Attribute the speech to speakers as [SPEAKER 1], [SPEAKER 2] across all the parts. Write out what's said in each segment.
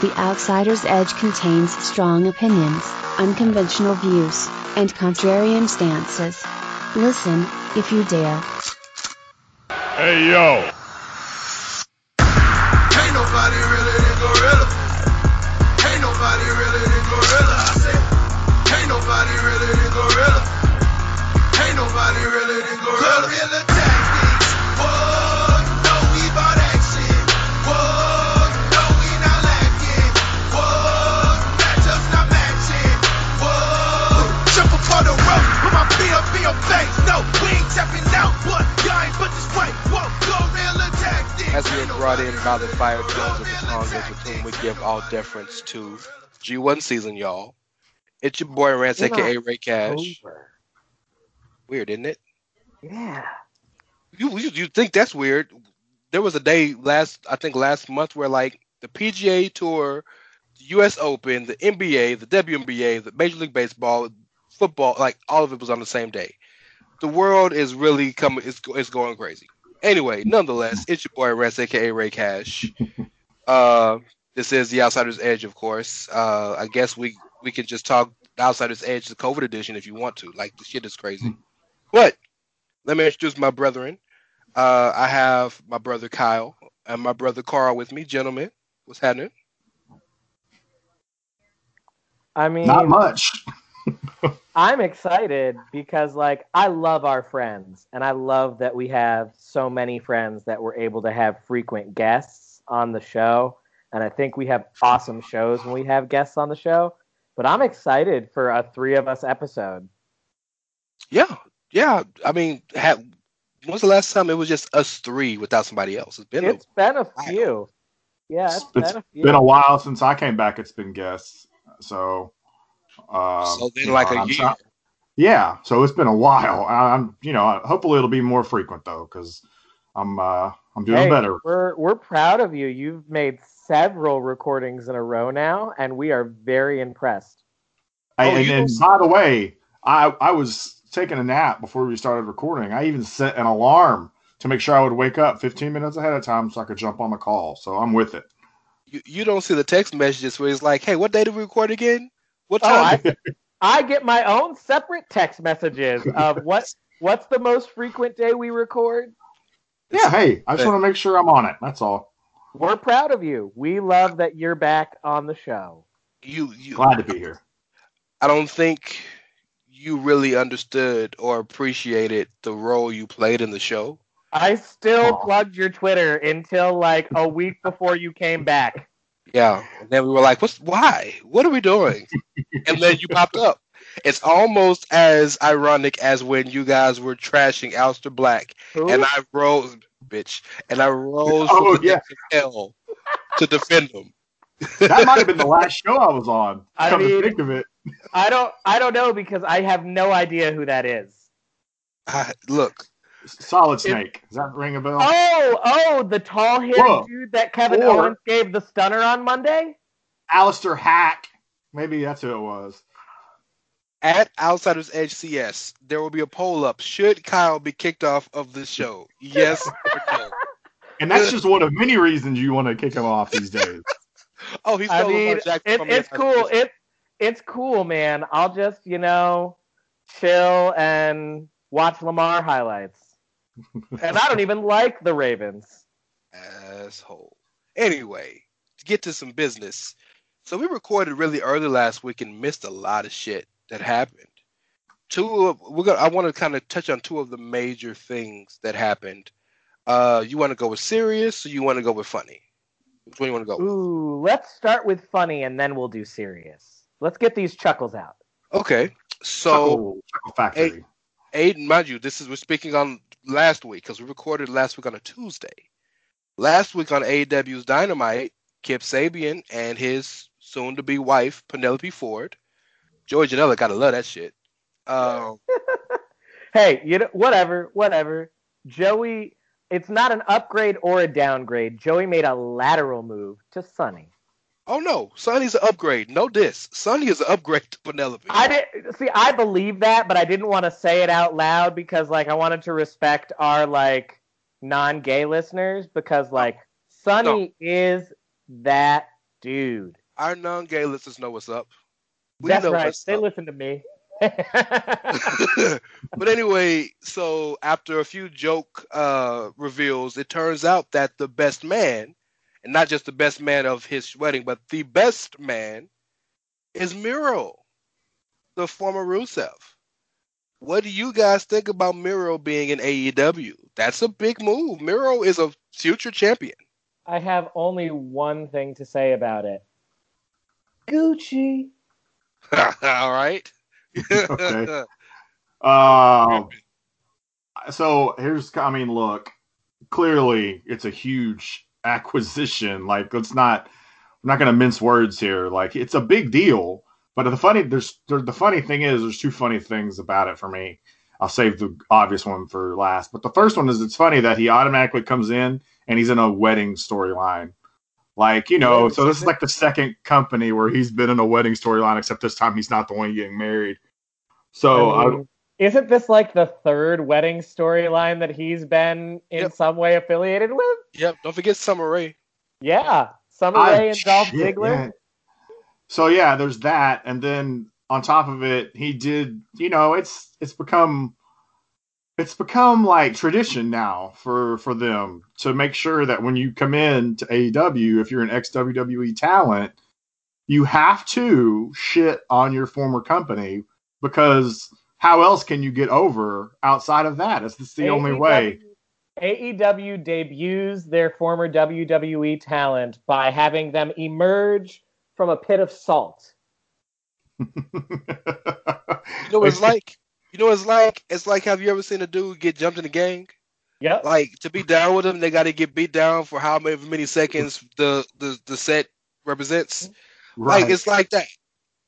[SPEAKER 1] The Outsider's Edge contains strong opinions, unconventional views, and contrarian stances. Listen, if you dare.
[SPEAKER 2] Hey yo!
[SPEAKER 3] Ain't nobody realer than Gorilla. Ain't nobody realer than Gorilla. I said, ain't nobody realer than Gorilla. Ain't nobody realer than Gorilla. Gorilla my feet up in your face. No, we ain't tapping out, but y'all but this way. Whoa, Gorilla tactics.
[SPEAKER 4] As we are brought in by the fire tones of the Tongas, with whom we give all deference to G1 season, y'all. It's your boy Rance, aka
[SPEAKER 5] not
[SPEAKER 4] Ray Cash.
[SPEAKER 5] Over.
[SPEAKER 4] Weird, isn't it?
[SPEAKER 5] Yeah.
[SPEAKER 4] You, you you think that's weird? There was a day last, I think last month, where like the PGA Tour, the U.S. Open, the NBA, the WNBA, the Major League Baseball, football, like all of it was on the same day. The world is really coming. It's it's going crazy. Anyway, nonetheless, it's your boy Rance, aka Ray Cash. Uh, this is the Outsider's Edge, of course. Uh, I guess we we can just talk the Outsider's Edge, the COVID edition, if you want to. Like the shit is crazy. But let me introduce my brethren. Uh, I have my brother Kyle and my brother Carl with me. Gentlemen, what's happening?
[SPEAKER 5] I mean,
[SPEAKER 6] Not much.
[SPEAKER 5] I'm excited because, like, I love our friends, and I love that we have so many friends that we're able to have frequent guests on the show. And I think we have awesome shows when we have guests on the show. But I'm excited for a three of us episode.
[SPEAKER 4] Yeah, yeah. I mean, have, when's the last time it was just us three without somebody else? It's been
[SPEAKER 5] It's been a few. Yeah, it's
[SPEAKER 6] It's
[SPEAKER 5] been a few.
[SPEAKER 6] been a while since I came back. It's been guests. So, um,
[SPEAKER 4] so then like
[SPEAKER 6] know,
[SPEAKER 4] a
[SPEAKER 6] I'm
[SPEAKER 4] year.
[SPEAKER 6] try- yeah. So it's been a while. I- I'm, you know, hopefully it'll be more frequent though, because I'm, uh, I'm doing
[SPEAKER 5] Hey,
[SPEAKER 6] better.
[SPEAKER 5] We're we're proud of you. You've made several recordings in a row now, and we are very impressed.
[SPEAKER 6] Hey,
[SPEAKER 4] Oh,
[SPEAKER 6] and then,
[SPEAKER 4] don't-
[SPEAKER 6] by the way, I, I was taking a nap before we started recording. I even set an alarm to make sure I would wake up 15 minutes ahead of time so I could jump on the call. So I'm with it.
[SPEAKER 4] You, you don't see the text messages where it's like, "Hey, what day did we record again? What
[SPEAKER 5] Oh. I I get my own separate text messages of what what's the most frequent day we record.
[SPEAKER 6] Yeah. Hey, I just want to make sure I'm on it. That's all.
[SPEAKER 5] We're proud of you. We love that you're back on the show.
[SPEAKER 4] you you
[SPEAKER 6] Glad to be here.
[SPEAKER 4] I don't think you really understood or appreciated the role you played in the show.
[SPEAKER 5] I still
[SPEAKER 6] Aw.
[SPEAKER 5] plugged your Twitter until like a week before you came back.
[SPEAKER 4] Yeah. And then we were like, "What's why? What are we doing?" and then you popped up. It's almost as ironic as when you guys were trashing Aleister Black,
[SPEAKER 5] Who?
[SPEAKER 4] and I rose, bitch, and I rose
[SPEAKER 6] Oh,
[SPEAKER 4] from the
[SPEAKER 6] yeah.
[SPEAKER 4] of hell to defend him.
[SPEAKER 6] That might have been the last show I was on.
[SPEAKER 5] I
[SPEAKER 6] Come
[SPEAKER 5] mean-
[SPEAKER 6] to think of it.
[SPEAKER 5] I don't I don't know because I have no idea who that is.
[SPEAKER 4] I, look,
[SPEAKER 6] Solid Snake. Does that ring a bell?
[SPEAKER 5] Oh, oh, the tall hairy dude that Kevin
[SPEAKER 6] Or-
[SPEAKER 5] Owens gave the stunner on Monday?
[SPEAKER 6] Alistair Hack. Maybe that's who it was.
[SPEAKER 4] at Outsiders Edge CS, there will be a poll up. Should Kyle be kicked off of the show? Yes or no?
[SPEAKER 6] And that's just one of many reasons you want to kick him off these days.
[SPEAKER 4] Oh, he's
[SPEAKER 5] I mean, it,
[SPEAKER 4] from the
[SPEAKER 5] it's cool.
[SPEAKER 4] State.
[SPEAKER 5] It it's cool, man. I'll just you know chill and watch Lamar highlights. And I don't even like the Ravens.
[SPEAKER 4] asshole. Anyway, to get to some business. So we recorded really early last week and missed a lot of shit that happened. Two of we're gonna I want to kind of touch on two of the major things that happened. Uh you want to go with serious or you want to go with funny? Which one you want to go with?
[SPEAKER 5] Ooh, let's start with funny and then we'll do serious. Let's get these chuckles out.
[SPEAKER 4] Okay. So
[SPEAKER 6] Chuckle, Chuckle Factory.
[SPEAKER 4] Aiden, mind you, this is we're speaking on last week because we recorded last week on a Tuesday. Last week on AEW's Dynamite, Kip Sabian and his soon-to-be wife Penelope Ford, Joey Janela, gotta love that shit. Um,
[SPEAKER 5] Hey, you know whatever, whatever. Joey, it's not an upgrade or a downgrade. Joey made a lateral move to Sonny.
[SPEAKER 4] Oh no, Sonny's an upgrade. No diss. Sonny is an upgrade to Penelope.
[SPEAKER 5] I did see. I believe that, but I didn't want to say it out loud because, like, I wanted to respect our like non-gay listeners because, like, Sonny is that dude.
[SPEAKER 4] Our non-gay listeners know what's up. We
[SPEAKER 5] That's right. They
[SPEAKER 4] up.
[SPEAKER 5] listen to me.
[SPEAKER 4] but anyway, so after a few joke uh, reveals, it turns out that the best man, and not just the best man of his wedding, but the best man, is Miro, the former Rusev. What do you guys think about Miro being in AEW? That's a big move. Miro is a future champion.
[SPEAKER 5] I have only one thing to say about it. Gucci.
[SPEAKER 4] All right.
[SPEAKER 6] Okay. Um, so here's, I mean, look, clearly it's a huge acquisition. Like, let's not, I'm not going to mince words here. Like, it's a big deal. But the funny, there's there, the funny thing is, there's two funny things about it for me. I'll save the obvious one for last. But the first one is it's funny that he automatically comes in and he's in a wedding storyline. Like, you know, so this is like the second company where he's been in a wedding storyline, except this time he's not the one getting married. So
[SPEAKER 5] I isn't this like the third wedding storyline that he's been in
[SPEAKER 4] Yep.
[SPEAKER 5] some way affiliated with?
[SPEAKER 4] yep. Don't forget Summer Rae.
[SPEAKER 5] Yeah, Summer
[SPEAKER 6] I-
[SPEAKER 5] Rae and Dolph
[SPEAKER 6] shit,
[SPEAKER 5] Ziggler.
[SPEAKER 6] yeah. So yeah, there's that, and then on top of it, he did. You know, it's it's become it's become like tradition now for for them to make sure that when you come in to AEW, if you're an ex WWE talent, you have to shit on your former company because how else can you get over outside of that? It's just the only way.
[SPEAKER 5] AEW debuts their former WWE talent by having them emerge from a pit of salt.
[SPEAKER 4] You know what it's like? You know it's like? It's like have you ever seen a dude get jumped in a gang?
[SPEAKER 5] Yeah.
[SPEAKER 4] Like to be down with them, they got to get beat down for how many, many seconds the, the the set represents.
[SPEAKER 6] right.
[SPEAKER 4] Like it's like that,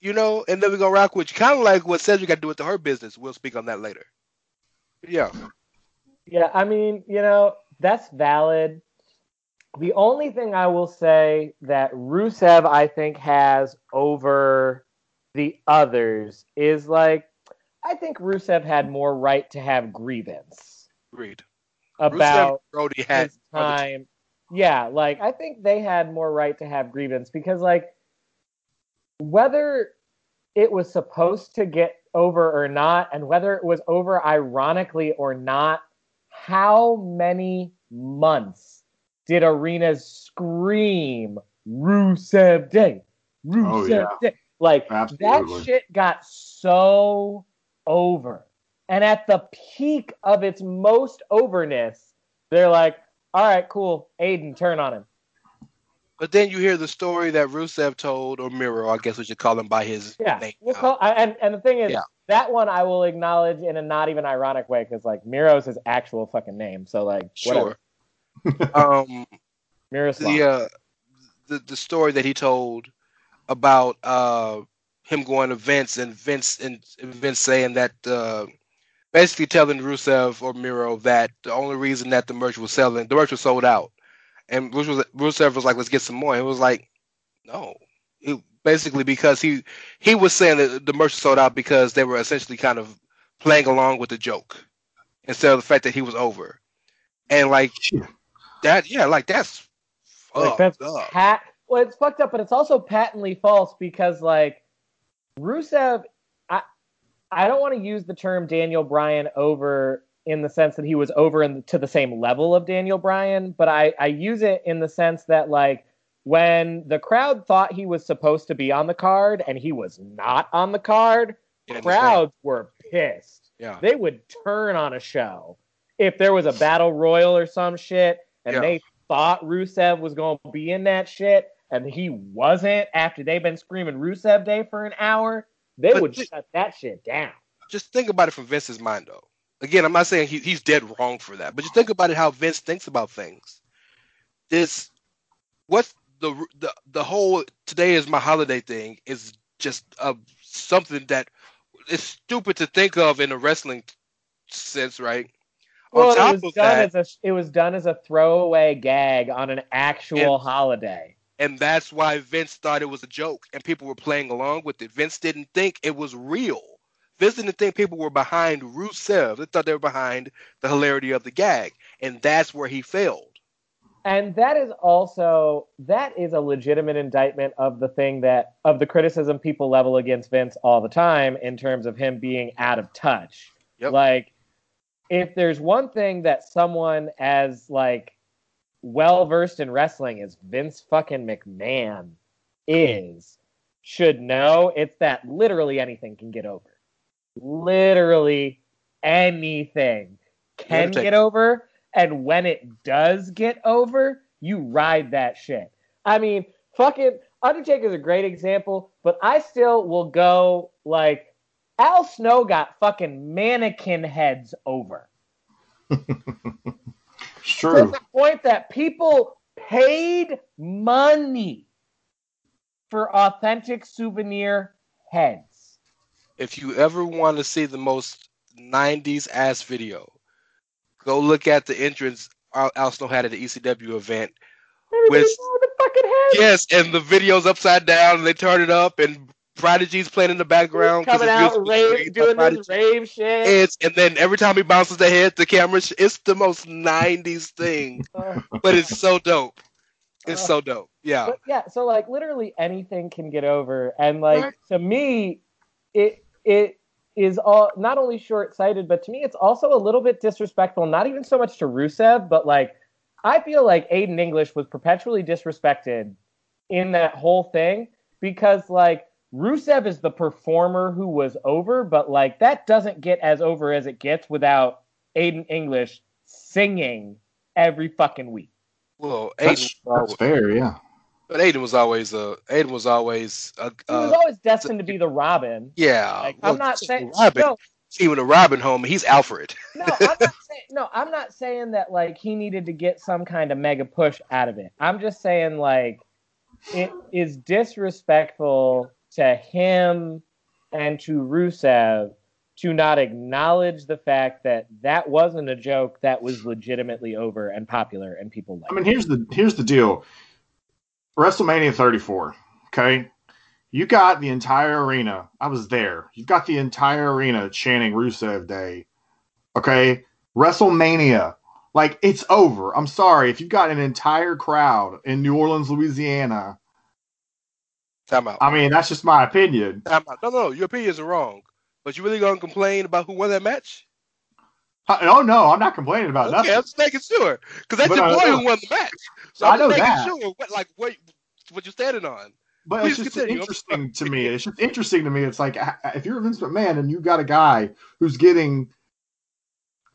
[SPEAKER 4] you know. And then we're gonna rock with you, kind of like what Cedric got to do with the Hurt Business. We'll speak on that later. Yeah,
[SPEAKER 5] Yeah, I mean, you know, that's valid. The only thing I will say that Rusev, I think, has over the others is like, I think Rusev had more right to have grievance
[SPEAKER 4] agreed.
[SPEAKER 5] about
[SPEAKER 4] Rusev Brody had
[SPEAKER 5] his time. Yeah, like I think they had more right to have grievance because like whether it was supposed to get over or not, and whether it was over ironically or not, how many months did arenas scream Rusev Day? Oh, Rusev
[SPEAKER 6] Oh, yeah.
[SPEAKER 5] Day. Like
[SPEAKER 6] Absolutely.
[SPEAKER 5] that shit got so over. And at the peak of its most overness, they're like, all right, cool. Aiden, turn on him.
[SPEAKER 4] But then you hear the story that Rusev told, or Miro, I guess we should call him by his
[SPEAKER 5] Yeah.
[SPEAKER 4] name.
[SPEAKER 5] We'll call, and, and the thing is,
[SPEAKER 4] Yeah.
[SPEAKER 5] that one I will acknowledge in a not even ironic way because, like, Miro's his actual fucking name. So, like,
[SPEAKER 4] sure.
[SPEAKER 5] whatever.
[SPEAKER 4] um,
[SPEAKER 5] Miroslav.
[SPEAKER 4] the uh, the the story that he told about uh him going to Vince and Vince and Vince saying that uh basically telling Rusev or Miro that the only reason that the merch was selling the merch was sold out. And Rusev was like, let's get some more. It was like, no. It, basically because he he was saying that the merch sold out because they were essentially kind of playing along with the joke instead of the fact that he was over. And like that, yeah, like that's
[SPEAKER 5] Like,
[SPEAKER 4] fucked
[SPEAKER 5] that's
[SPEAKER 4] up.
[SPEAKER 5] pat. Well, it's fucked up, but it's also patently false because, like, Rusev, I, I don't want to use the term Daniel Bryan over in the sense that he was over in to the same level of Daniel Bryan, but I, I use it in the sense that, like, when the crowd thought he was supposed to be on the card and he was not on the card,
[SPEAKER 4] Yeah,
[SPEAKER 5] crowds were pissed.
[SPEAKER 4] Yeah.
[SPEAKER 5] They would turn on a show if there was a battle royal or some shit, and
[SPEAKER 4] Yeah.
[SPEAKER 5] they thought Rusev was going to be in that shit, and he wasn't after they've been screaming Rusev Day for an hour. They
[SPEAKER 4] But
[SPEAKER 5] would
[SPEAKER 4] thi-
[SPEAKER 5] shut that shit down.
[SPEAKER 4] just think about it from Vince's mind, though. Again, I'm not saying he, he's dead wrong for that, but just think about it how Vince thinks about things. This, what's the the the whole today is my holiday thing is just uh, something that is stupid to think of in a wrestling sense, right?
[SPEAKER 5] Well, it was done
[SPEAKER 4] that,
[SPEAKER 5] as a it was done as a throwaway gag on an actual
[SPEAKER 4] And-
[SPEAKER 5] holiday.
[SPEAKER 4] and that's why Vince thought it was a joke, and people were playing along with it. Vince didn't think it was real. Vince didn't think people were behind Rusev. They thought they were behind the hilarity of the gag, and that's where he failed.
[SPEAKER 5] and that is also that is a legitimate indictment of the thing that of the criticism people level against Vince all the time in terms of him being out of touch.
[SPEAKER 4] Yep.
[SPEAKER 5] Like if there's one thing that someone as like well versed in wrestling as Vince fucking McMahon is should know it's that literally anything can get over. Literally anything can get over and when it does get over, you ride that shit. I mean, fucking Undertaker's a great example, but I still will go like Al Snow got fucking mannequin heads over.
[SPEAKER 6] It's
[SPEAKER 5] To the point that people paid money for authentic souvenir heads.
[SPEAKER 4] If you ever want to see the most '90s ass video, go look at the entrance Al, Snow had at the ECW event.
[SPEAKER 5] Everybody
[SPEAKER 4] With-
[SPEAKER 5] the fucking heads.
[SPEAKER 4] Yes, and the video's upside down, and they turn it up, and Prodigy's playing in the background.
[SPEAKER 5] coming out rave, doing this rave shit.
[SPEAKER 4] It's and then every time he bounces the head, the camera. sh- It's the most '90s thing,
[SPEAKER 5] Uh,
[SPEAKER 4] but it's so dope. It's
[SPEAKER 5] Uh,
[SPEAKER 4] so dope. Yeah.
[SPEAKER 5] but yeah, so like literally anything can get over, and like
[SPEAKER 4] Right.
[SPEAKER 5] to me, it it is all not only short sighted, but to me it's also a little bit disrespectful. Not even so much to Rusev, but like I feel like Aiden English was perpetually disrespected in that whole thing because like Rusev is the performer who was over, but like that doesn't get as over as it gets without Aiden English singing every fucking week.
[SPEAKER 4] Well,
[SPEAKER 6] That's,
[SPEAKER 4] Aiden, was
[SPEAKER 6] that's fair, yeah.
[SPEAKER 4] But Aiden was always a. Aiden was always a.
[SPEAKER 5] He was
[SPEAKER 4] Uh,
[SPEAKER 5] always destined to be the Robin.
[SPEAKER 4] yeah.
[SPEAKER 5] Like,
[SPEAKER 4] well,
[SPEAKER 5] I'm not saying
[SPEAKER 4] Robin.
[SPEAKER 5] no,
[SPEAKER 4] Even a Robin home, he's Alfred.
[SPEAKER 5] no, I'm not saying no, I'm not saying that like he needed to get some kind of mega push out of it. I'm just saying like it is disrespectful to him and to Rusev to not acknowledge the fact that that wasn't a joke that was legitimately over and popular and people liked.
[SPEAKER 6] I mean, here's the here's the deal. WrestleMania 34. Okay, you got the entire arena. I was there. You've got the entire arena chanting Rusev Day. Okay, WrestleMania. Like it's over. I'm sorry if you've got an entire crowd in New Orleans, Louisiana.
[SPEAKER 4] Time out.
[SPEAKER 6] I mean, that's just my opinion.
[SPEAKER 4] Time out. No, no, your opinions are wrong. But you really gonna complain about who won that match?
[SPEAKER 6] Uh, Oh no, I'm not complaining about
[SPEAKER 4] Okay,
[SPEAKER 6] nothing.
[SPEAKER 4] I'm just making sure because that's
[SPEAKER 6] But
[SPEAKER 4] your boy
[SPEAKER 6] know-
[SPEAKER 4] who won the match. So
[SPEAKER 6] I
[SPEAKER 4] I'm just
[SPEAKER 6] know
[SPEAKER 4] making
[SPEAKER 6] that.
[SPEAKER 4] sure what like what what you're standing on.
[SPEAKER 6] But
[SPEAKER 4] Please
[SPEAKER 6] it's just
[SPEAKER 4] continue.
[SPEAKER 6] Interesting to me. It's just interesting to me. It's like uh, if you're Vince McMahon and you got a guy who's getting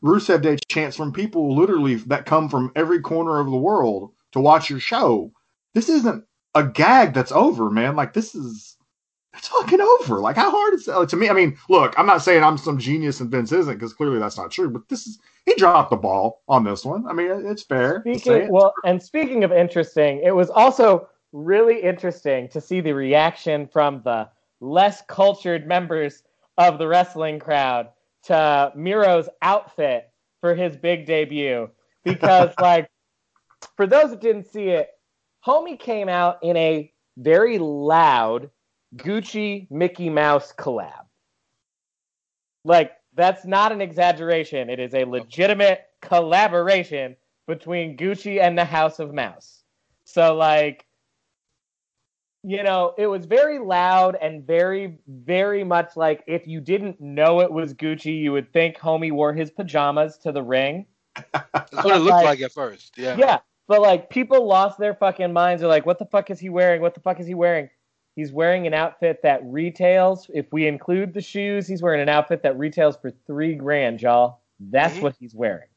[SPEAKER 6] Rusev Day chants from people literally that come from every corner of the world to watch your show. This isn't a gag that's over, man. Like this is it's fucking over. Like how hard is it to me? I mean, look, I'm not saying I'm some genius and Vince isn't because clearly that's not true. But this is he dropped the ball on this one. I mean, it's fair.
[SPEAKER 5] Speaking well, and speaking of interesting, it was also really interesting to see the reaction from the less cultured members of the wrestling crowd to Miro's outfit for his big debut. Because, like, for those that didn't see it, Homie came out in a very loud Gucci Mickey Mouse collab. Like, that's not an exaggeration. It is a legitimate collaboration between Gucci and the House of Mouse. So, like, you know, it was very loud and very, very much like if you didn't know it was Gucci, you would think Homie wore his pajamas to the ring.
[SPEAKER 4] That's what it looked
[SPEAKER 5] Like-
[SPEAKER 4] like at first. Yeah.
[SPEAKER 5] Yeah, but like people lost their fucking minds. They're like, what the fuck is he wearing? What the fuck is he wearing? He's wearing an outfit that retails, if we include the shoes, he's wearing an outfit that retails for three grand, y'all. That's
[SPEAKER 4] Mhm.
[SPEAKER 5] what he's wearing.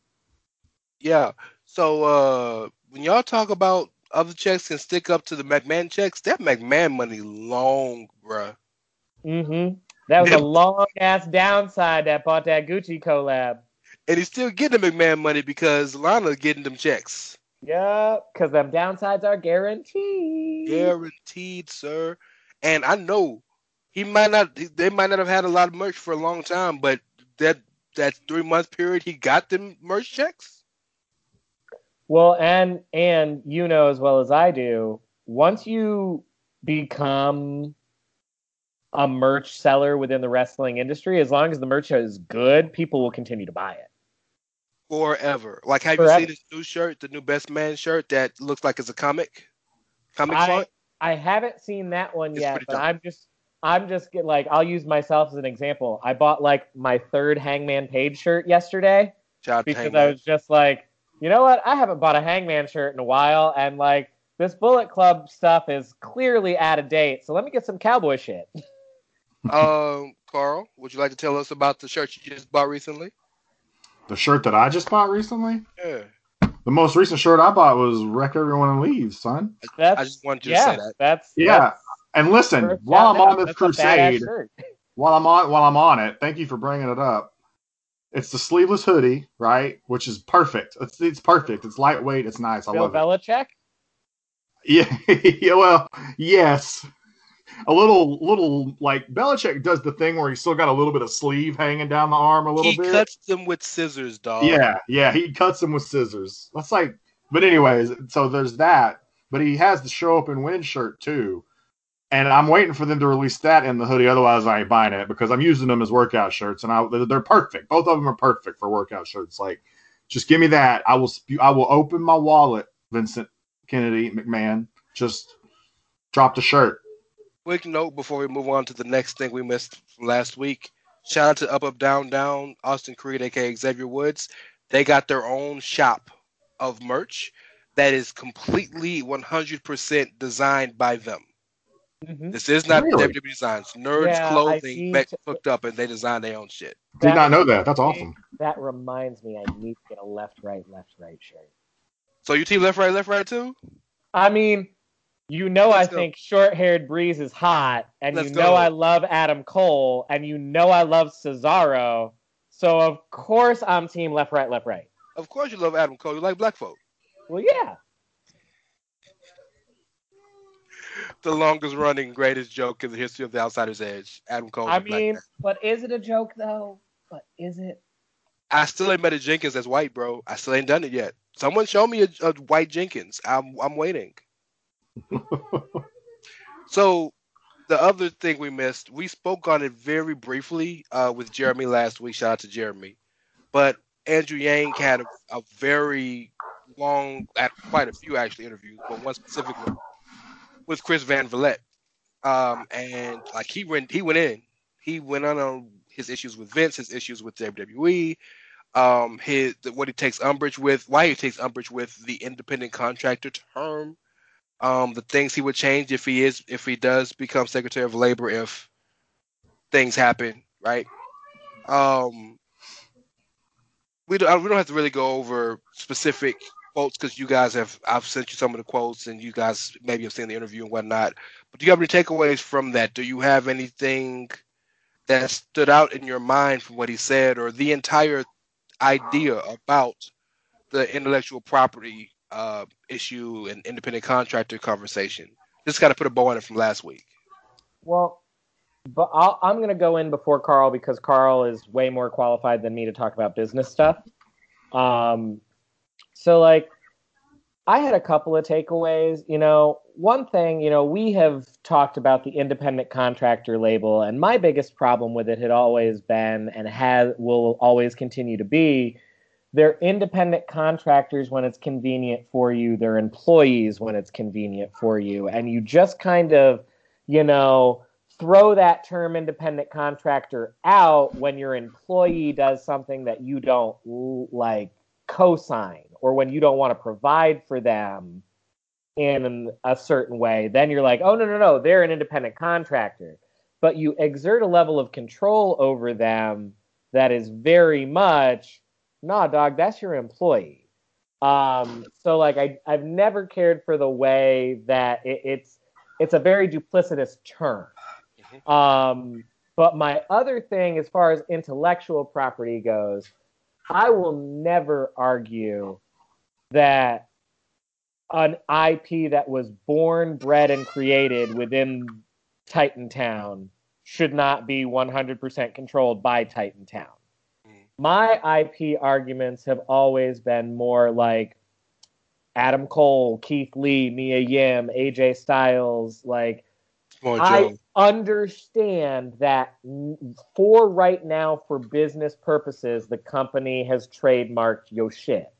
[SPEAKER 4] Yeah. So uh when y'all talk about other checks can stick up to the McMahon checks, that McMahon money long, bruh.
[SPEAKER 5] Mm-hmm. That was a long ass downside that bought that Gucci collab.
[SPEAKER 4] And he's still getting the McMahon money because Lana getting them checks.
[SPEAKER 5] Yeah, because them downsides are guaranteed.
[SPEAKER 4] Guaranteed, sir. And I know he might not they might not have had a lot of merch for a long time, but that that three month period he got them merch checks.
[SPEAKER 5] Well, and and you know as well as I do, once you become a merch seller within the wrestling industry, as long as the merch is good, people will continue to buy it.
[SPEAKER 4] Forever. Like have
[SPEAKER 5] Forever.
[SPEAKER 4] you seen this new shirt, the new best man shirt that looks like it's a comic? Comic
[SPEAKER 5] I,
[SPEAKER 4] font?
[SPEAKER 5] I haven't seen that one
[SPEAKER 4] It's
[SPEAKER 5] yet, but
[SPEAKER 4] dope.
[SPEAKER 5] I'm just I'm just get, like I'll use myself as an example. I bought like my third Hangman Page shirt yesterday
[SPEAKER 4] Shout out to
[SPEAKER 5] because
[SPEAKER 4] Hangman.
[SPEAKER 5] I was just like, you know what? I haven't bought a Hangman shirt in a while, and like this Bullet Club stuff is clearly out of date. So let me get some cowboy shit.
[SPEAKER 4] Um, Carl, would you like to tell us about the shirt you just bought recently?
[SPEAKER 6] the shirt that I just bought recently.
[SPEAKER 4] Yeah.
[SPEAKER 6] The most recent shirt I bought was "Wreck Everyone and Leave," son.
[SPEAKER 5] That's
[SPEAKER 4] I just wanted you to
[SPEAKER 5] yeah,
[SPEAKER 4] say that.
[SPEAKER 5] that's
[SPEAKER 6] Yeah,
[SPEAKER 5] that's
[SPEAKER 6] and listen, while I'm on this
[SPEAKER 5] That's a badass
[SPEAKER 6] crusade, while I'm on while I'm on it, thank you for bringing it up. It's the sleeveless hoodie, right? Which is perfect. It's it's perfect. It's lightweight. It's nice. I
[SPEAKER 5] Bill
[SPEAKER 6] love it.
[SPEAKER 5] Belichick.
[SPEAKER 6] Yeah, yeah. Well, yes. A little, little like Belichick does the thing where he's still got a little bit of sleeve hanging down the arm a little
[SPEAKER 4] He
[SPEAKER 6] bit.
[SPEAKER 4] cuts them with scissors, dog.
[SPEAKER 6] Yeah, yeah, he cuts them with scissors. That's like, but anyways, so there's that. But he has the show up and win shirt too, and I'm waiting for them to release that in the hoodie. Otherwise, I ain't buying it because I'm using them as workout shirts, and I they're- they're perfect. Both of them are perfect for workout shirts. Like, just give me that. I will I will open my wallet, Vincent Kennedy McMahon. Just drop the shirt.
[SPEAKER 4] Quick note before we move on to the next thing we missed from last week. Shout out to Up Up Down Down, Austin Creed, aka Xavier Woods. They got their own shop of merch that is completely 100% designed by them.
[SPEAKER 5] Mhm.
[SPEAKER 4] This is not
[SPEAKER 6] Really?
[SPEAKER 4] WWE Designs. Nerds
[SPEAKER 5] Yeah,
[SPEAKER 4] Clothing
[SPEAKER 5] see.
[SPEAKER 4] met, hooked up and they design their own shit.
[SPEAKER 6] Did not know that. That's awesome.
[SPEAKER 5] That reminds me, I need to get a left, right, left, right shirt.
[SPEAKER 4] So you team left, right, left, right too?
[SPEAKER 5] I mean, you know,
[SPEAKER 4] Let's
[SPEAKER 5] I
[SPEAKER 4] go.
[SPEAKER 5] think short-haired Breeze is hot, and
[SPEAKER 4] Let's
[SPEAKER 5] you
[SPEAKER 4] go.
[SPEAKER 5] know I love Adam Cole, and you know I love Cesaro. So of course I'm team left, right, left, right.
[SPEAKER 4] Of course you love Adam Cole. You like black folk.
[SPEAKER 5] Well, yeah.
[SPEAKER 4] The longest running, greatest joke in the history of the Outsider's Edge. Adam Cole.
[SPEAKER 5] I mean,
[SPEAKER 4] man.
[SPEAKER 5] but is it a joke though? But is it?
[SPEAKER 4] I still ain't met a Jenkins as white, bro. I still ain't done it yet. Someone show me a, a white Jenkins. I'm I'm waiting. so the other thing we missed, we spoke on it very briefly uh, with Jeremy last week. Shout out to Jeremy. But Andrew Yang had a, a very long, quite a few actually interviews, but one specifically with Chris Van Vliet. Um, and like he went, he went in, he went on on his issues with Vince, his issues with WWE, um, his what he takes umbrage with, why he takes umbrage with the independent contractor term, um, the things he would change if he is if he does become Secretary of Labor if things happen, right? Um, we don't we don't have to really go over specific quotes because you guys have I've sent you some of the quotes and you guys maybe have seen the interview and whatnot. But do you have any takeaways from that? Do you have anything that stood out in your mind from what he said or the entire idea about the intellectual property uh, issue and independent contractor conversation? Just got to put a bow on it from last week.
[SPEAKER 5] Well, but I'll, I'm going to go in before Carl because Carl is way more qualified than me to talk about business stuff. Um, so like, I had a couple of takeaways. You know, one thing, you know, we have talked about the independent contractor label, and my biggest problem with it had always been and has will always continue to be they're independent contractors when it's convenient for you, they're employees when it's convenient for you, and you just kind of, you know, throw that term independent contractor out when your employee does something that you don't like co-sign or when you don't want to provide for them in a certain way then you're like oh no no no they're an independent contractor. But you exert a level of control over them that is very much nah dog that's your employee. Um so like i i've never cared for the way that it, it's it's a very duplicitous term. Um, but my other thing, as far as intellectual property goes, I will never argue that an IP that was born, bred, and created within Titan Town should not be 100% controlled by Titan Town. My IP arguments have always been more like Adam Cole, Keith Lee, Mia Yim, AJ Styles, like I understand that for right now, for business purposes, the company has trademarked your shit.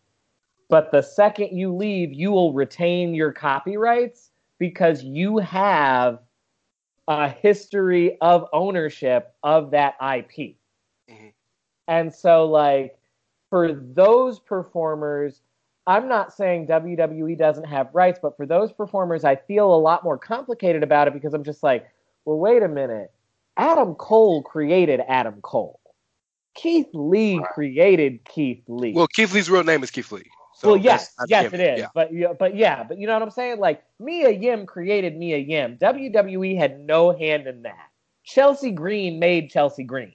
[SPEAKER 5] But the second you leave, you will retain your copyrights because you have a history of ownership of that IP. Mm-hmm. And so, like, for those performers, I'm not saying WWE doesn't have rights, but for those performers, I feel a lot more complicated about it because I'm just like, well, wait a minute. Adam Cole created Adam Cole. Keith Lee created Keith Lee.
[SPEAKER 4] Well, Keith Lee's real name is Keith Lee.
[SPEAKER 5] So well, yes, yes, it is. Yeah. But yeah, but yeah, but you know what I'm saying? Like Mia Yim created Mia Yim. WWE had no hand in that. Chelsea Green made Chelsea Green.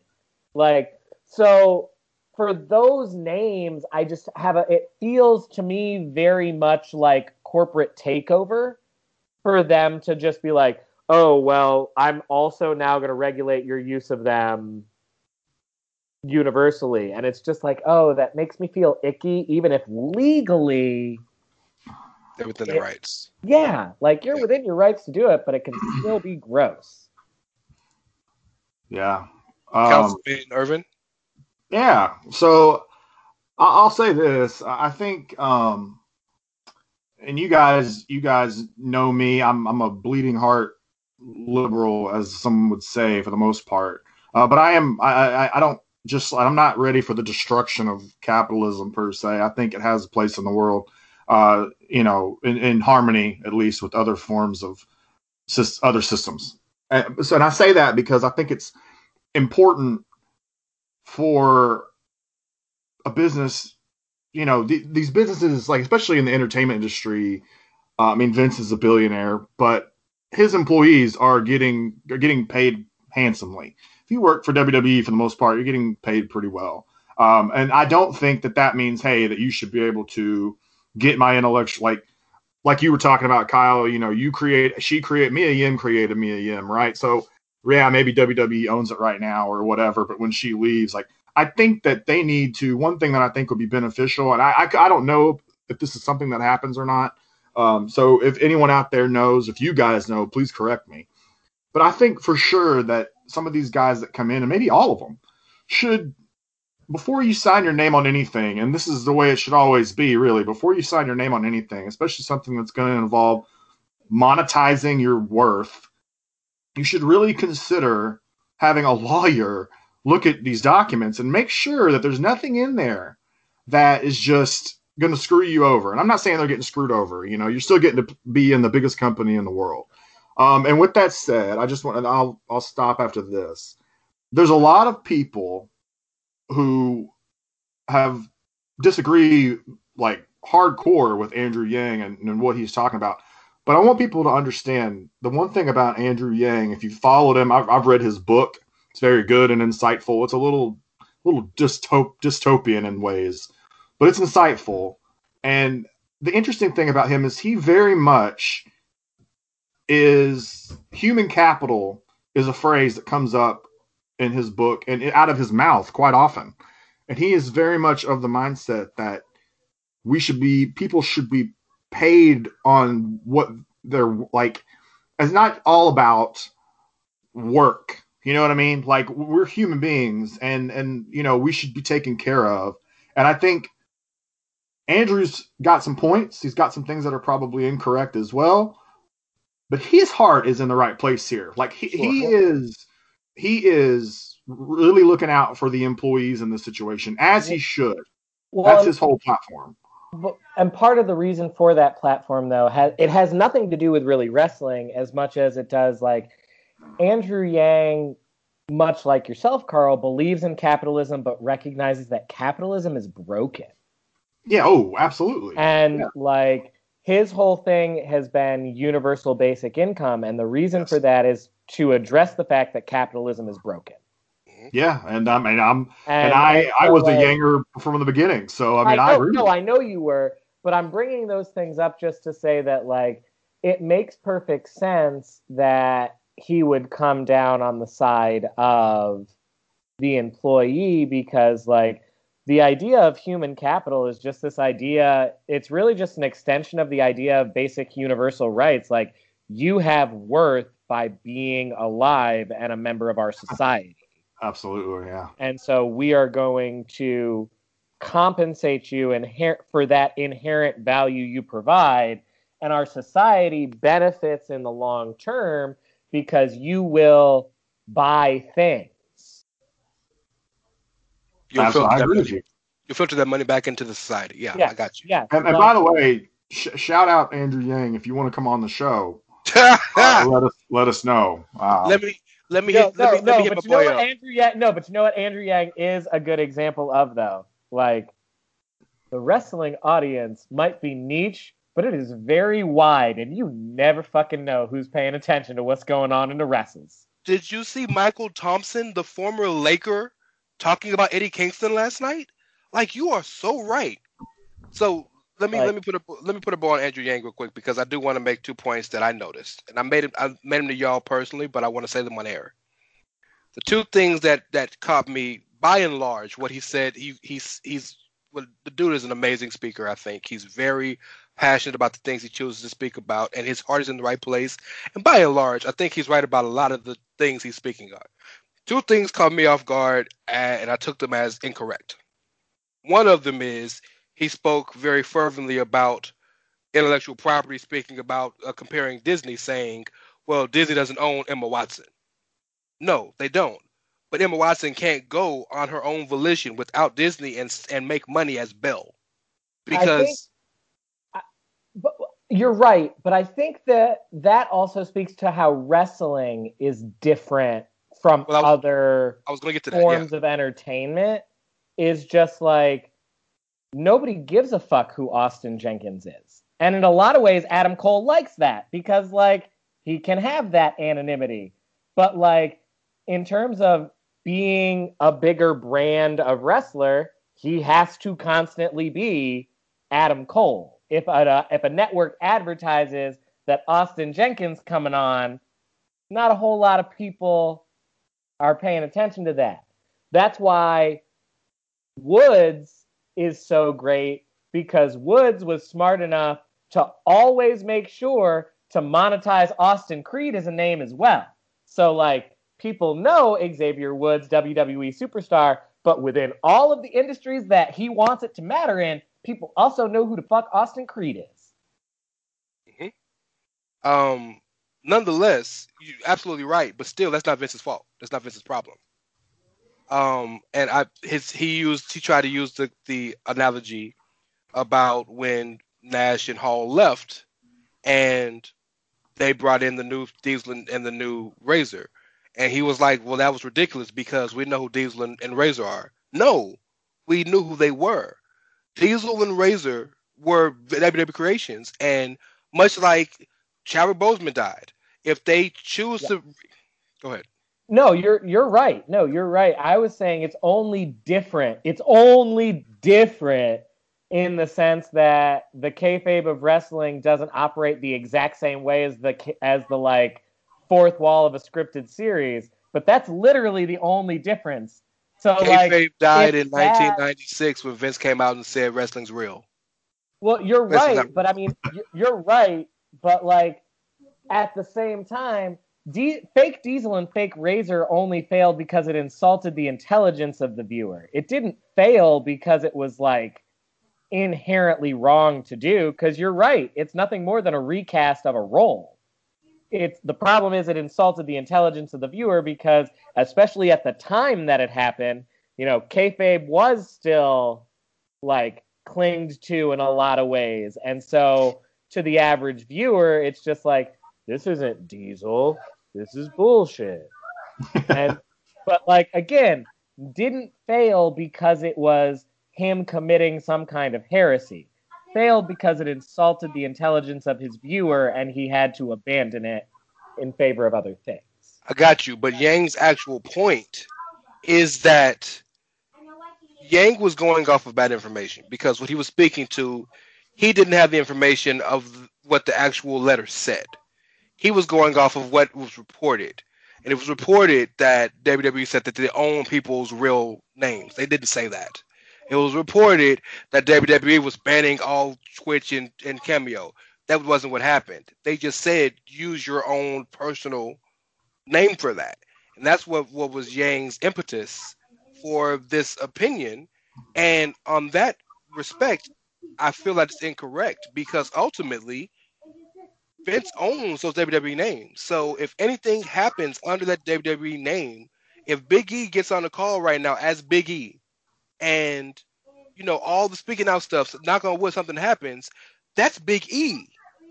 [SPEAKER 5] Like so, for those names, I just have a. It feels to me very much like corporate takeover for them to just be like, oh well, I'm also now going to regulate your use of them universally, and it's just like, oh, that makes me feel icky, even if legally
[SPEAKER 4] they're within their rights.
[SPEAKER 5] Yeah, like you're yeah. within your rights to do it, but it can still be gross.
[SPEAKER 6] Yeah.
[SPEAKER 4] Um, Councilman Irvin.
[SPEAKER 6] Yeah. So I'll say this. I think, um, and you guys, you guys know me. I'm, I'm a bleeding heart liberal, as some would say, for the most part. Uh, but I am. I, I, I don't just. I'm not ready for the destruction of capitalism per se. I think it has a place in the world. Uh, you know, in, in harmony at least with other forms of other systems. And so, and I say that because I think it's important for a business, you know, th- these businesses, like especially in the entertainment industry. Uh, I mean, Vince is a billionaire, but his employees are getting are getting paid handsomely. If you work for WWE for the most part, you're getting paid pretty well. Um, and I don't think that that means, hey, that you should be able to get my intellectual like like you were talking about, Kyle. You know, you create, she create, Mia Yim created Mia Yim, right? So yeah, maybe WWE owns it right now or whatever, but when she leaves, like I think that they need to. One thing that I think would be beneficial, and I, I, I don't know if this is something that happens or not. Um, so if anyone out there knows, if you guys know, please correct me. But I think for sure that some of these guys that come in, and maybe all of them, should before you sign your name on anything, and this is the way it should always be, really. Before you sign your name on anything, especially something that's going to involve monetizing your worth you should really consider having a lawyer look at these documents and make sure that there's nothing in there that is just going to screw you over. And I'm not saying they're getting screwed over. You know, you're still getting to be in the biggest company in the world. Um, and with that said, I just want to, I'll, I'll stop after this. There's a lot of people who have disagree like hardcore with Andrew Yang and, and what he's talking about. But I want people to understand the one thing about Andrew Yang, if you followed him, I've, I've read his book. It's very good and insightful. It's a little little dystop- dystopian in ways, but it's insightful. And the interesting thing about him is he very much is human capital is a phrase that comes up in his book and out of his mouth quite often. And he is very much of the mindset that we should be people should be paid on what they're like it's not all about work you know what i mean? Like we're human beings and and you know we should be taken care of. And i think andrew's got some points. He's got some things that are probably incorrect as well. But his heart is in the right place here. Like he, sure. he is he is really looking out for the employees in this situation as he should. Well, that's his whole platform
[SPEAKER 5] and part of the reason for that platform though has it has nothing to do with really wrestling as much as it does like Andrew Yang much like yourself Carl believes in capitalism but recognizes that capitalism is broken.
[SPEAKER 6] Yeah, oh, absolutely.
[SPEAKER 5] And
[SPEAKER 6] yeah.
[SPEAKER 5] like his whole thing has been universal basic income and the reason yes. for that is to address the fact that capitalism is broken.
[SPEAKER 6] Yeah, and I mean, I'm and, and I I was like, a Yanger from the beginning, so I mean, I,
[SPEAKER 5] know, I. No, I know you were, but I'm bringing those things up just to say that like it makes perfect sense that he would come down on the side of the employee because like the idea of human capital is just this idea it's really just an extension of the idea of basic universal rights like you have worth by being alive and a member of our society
[SPEAKER 6] Absolutely, yeah.
[SPEAKER 5] And so we are going to compensate you inher- for that inherent value you provide. And our society benefits in the long term because you will buy things.
[SPEAKER 4] You'll filter, I agree with you. you filter that money back into the society. Yeah, yeah I got you.
[SPEAKER 5] Yeah.
[SPEAKER 6] And, and by the way, sh- shout out Andrew Yang if you want to come on the show. uh, let us let us know.
[SPEAKER 4] Uh, let me let me no, hit, no, let me,
[SPEAKER 5] no,
[SPEAKER 4] let me hit
[SPEAKER 5] you know what Andrew Yang, no, but you know what Andrew Yang is a good example of though. Like the wrestling audience might be niche, but it is very wide, and you never fucking know who's paying attention to what's going on in the wrestles.
[SPEAKER 4] Did you see Mychal Thompson, the former Laker, talking about Eddie Kingston last night? Like you are so right. So let me let me put a let me put a ball on Andrew Yang real quick because I do want to make two points that I noticed, and I made it I made them to y'all personally, but I want to say them on air. The two things that that caught me, by and large, what he said, he he's he's well, the dude is an amazing speaker. I think he's very passionate about the things he chooses to speak about, and his heart is in the right place. And by and large, I think he's right about a lot of the things he's speaking on. Two things caught me off guard, and I took them as incorrect. One of them is he spoke very fervently about intellectual property, speaking about uh, comparing Disney, saying, well, Disney doesn't own Emma Watson. No, they don't. But Emma Watson can't go on her own volition without Disney and and make money as Belle, because. Think,
[SPEAKER 5] I, but you're right, but I think that that also speaks to how wrestling is different from well, I was, other
[SPEAKER 4] I was gonna get to
[SPEAKER 5] forms
[SPEAKER 4] that, yeah.
[SPEAKER 5] of entertainment. Is just like nobody gives a fuck who Austin Jenkins is. And in a lot of ways, Adam Cole likes that because, like, he can have that anonymity. But, like, in terms of being a bigger brand of wrestler, he has to constantly be Adam Cole. If a, uh, if a network advertises that Austin Jenkins coming on, not a whole lot of people are paying attention to that. That's why Woods is so great because Woods was smart enough to always make sure to monetize Austin Creed as a name as well. So, like, people know Xavier Woods, WWE superstar, but within all of the industries that he wants it to matter in, people also know who the fuck Austin Creed is.
[SPEAKER 4] Mm-hmm. Um, nonetheless, you're absolutely right, but still, that's not Vince's fault. That's not Vince's problem. Um, and I his he used he tried to use the the analogy about when Nash and Hall left, and they brought in the new Diesel and, and the new Razor, and he was like, "Well, that was ridiculous because we know who Diesel and, and Razor are." No, we knew who they were. Diesel and Razor were WWE creations, and much like Chadwick Boseman died, if they choose
[SPEAKER 5] Yeah.
[SPEAKER 4] to, go ahead.
[SPEAKER 5] No, you're you're right. No, you're right. I was saying it's only different. It's only different in the sense that the kayfabe of wrestling doesn't operate the exact same way as the as the like fourth wall of a scripted series. But that's literally the only difference. So like,
[SPEAKER 4] Kayfabe died in
[SPEAKER 5] that-
[SPEAKER 4] 1996 when Vince came out and said wrestling's real.
[SPEAKER 5] Well, you're right,
[SPEAKER 4] not-
[SPEAKER 5] but I mean, you're right, but like at the same time, D- fake Diesel and fake Razor only failed because it insulted the intelligence of the viewer. It didn't fail because it was like inherently wrong to do. Because you're right, it's nothing more than a recast of a role. It's the problem is it insulted the intelligence of the viewer because, especially at the time that it happened, you know, kayfabe was still like clinged to in a lot of ways. And so to the average viewer, it's just like, this isn't diesel. This is bullshit. and but like again, didn't fail because it was him committing some kind of heresy. Failed because it insulted the intelligence of his viewer and he had to abandon it in favor of other things.
[SPEAKER 4] I got you, but Yang's actual point is that Yang was going off of bad information because what he was speaking to, he didn't have the information of what the actual letter said. He was going off of what was reported. And it was reported that WWE said that they own people's real names. They didn't say that. It was reported that WWE was banning all Twitch and, and Cameo. That wasn't what happened. They just said use your own personal name for that. And that's what, what was Yang's impetus for this opinion. And on that respect, I feel that it's incorrect because ultimately Vince owns those WWE names. So if anything happens under that WWE name, if Big E gets on the call right now as Big E, and you know all the speaking out stuff, so knock on wood, something happens, that's Big E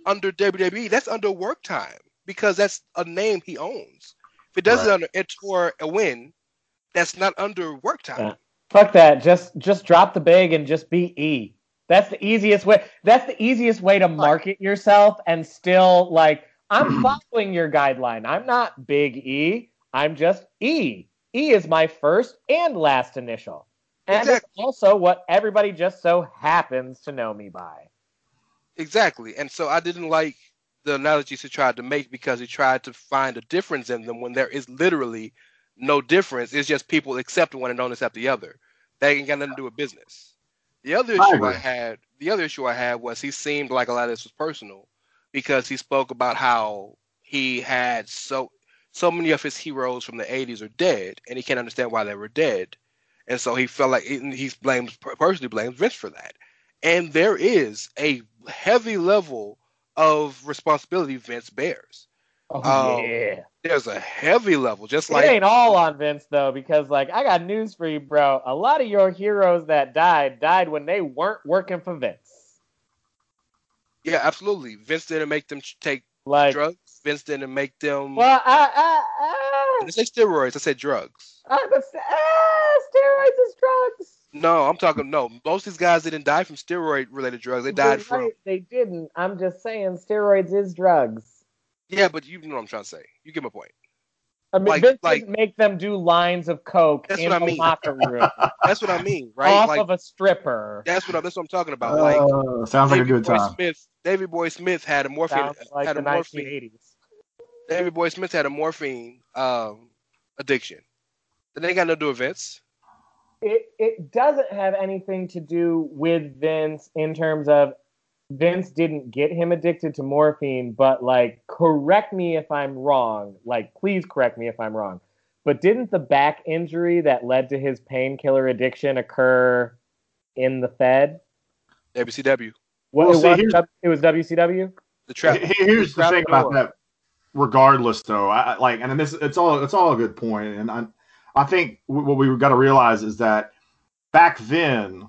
[SPEAKER 4] under WWE. That's under work time because that's a name he owns. If it doesn't
[SPEAKER 6] Right.
[SPEAKER 4] under Ettore Ewen, that's not under work time.
[SPEAKER 5] Yeah. Fuck that. Just just drop the big and just be E. That's the easiest way. That's the easiest way to market yourself and still like I'm following your guideline. I'm not big E. I'm just E. E is my first and last initial. And it's also what everybody just so happens to know me by.
[SPEAKER 4] Exactly. And so I didn't like the analogies he tried to make because he tried to find a difference in them when there is literally no difference. It's just people accept one and don't accept the other. That ain't got nothing to do with business. The other issue I, had, the other issue I had was he seemed like a lot of this was personal because he spoke about how he had so so many of his heroes from the 80s are dead and he can't understand why they were dead. And so he felt like he he blames personally blames Vince for that. And there is a heavy level of responsibility Vince bears.
[SPEAKER 5] Oh,
[SPEAKER 4] Oh,
[SPEAKER 5] yeah.
[SPEAKER 4] There's a heavy level, just
[SPEAKER 5] it
[SPEAKER 4] like
[SPEAKER 5] ain't all on Vince though, because like I got news for you, bro. A lot of your heroes that died died when they weren't working for Vince.
[SPEAKER 4] yeah, absolutely. Vince didn't make them take
[SPEAKER 5] Like,
[SPEAKER 4] drugs. Vince didn't make them.
[SPEAKER 5] well, I, I,
[SPEAKER 4] I didn't say steroids. I said drugs.
[SPEAKER 5] I, I, but, ah, steroids is drugs.
[SPEAKER 4] No, I'm talking. No, most of these guys didn't die from steroid-related drugs. They died
[SPEAKER 5] You're
[SPEAKER 4] from.
[SPEAKER 5] right, They didn't. I'm just saying, steroids is drugs.
[SPEAKER 4] Yeah, but you know what I'm trying to say. You get my point.
[SPEAKER 5] I mean,
[SPEAKER 4] Like-
[SPEAKER 5] Vince
[SPEAKER 4] like-
[SPEAKER 5] didn't make them do lines of coke
[SPEAKER 4] That's
[SPEAKER 5] in
[SPEAKER 4] what I
[SPEAKER 5] the locker room
[SPEAKER 4] That's what I mean, right?
[SPEAKER 5] off
[SPEAKER 4] like
[SPEAKER 5] of a stripper.
[SPEAKER 4] that's what I, that's what I'm talking about. Like
[SPEAKER 6] Uh, sounds like a good
[SPEAKER 4] Boy
[SPEAKER 6] time.
[SPEAKER 4] Smith, Davy Boy Smith had a morphine
[SPEAKER 5] Sounds like
[SPEAKER 4] had
[SPEAKER 5] the
[SPEAKER 4] a morphine
[SPEAKER 5] 1980s.
[SPEAKER 4] Davy Boy Smith had a morphine um, addiction. That ain't got nothing to do with Vince.
[SPEAKER 5] it it doesn't have anything to do with Vince in terms of Vince didn't get him addicted to morphine, but like correct me if I'm wrong. Like please correct me if I'm wrong. But didn't the back injury that led to his painkiller addiction occur in the Fed?
[SPEAKER 4] WCW,
[SPEAKER 5] What
[SPEAKER 6] Well,
[SPEAKER 5] it,
[SPEAKER 6] see,
[SPEAKER 5] was,
[SPEAKER 6] here's-
[SPEAKER 5] it was WCW?
[SPEAKER 4] the trap.
[SPEAKER 6] Here's the
[SPEAKER 5] Trap
[SPEAKER 6] thing about that. Regardless, though, I I- like, and this it's all it's all a good point, and I I think what we got to realize is that back then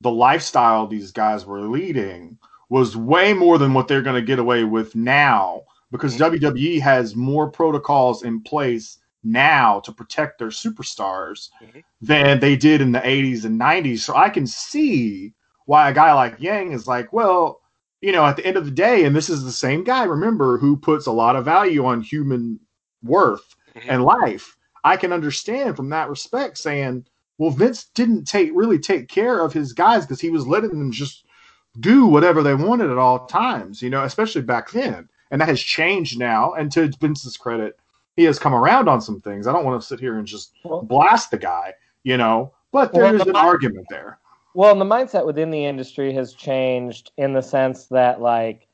[SPEAKER 6] the lifestyle these guys were leading was way more than what they're going to get away with now because WWE has more protocols in place now to protect their superstars
[SPEAKER 4] Mhm.
[SPEAKER 6] than they did in the 80s and 90s. So I can see why a guy like Yang is like, well, you know, at the end of the day, and this is the same guy, remember, who puts a lot of value on human worth
[SPEAKER 4] Mhm.
[SPEAKER 6] and life. I can understand from that respect saying, well, Vince didn't take really take care of his guys because he was letting them just do whatever they wanted at all times, you know, especially back then. And that has changed now. And to Vince's credit, he has come around on some things. I don't want to sit here and just blast the guy, you know, but
[SPEAKER 5] Well,
[SPEAKER 6] there's
[SPEAKER 5] the
[SPEAKER 6] an
[SPEAKER 5] mi-
[SPEAKER 6] argument there.
[SPEAKER 5] Well, and the mindset within the industry has changed in the sense that, like,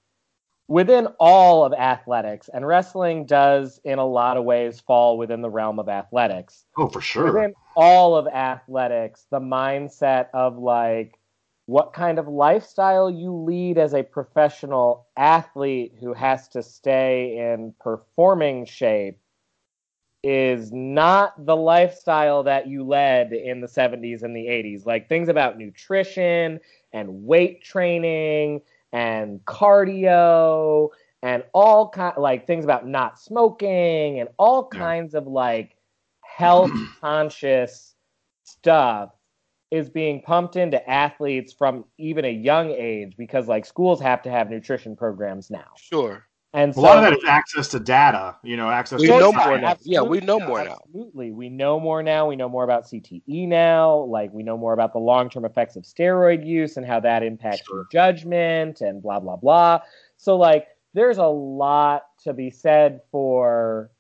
[SPEAKER 5] within all of athletics, and wrestling does, in a lot of ways, fall within the realm of athletics.
[SPEAKER 6] Oh, for sure.
[SPEAKER 5] Within all of athletics, the mindset of, like, what kind of lifestyle you lead as a professional athlete who has to stay in performing shape is not the lifestyle that you led in the 70s and the 80s. Like things about nutrition and weight training and cardio and all kind like things about not smoking and all
[SPEAKER 6] Yeah.
[SPEAKER 5] kinds of like health conscious stuff is being pumped into athletes from even a young age because like schools have to have nutrition programs now.
[SPEAKER 4] Sure.
[SPEAKER 5] And
[SPEAKER 6] A
[SPEAKER 5] so
[SPEAKER 6] lot of that is access to data, you know, access
[SPEAKER 4] We
[SPEAKER 6] to
[SPEAKER 4] know more now. Yeah, we know
[SPEAKER 5] absolutely,
[SPEAKER 4] more now.
[SPEAKER 5] Absolutely. We know more now. We know more about CTE now. Like, we know more about the long term effects of steroid use and how that impacts
[SPEAKER 6] Sure.
[SPEAKER 5] your judgment and blah, blah, blah. So, like, there's a lot to be said for,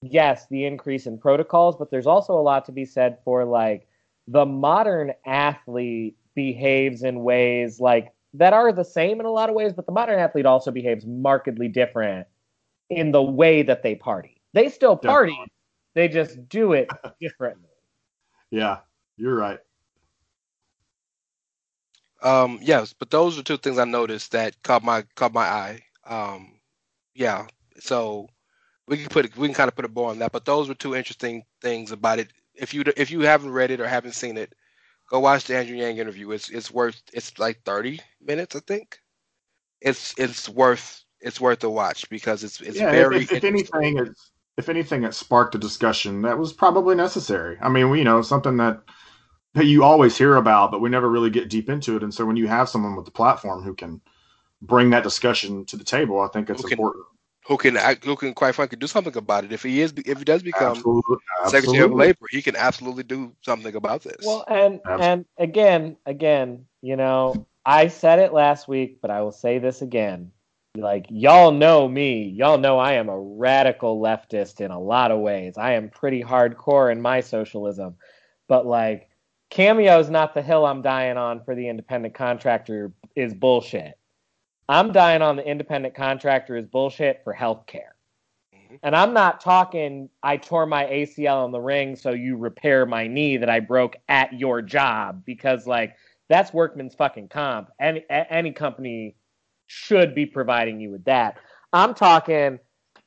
[SPEAKER 5] yes, the increase in protocols, but there's also a lot to be said for, like, the modern athlete behaves in ways like that are the same in a lot of ways, but the modern athlete also behaves markedly different in the way that they party. They still party,
[SPEAKER 6] Definitely.
[SPEAKER 5] they just do it differently.
[SPEAKER 6] Yeah, you're right.
[SPEAKER 4] Um, yes, but those are two things I noticed that caught my caught my eye. Um, yeah, so we can put we can kind of put a bow on that. But those were two interesting things about it. If you if you haven't read it or haven't seen it, go watch the Andrew Yang interview. It's it's worth it's like thirty minutes, I think. It's it's worth it's worth a watch because it's it's
[SPEAKER 6] yeah,
[SPEAKER 4] very
[SPEAKER 6] if, if anything, it's, if anything, it sparked a discussion that was probably necessary. I mean, we, you know, something that that you always hear about, but we never really get deep into it. And so when you have someone with the platform who can bring that discussion to the table, I think it's
[SPEAKER 4] Who can
[SPEAKER 6] important.
[SPEAKER 4] Who can act, who can quite frankly do something about it. If he is if he does become
[SPEAKER 6] Absolutely,
[SPEAKER 4] Secretary of. Labor, he can absolutely do something about this.
[SPEAKER 5] Well, and
[SPEAKER 6] Absolutely.
[SPEAKER 5] and again, again, you know, I said it last week, but I will say this again. Like y'all know me, y'all know I am a radical leftist in a lot of ways. I am pretty hardcore in my socialism, but like cameo is not the hill I'm dying on for the independent contractor is bullshit. I'm dying on the independent contractor is bullshit for healthcare.
[SPEAKER 4] Mhm.
[SPEAKER 5] And I'm not talking I tore my ACL in the ring so you repair my knee that I broke at your job because like that's workman's fucking comp. Any any company should be providing you with that. I'm talking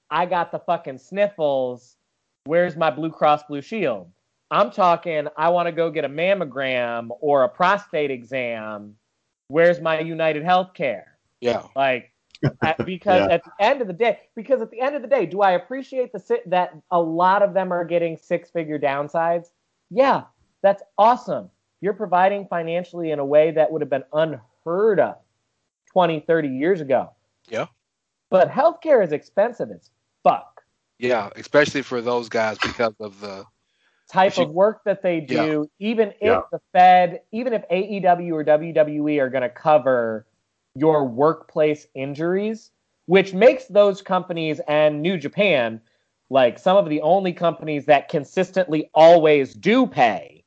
[SPEAKER 5] I got the fucking sniffles. Where's my Blue Cross Blue Shield? I'm talking I want to go get a mammogram or a prostate exam. Where's my United Healthcare?
[SPEAKER 4] Yeah,
[SPEAKER 5] Like, at- because
[SPEAKER 6] Yeah.
[SPEAKER 5] at the end of the day, because at the end of the day, do I appreciate the that a lot of them are getting six figure downsides? Yeah, that's awesome. You're providing financially in a way that would have been unheard of 20, 30 years ago.
[SPEAKER 4] Yeah.
[SPEAKER 5] But healthcare is expensive as fuck.
[SPEAKER 4] yeah, especially for those guys because of the
[SPEAKER 5] Type
[SPEAKER 4] you-
[SPEAKER 5] of work that they
[SPEAKER 4] Yeah.
[SPEAKER 5] do, even if
[SPEAKER 6] Yeah.
[SPEAKER 5] the Fed, even if AEW or WWE are going to cover your workplace injuries, which makes those companies and New Japan like some of the only companies that consistently always do pay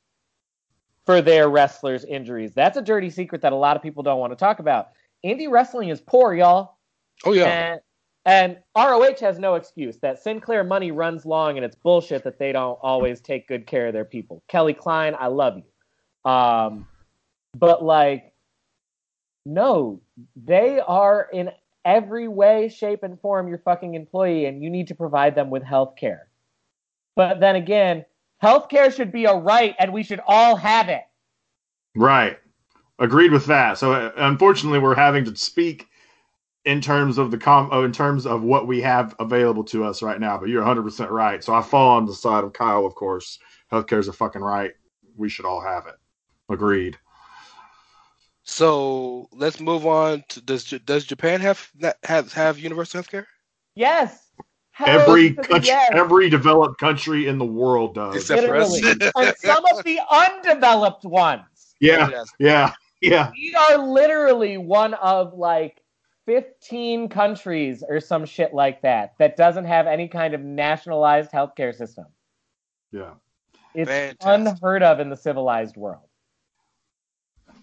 [SPEAKER 5] for their wrestlers' injuries. That's a dirty secret that a lot of people don't want to talk about. Indie wrestling is poor, y'all.
[SPEAKER 4] oh yeah,
[SPEAKER 5] And, and ROH has no excuse that Sinclair money runs long and it's bullshit that they don't always take good care of their people. Kelly Klein, I love you. Um, but like, no, they are in every way, shape, and form your fucking employee, and you need to provide them with health care. But then again, health care should be a right and we should all have it.
[SPEAKER 6] Right. agreed with that. So uh, unfortunately, we're having to speak in terms of the com oh, in terms of what we have available to us right now. But you're 100 percent right. So I fall on the side of Kyle, of course. Healthcare is a fucking right. We should all have it. Agreed.
[SPEAKER 4] So let's move on. To, does does Japan have have have universal health care?
[SPEAKER 5] Yes.
[SPEAKER 6] Every country,
[SPEAKER 5] yes.
[SPEAKER 6] every developed country in the world does.
[SPEAKER 4] Except for us.
[SPEAKER 5] And some of the undeveloped ones.
[SPEAKER 6] yeah,
[SPEAKER 4] Yes.
[SPEAKER 6] yeah, yeah.
[SPEAKER 5] We are literally one of like 15 countries or some shit like that that doesn't have any kind of nationalized healthcare system.
[SPEAKER 6] Yeah.
[SPEAKER 5] It's
[SPEAKER 4] Fantastic.
[SPEAKER 5] unheard of in the civilized world.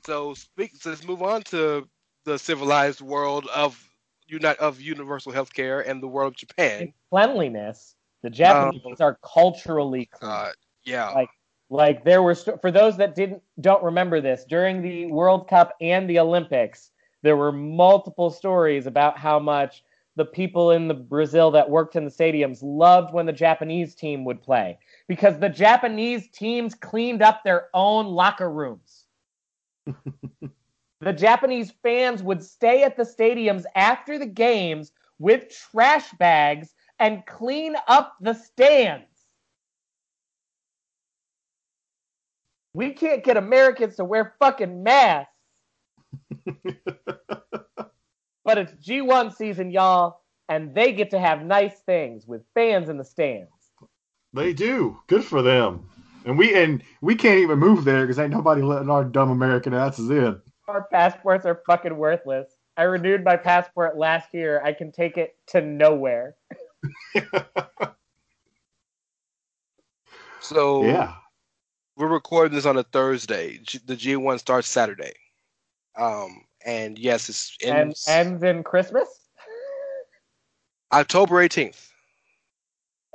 [SPEAKER 4] So speak. So let's move on to the civilized world of unite of universal health care and the world of Japan.
[SPEAKER 5] In cleanliness, the Japanese
[SPEAKER 4] Um,
[SPEAKER 5] are culturally clean.
[SPEAKER 4] Uh, yeah.
[SPEAKER 5] Like- like there were st- for those that didn't don't remember this during the World Cup and the Olympics, there were multiple stories about how much the people in the Brazil that worked in the stadiums loved when the Japanese team would play because the Japanese teams cleaned up their own locker rooms. the Japanese fans would stay at the stadiums after the games with trash bags and clean up the stands. We can't get Americans to wear fucking masks. but it's G1 season, y'all, and they get to have nice things with fans in the stands.
[SPEAKER 6] They do. Good for them. And we and we can't even move there because ain't nobody letting our dumb American asses in.
[SPEAKER 5] Our passports are fucking worthless. I renewed my passport last year. I can take it to nowhere.
[SPEAKER 4] So
[SPEAKER 6] Yeah.
[SPEAKER 4] we're recording this on a Thursday. G- the G1 starts Saturday. Um, and yes, it's in
[SPEAKER 5] And ends in Christmas?
[SPEAKER 4] October 18th.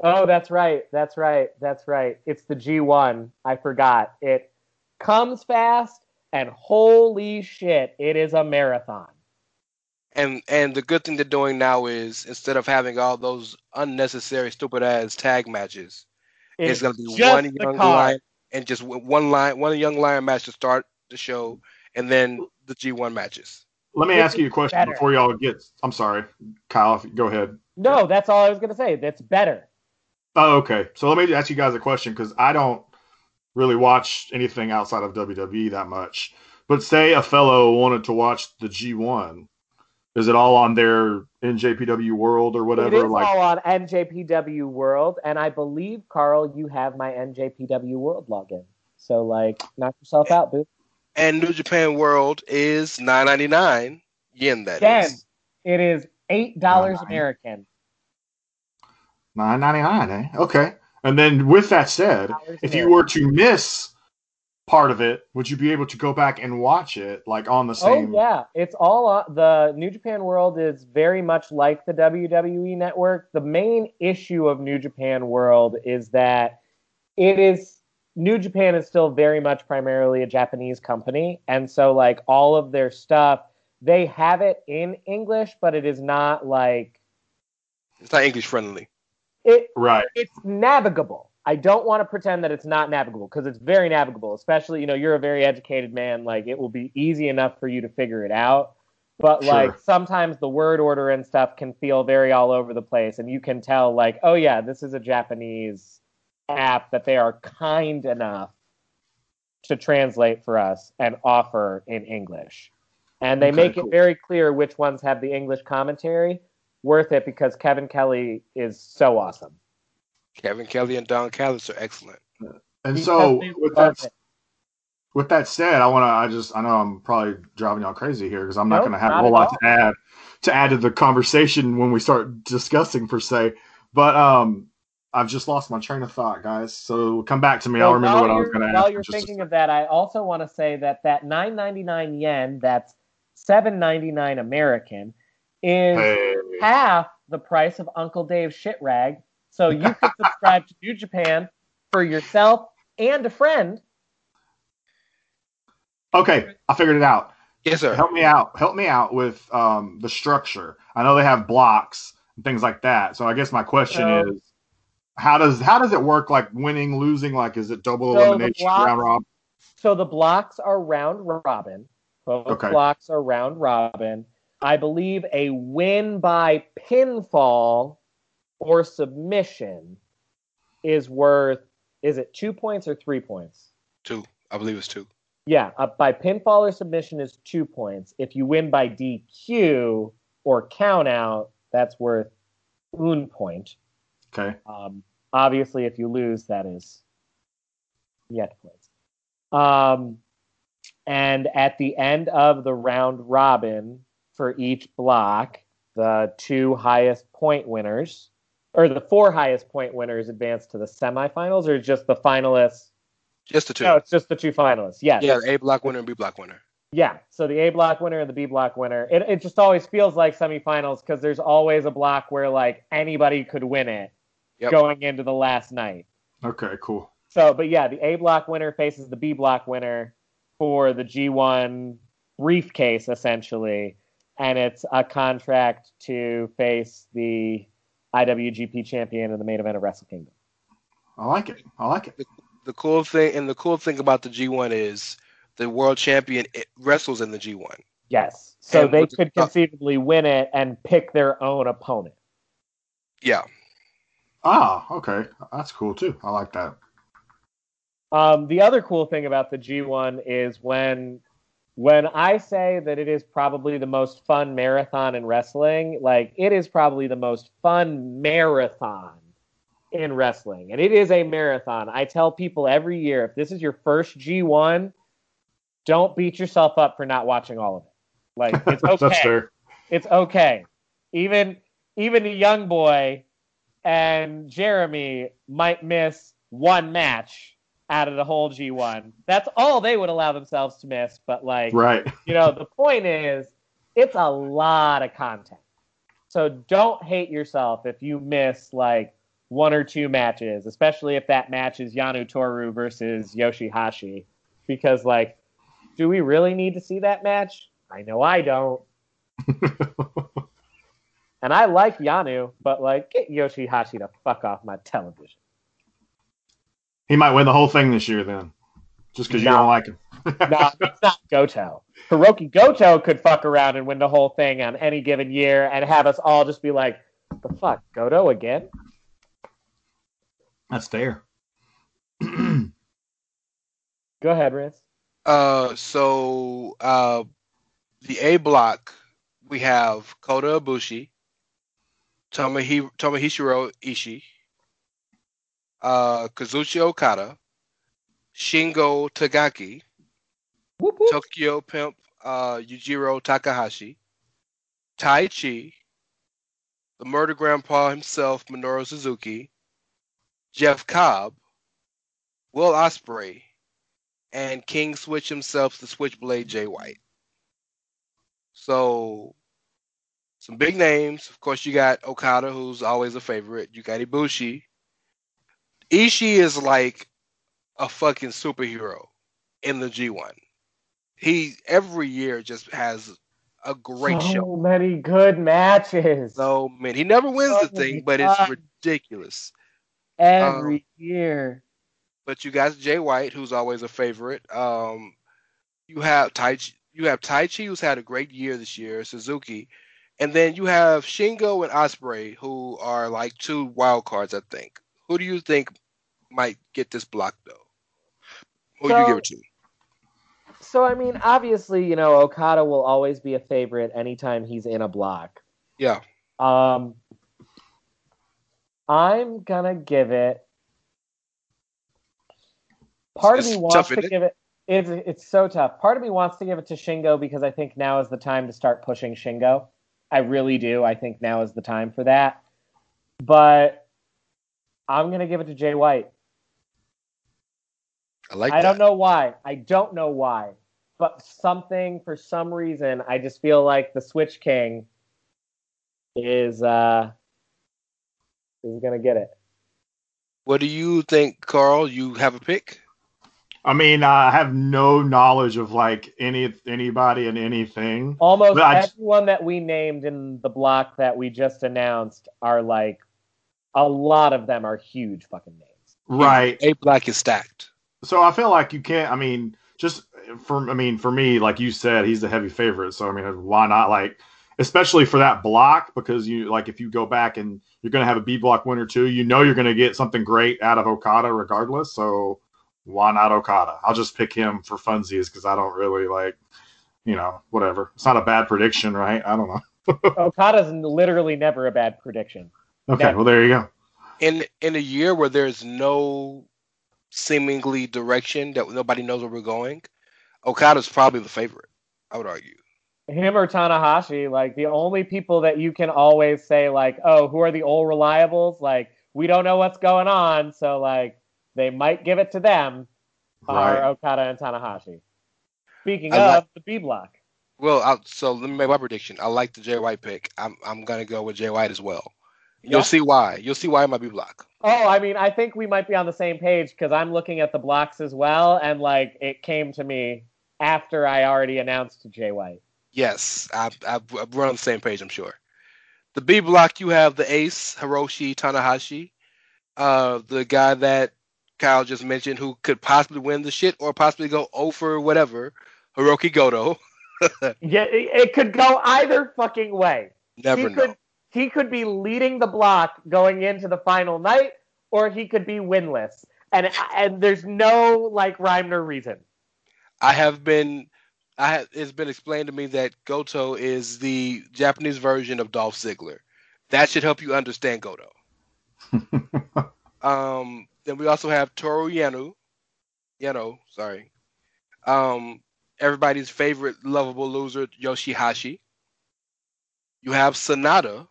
[SPEAKER 5] Oh, that's right. That's right. That's right. It's the G1. I forgot. It comes fast, and holy shit, it is a marathon.
[SPEAKER 4] And and the good thing they're doing now is instead of having all those unnecessary stupid ass tag matches, it's, gonna be one young
[SPEAKER 5] card.
[SPEAKER 4] lion and just one line, one young lion match to start the show, and then the G1 matches.
[SPEAKER 6] Let me
[SPEAKER 5] Which
[SPEAKER 6] ask you a question
[SPEAKER 5] better.
[SPEAKER 6] before y'all get. I'm sorry, Kyle. Go ahead.
[SPEAKER 5] No, that's all I was going to say. That's better.
[SPEAKER 6] Oh, okay. So let me ask you guys a question because I don't really watch anything outside of WWE that much. But say a fellow wanted to watch the G1, is it all on their NJPW World or whatever?
[SPEAKER 5] is
[SPEAKER 6] Like,
[SPEAKER 5] all on NJPW World, and I believe, Carl, you have my NJPW World login. So, like, knock yourself out, boo.
[SPEAKER 4] And New Japan World is 9.99 yen. That is.
[SPEAKER 5] Again, it is $8
[SPEAKER 6] Nine.
[SPEAKER 5] American.
[SPEAKER 6] Nine ninety nine, eh? Okay. And then with that said, if you were to miss part of it, would you be able to go back and watch it like on the same?
[SPEAKER 5] Oh yeah, it's all on the New Japan World is very much like the WWE network. The main issue of New Japan World is that it is New Japan is still very much primarily a Japanese company, and so like all of their stuff, they have it in English, but it is not like
[SPEAKER 4] It's not English friendly.
[SPEAKER 5] It
[SPEAKER 6] Right.
[SPEAKER 5] it's navigable. I don't want to pretend that it's not navigable because it's very navigable. Especially, you know, you're a very educated man. Like, it will be easy enough for you to figure it out. But
[SPEAKER 6] Sure.
[SPEAKER 5] like sometimes the word order and stuff can feel very all over the place, and you can tell like, oh yeah, this is a Japanese app that they are kind enough to translate for us and offer in English. And they
[SPEAKER 6] Okay,
[SPEAKER 5] make
[SPEAKER 6] cool.
[SPEAKER 5] it very clear which ones have the English commentary. Worth it because Kevin Kelly is so awesome.
[SPEAKER 4] Kevin Kelly and Don Callis are excellent.
[SPEAKER 6] And
[SPEAKER 5] Because
[SPEAKER 6] so with that
[SPEAKER 5] it.
[SPEAKER 6] with that said, I want to. I just. I know I'm probably driving y'all crazy here because I'm not going to have a whole
[SPEAKER 5] at
[SPEAKER 6] lot to add to add to the conversation when we start discussing per se. But um, I've just lost my train of thought, guys. So come back to me. I'll remember what I was going to
[SPEAKER 5] While you're
[SPEAKER 6] in just a
[SPEAKER 5] thinking of that, I also want to say that that 9.99 yen, that's 7.99 American, is
[SPEAKER 6] Hey.
[SPEAKER 5] Half the price of Uncle Dave's shit rag. So you could subscribe to New Japan for yourself and a friend.
[SPEAKER 6] Okay, I figured it out.
[SPEAKER 4] Yes, sir.
[SPEAKER 6] Help me out. Help me out with um, the structure. I know they have blocks and things like that. So I guess my question
[SPEAKER 5] So-
[SPEAKER 6] is, how does how does it work? Like winning, losing? Like is it double
[SPEAKER 5] So
[SPEAKER 6] elimination,
[SPEAKER 5] blocks-
[SPEAKER 6] round robin?
[SPEAKER 5] So the blocks are round robin. Both
[SPEAKER 6] Okay.
[SPEAKER 5] blocks are round robin. I believe a win by pinfall or submission is worth is it two points or three points?
[SPEAKER 4] Two. I believe it's two.
[SPEAKER 5] Yeah, uh, by pinfall or submission is two points. If you win by DQ or count out, that's worth un point.
[SPEAKER 6] Okay.
[SPEAKER 5] Um, obviously, if you lose, that is yet points. Um, and at the end of the round robin for each block, the two highest point winners, or the four highest point winners, advance to the semifinals, or just the finalists.
[SPEAKER 4] Just the two.
[SPEAKER 5] No, it's just the two finalists. Yes.
[SPEAKER 4] yeah, the A block winner and B block winner.
[SPEAKER 5] Yeah, so the A block winner and the B block winner. It, it just always feels like semifinals because there's always a block where like anybody could win it
[SPEAKER 4] Yep.
[SPEAKER 5] going into the last night.
[SPEAKER 6] Okay. Cool.
[SPEAKER 5] So, but yeah, the A block winner faces the B block winner for the G1 briefcase essentially, and it's a contract to face the IWGP champion in the main event of Wrestle Kingdom.
[SPEAKER 6] I like it. I like it.
[SPEAKER 4] The cool thing and the cool thing about the G1 is the world champion it wrestles in the G1.
[SPEAKER 5] Yes, so
[SPEAKER 4] And
[SPEAKER 5] they
[SPEAKER 4] with the-
[SPEAKER 5] could conceivably win it and pick their own opponent.
[SPEAKER 4] Yeah.
[SPEAKER 6] Ah. Okay. That's cool too. I like that.
[SPEAKER 5] Um, the other cool thing about the G1 is when when I say that it is probably the most fun marathon in wrestling, like it is probably the most fun marathon in wrestling. And it is a marathon. I tell people every year if this is your first G1, don't beat yourself up for not watching all of it. Like it's okay.
[SPEAKER 6] That's fair.
[SPEAKER 5] It's okay. Even even a young boy and Jeremy might miss one match out of the whole G1. That's all they would allow themselves to miss. But like,
[SPEAKER 6] Right.
[SPEAKER 5] you know, the point is, it's a lot of content. So don't hate yourself if you miss like one or two matches, especially if that match is Yano Toru versus Yoshihashi, because like, do we really need to see that match? I know I don't. And I like Yano, but like, get Yoshihashi to fuck off my television.
[SPEAKER 6] He might win the whole thing this year then, just because you
[SPEAKER 5] No.
[SPEAKER 6] don't like him.
[SPEAKER 5] no, it's not Goto. Hiroki Goto could fuck around and win the whole thing on any given year and have us all just be like, the fuck, Goto again?
[SPEAKER 6] That's fair.
[SPEAKER 5] Go ahead, Riz.
[SPEAKER 4] Uh, so uh, the A block we have Kota Ibushi, Tomohi- Tomohiro Ishii, uh, Kazuchi Okada, Shingo Takagi,
[SPEAKER 5] Whoop, whoop.
[SPEAKER 4] Tokyo Pimp uh, Yujiro Takahashi, Taichi, the Murder Grandpa himself Minoru Suzuki, Jeff Cobb, Will Ospreay, and King Switch himself, the Switchblade Jay White. So, some big names. Of course, you got Okada, who's always a favorite. You got Ibushi. Ishii is like a fucking superhero in the G1. He every year just has a great
[SPEAKER 5] so
[SPEAKER 4] show.
[SPEAKER 5] So many good matches.
[SPEAKER 4] So man, he never wins the
[SPEAKER 5] So many
[SPEAKER 4] thing, but it's ridiculous.
[SPEAKER 5] Every year.
[SPEAKER 4] But you got Jay White, who's always a favorite. Um, you have Taichi, you have Taichi, who's had a great year this year. Suzuki, and then you have Shingo and Ospreay, who are like two wild cards. I think. Who do you think might get this block though? Who do you give it to?
[SPEAKER 5] So, I mean, obviously, you know, Okada will always be a favorite anytime he's in a block.
[SPEAKER 4] Yeah,
[SPEAKER 5] Um, I'm gonna give it. Part
[SPEAKER 4] It's
[SPEAKER 5] of me wants
[SPEAKER 4] tough,
[SPEAKER 5] to
[SPEAKER 4] it?
[SPEAKER 5] give it. It's it's so tough. Part of me wants to give it to Shingo because I think now is the time to start pushing Shingo. I really do. I think now is the time for that. But I'm gonna give it to Jay White.
[SPEAKER 4] I like
[SPEAKER 5] I
[SPEAKER 4] that.
[SPEAKER 5] don't know why. I don't know why. But something for some reason, I just feel like the Switch King is uh is gonna get it.
[SPEAKER 4] What do you think, Carl? You have a pick?
[SPEAKER 6] I mean, I have no knowledge of like any anybody and anything.
[SPEAKER 5] Almost
[SPEAKER 6] But just-
[SPEAKER 5] everyone that we named in the block that we just announced are like a lot of them are huge fucking names.
[SPEAKER 6] Right.
[SPEAKER 4] A black is stacked.
[SPEAKER 6] So I feel like you can't. I mean, just for I mean, for me, like you said, he's the heavy favorite. So I mean, why not? Like, especially for that block, because you like if you go back and you're going to have a B block winner too, you know you're going to get something great out of Okada regardless. So why not Okada? I'll just pick him for funsies because I don't really like, you know, whatever. It's not a bad prediction, right? I don't know.
[SPEAKER 5] Okada's literally never a bad prediction.
[SPEAKER 6] Okay,
[SPEAKER 5] Never.
[SPEAKER 6] well there you go.
[SPEAKER 4] In in a year where there's no seemingly direction that nobody knows where we're going, Okada's probably the favorite. I would argue.
[SPEAKER 5] him or Tanahashi, like the only people that you can always say, like, oh, who are the old reliables? Like, we don't know what's going on, so like they might give it to them are
[SPEAKER 6] Right.
[SPEAKER 5] Okada and Tanahashi. Speaking
[SPEAKER 4] I
[SPEAKER 5] of
[SPEAKER 4] like-
[SPEAKER 5] the B block,
[SPEAKER 4] Well, i so let me make my prediction. I like the Jay White pick. I'm I'm gonna go with Jay White as well. You'll see why. You'll see why it might be block.
[SPEAKER 5] oh, I mean, I think we might be on the same page because I'm looking at the blocks as well, and like it came to me after I already announced to Jay White.
[SPEAKER 4] Yes, I, I, we're on the same page. I'm sure. The B block, you have the ace Hiroshi Tanahashi, uh, the guy that Kyle just mentioned, who could possibly win the shit or possibly go over whatever. Hiroki Goto.
[SPEAKER 5] Yeah, it, it could go either fucking way.
[SPEAKER 4] Never
[SPEAKER 5] he
[SPEAKER 4] know.
[SPEAKER 5] could he could be leading the block going into the final night, or he could be winless. And and there's no like rhyme nor reason.
[SPEAKER 4] I have been, I have, it's been explained to me that Goto is the Japanese version of Dolph Ziggler. That should help you understand Goto. Um, then we also have Toru Yano, Yano, sorry. Um, everybody's favorite lovable loser, Yoshihashi. You have SANADA.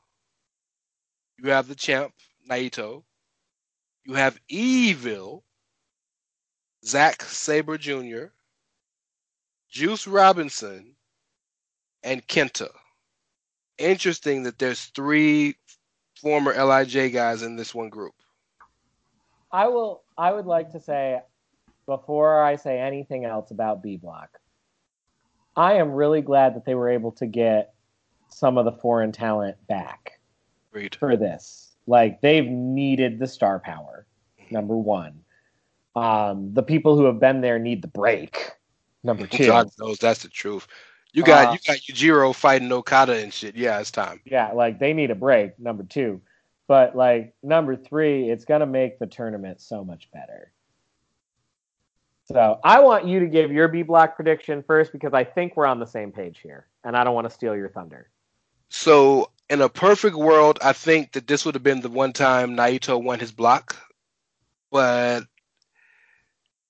[SPEAKER 4] You have the champ, Naito. You have Evil, Zack Sabre Jr., Juice Robinson, and Kenta. Interesting that there's three former LIJ guys in this one group.
[SPEAKER 5] I will. I would like to say before I say anything else about B Block, I am really glad that they were able to get some of the foreign talent back
[SPEAKER 4] Agreed.
[SPEAKER 5] for this. Like they've needed the star power. Number one, um, the people who have been there need the break. Number two,
[SPEAKER 4] God knows that's the truth. You got
[SPEAKER 5] Uh,
[SPEAKER 4] you got Yujiro fighting Okada and shit. Yeah, it's time.
[SPEAKER 5] yeah, like they need a break. Number two, but like number three, it's gonna make the tournament so much better. So I want you to give your B block prediction first because I think we're on the same page here, and I don't want to steal your thunder.
[SPEAKER 4] So in a perfect world, I think that this would have been the one time Naito won his block, but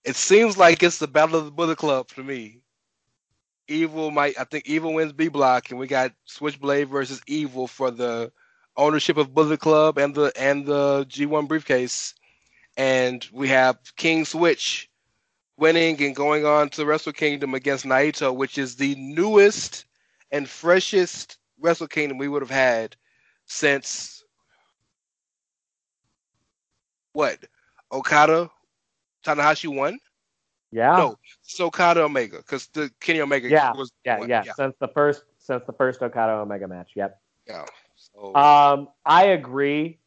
[SPEAKER 4] it seems like it's the battle of the Bullet Club for me. Evil might, I think Evil wins B block, and we got Switchblade versus Evil for the ownership of Bullet Club and the and the G1 briefcase, and we have King Switch winning and going on to Wrestle Kingdom against Naito, which is the newest and freshest Wrestle Kingdom we would have had since what? Okada, Tanahashi won?
[SPEAKER 5] Yeah,
[SPEAKER 4] No, it's Okada Omega because the Kenny Omega
[SPEAKER 5] Yeah,
[SPEAKER 4] was
[SPEAKER 5] yeah,
[SPEAKER 4] won.
[SPEAKER 5] yeah. Since the first, since the first Okada Omega match. Yep.
[SPEAKER 4] yeah. So,
[SPEAKER 5] Um, I agree.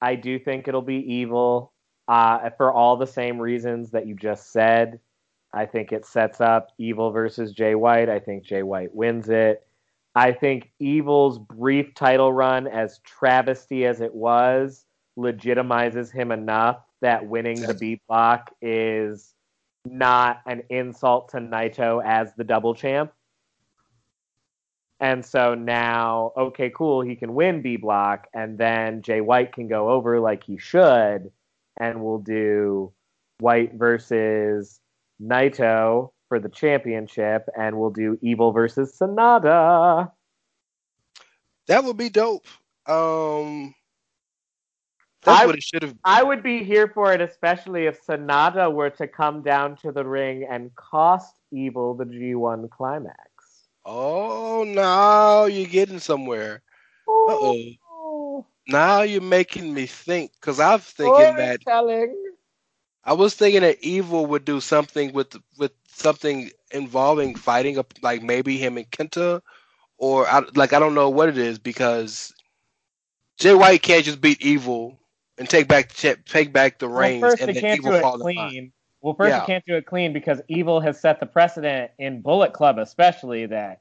[SPEAKER 5] I do think it'll be evil. Uh, for all the same reasons that you just said. I think it sets up evil versus Jay White. I think Jay White wins it. I think Evil's brief title run, as travesty as it was, legitimizes him enough that winning the B block is not an insult to Naito as the double champ. And so now, okay, cool, he can win B block, and then Jay White can go over like he should, and we'll do White versus Naito for the championship, and we'll do Evil versus SANADA.
[SPEAKER 4] that would be dope. Um, that's
[SPEAKER 5] I-
[SPEAKER 4] what it should have.
[SPEAKER 5] I would be here for it, especially if SANADA were to come down to the ring and cost Evil the G1 climax.
[SPEAKER 4] Oh, now you're getting somewhere.
[SPEAKER 5] Oh,
[SPEAKER 4] Now you're making me think because I was thinking that. I was thinking that Evil would do something with with something involving fighting up, like maybe him and Kenta, or I, like I don't know what it is because Jay White can't just beat Evil and take back the take back the
[SPEAKER 5] Well,
[SPEAKER 4] reins
[SPEAKER 5] first,
[SPEAKER 4] and then Evil
[SPEAKER 5] do it
[SPEAKER 4] fall in
[SPEAKER 5] clean. Well, first
[SPEAKER 4] Yeah.
[SPEAKER 5] you can't do it clean because Evil has set the precedent in Bullet Club, especially that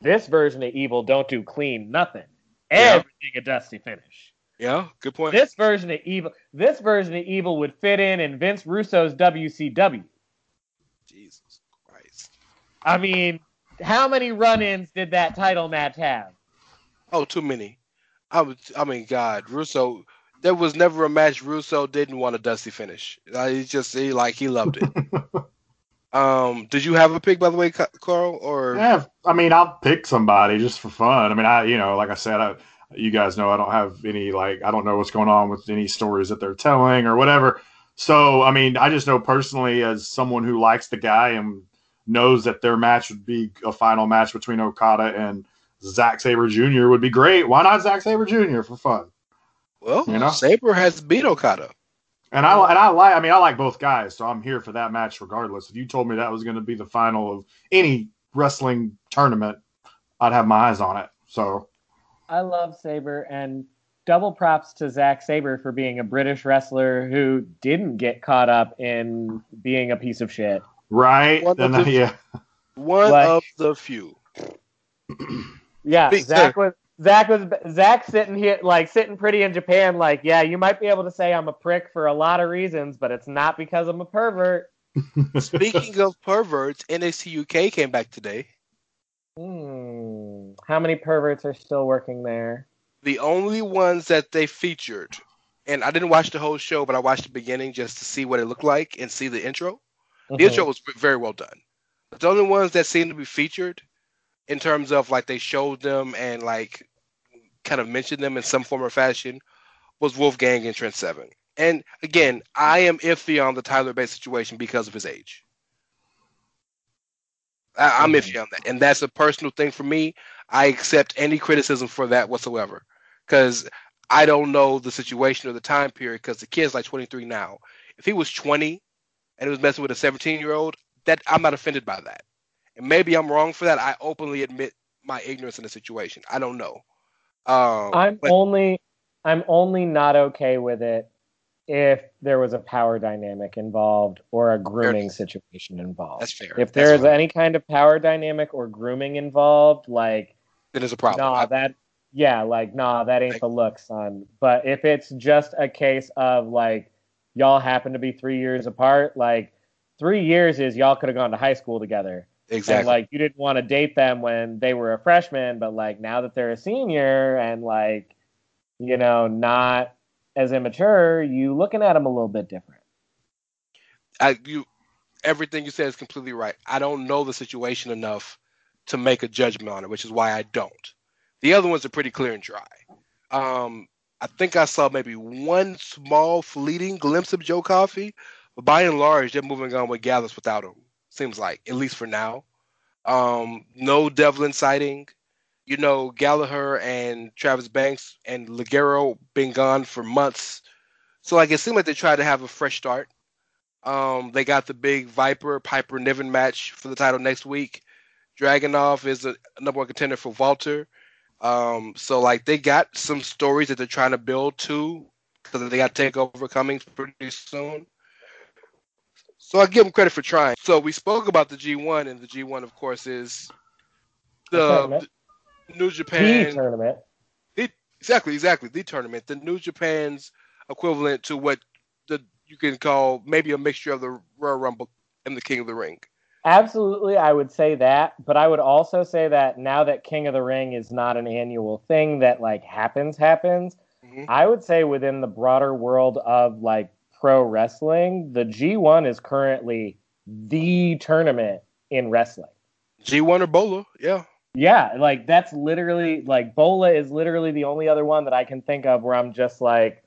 [SPEAKER 5] this version of Evil don't do clean nothing.
[SPEAKER 4] Yeah.
[SPEAKER 5] Everything a dusty finish.
[SPEAKER 4] Yeah, good point.
[SPEAKER 5] This version of Evil, this version of Evil would fit in in Vince Russo's WCW.
[SPEAKER 4] Jesus Christ.
[SPEAKER 5] I mean, how many run-ins did that title match have?
[SPEAKER 4] Oh, too many. I would. I mean, God, Russo. There was never a match Russo didn't want a dusty finish. He just he like he loved it. um, did you have a pick by the way, Carl? Or
[SPEAKER 6] Yeah, I mean, I'll pick somebody just for fun. I mean, I, you know, like I said, I, you guys know I don't have any like I don't know what's going on with any stories that they're telling or whatever. So, I mean, I just know personally as someone who likes the guy and knows that their match would be a final match between Okada and Zack Sabre Jr. would be great. Why not Zack Sabre Jr. for fun?
[SPEAKER 4] well,
[SPEAKER 6] You know?
[SPEAKER 4] Sabre has beat Okada.
[SPEAKER 6] And I and I like I mean I like both guys, so I'm here for that match regardless. If you told me that was going to be the final of any wrestling tournament, I'd have my eyes on it. So
[SPEAKER 5] I love Sabre and double props to Zack Sabre for being a British wrestler who didn't get caught up in being a piece of shit.
[SPEAKER 6] right,
[SPEAKER 4] One
[SPEAKER 6] then
[SPEAKER 4] of the-
[SPEAKER 6] yeah,
[SPEAKER 4] One
[SPEAKER 5] Like-
[SPEAKER 4] of the few.
[SPEAKER 5] Yeah,
[SPEAKER 4] Big
[SPEAKER 5] Zach was Zach was Zach sitting here like sitting pretty in Japan. Like, yeah, you might be able to say I'm a prick for a lot of reasons, but it's not because I'm a pervert.
[SPEAKER 4] Speaking of perverts, NXT UK came back today.
[SPEAKER 5] Hmm. How many perverts are still working there?
[SPEAKER 4] The only ones that they featured, and I didn't watch the whole show, but I watched the beginning just to see what it looked like and see the intro. The
[SPEAKER 5] Mhm.
[SPEAKER 4] intro was very well done. But the only ones that seemed to be featured in terms of like they showed them and like kind of mentioned them in some form or fashion was Wolfgang and Trent Seven. And again, I am iffy on the Tyler Bates situation because of his age. I, I'm iffy on that, and that's a personal thing for me. I accept any criticism for that whatsoever, because I don't know the situation or the time period. Because the kid's like 23 now. If he was 20 and he was messing with a 17 year old, that I'm not offended by that. And maybe I'm wrong for that. I openly admit my ignorance in the situation. I don't know. Um,
[SPEAKER 5] I'm
[SPEAKER 4] but
[SPEAKER 5] only I'm only not okay with it if there was a power dynamic involved or a grooming situation involved.
[SPEAKER 4] that's fair.
[SPEAKER 5] If there's
[SPEAKER 4] fair.
[SPEAKER 5] any kind of power dynamic or grooming involved, like
[SPEAKER 4] it is a problem.
[SPEAKER 5] nah,
[SPEAKER 4] I-
[SPEAKER 5] that yeah, like nah, that ain't
[SPEAKER 4] Like-
[SPEAKER 5] the look, son. But if it's just a case of like y'all happen to be three years apart, like three years is y'all could have gone to high school together. And
[SPEAKER 4] exactly.
[SPEAKER 5] like you didn't want to date them when they were a freshman, but like now that they're a senior and like you know not as immature, you looking at them a little bit different.
[SPEAKER 4] I you everything you said is completely right. I don't know the situation enough to make a judgment on it, which is why I don't. The other ones are pretty clear and dry. Um, I think I saw maybe one small fleeting glimpse of Joe Coffey, but by and large, they're moving on with Gallus without him. Seems like, at least for now. Um, no Devlin sighting. You know, Gallagher and Travis Banks and Ligero been gone for months. So like it seemed like they tried to have a fresh start. Um, they got the big Viper Piper Niven match for the title next week. Dragunov is a number one contender for Walter. Um, so like they got some stories that they're trying to build to because they got Takeover coming pretty soon. So I give them credit for trying. So we spoke about the G1, and the G1, of course, is
[SPEAKER 5] The
[SPEAKER 4] the,
[SPEAKER 5] tournament.
[SPEAKER 4] the New
[SPEAKER 5] The
[SPEAKER 4] Japan.
[SPEAKER 5] tournament.
[SPEAKER 4] Exactly, exactly. The tournament, the New Japan's equivalent to what the you can call maybe a mixture of the Royal Rumble and the King of the Ring.
[SPEAKER 5] Absolutely, I would say that, but I would also say that now that King of the Ring is not an annual thing that like happens happens,
[SPEAKER 4] Mhm.
[SPEAKER 5] I would say within the broader world of like pro wrestling, the G1 is currently the tournament in wrestling.
[SPEAKER 4] G1 or Bola, yeah.
[SPEAKER 5] Yeah, like that's literally like Bola is literally the only other one that I can think of where I'm just like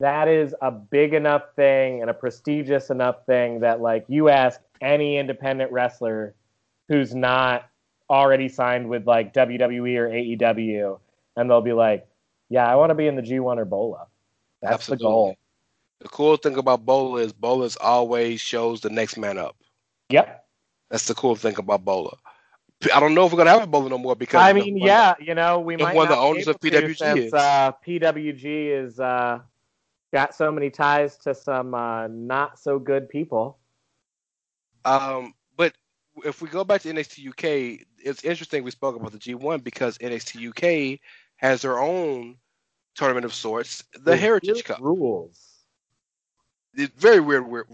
[SPEAKER 5] that is a big enough thing and a prestigious enough thing that like you ask any independent wrestler who's not already signed with like WWE or AEW and they'll be like, "Yeah, I want to be in the G1 or Bola." That's
[SPEAKER 4] Absolutely.
[SPEAKER 5] the goal.
[SPEAKER 4] The cool thing about Bola is Bola's always shows the next man up.
[SPEAKER 5] Yep.
[SPEAKER 4] That's the cool thing about Bola. I don't know if we're gonna have a Bola no more because
[SPEAKER 5] I mean, yeah, you know, we might
[SPEAKER 4] one of the owners of PWG
[SPEAKER 5] since
[SPEAKER 4] is.
[SPEAKER 5] uh, PWG is uh, got so many ties to some uh, not so good people.
[SPEAKER 4] Um, but if we go back to NXT UK, it's interesting we spoke about the G1 because NXT UK has their own tournament of sorts, the Heritage Cup.
[SPEAKER 5] rules.
[SPEAKER 4] It's very weird, weird,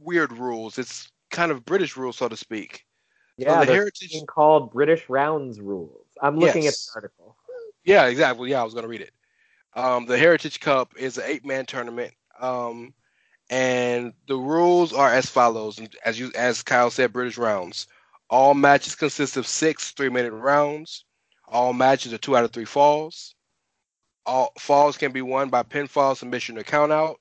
[SPEAKER 4] weird rules. It's kind of British rules, so to speak.
[SPEAKER 5] Yeah,
[SPEAKER 4] the Heritage-
[SPEAKER 5] being called British Rounds rules. I'm looking
[SPEAKER 4] Yes.
[SPEAKER 5] at the article.
[SPEAKER 4] Yeah, exactly. Yeah, I was going to read it. Um, the Heritage Cup is an eight-man tournament, um, and the rules are as follows. As you, as Kyle said, British rounds. All matches consist of six three-minute rounds. All matches are two out of three falls. All falls can be won by pinfall, submission, or countout.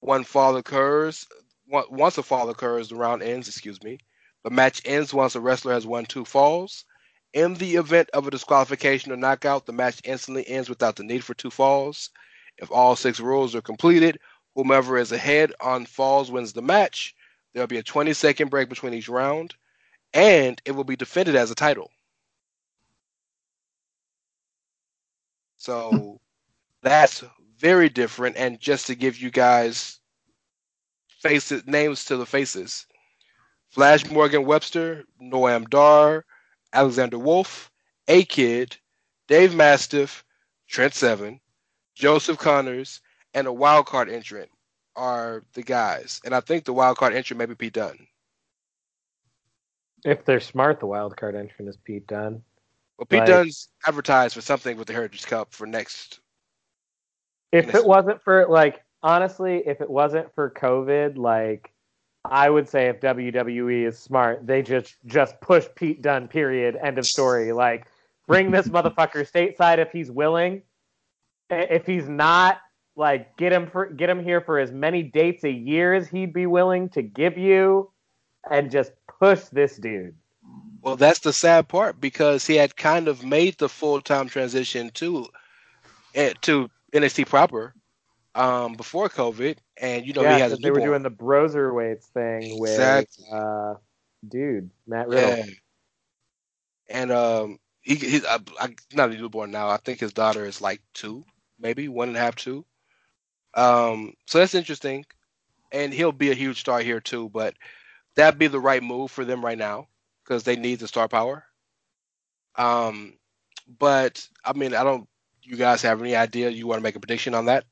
[SPEAKER 4] One fall occurs. Once a fall occurs, the round ends. Excuse me. The match ends once a wrestler has won two falls. In the event of a disqualification or knockout, the match instantly ends without the need for two falls. If all six rules are completed, whomever is ahead on falls wins the match. There'll be a 20 second break between each round, and it will be defended as a title. So that's very different. And just to give you guys faces, names to the faces Flash Morgan Webster, Noam Dar, Alexander Wolf, A Kid, Dave Mastiff, Trent Seven, Joseph Connors, and a wild card entrant are the guys. And I think the wild card entrant may be Pete Dunne.
[SPEAKER 5] If they're smart, the wild card entrant is Pete Dunne.
[SPEAKER 4] Well, Pete
[SPEAKER 5] Like-
[SPEAKER 4] Dunne's advertised for something with the Heritage Cup for next.
[SPEAKER 5] If it wasn't for like honestly, if it wasn't for COVID, like I would say if WWE is smart, they just just push Pete Dunne. Period. End of story. Like bring this motherfucker stateside if he's willing. If he's not, like get him for get him here for as many dates a year as he'd be willing to give you, and just push this dude.
[SPEAKER 4] Well, that's the sad part because he had kind of made the full time transition to eh, to NXT proper um, before COVID, and you know
[SPEAKER 5] yeah,
[SPEAKER 4] he has
[SPEAKER 5] they were doing the Broserweights thing with
[SPEAKER 4] Exactly.
[SPEAKER 5] uh, dude Matt Riddle.
[SPEAKER 4] Yeah. And um, he he I, I, not a newborn now. I think his daughter is like two, maybe one and a half, two. Um, so that's interesting, and he'll be a huge star here too. But that'd be the right move for them right now because they need the star power. Um, but I mean, I don't. You guys have any idea? You want to make a prediction on that?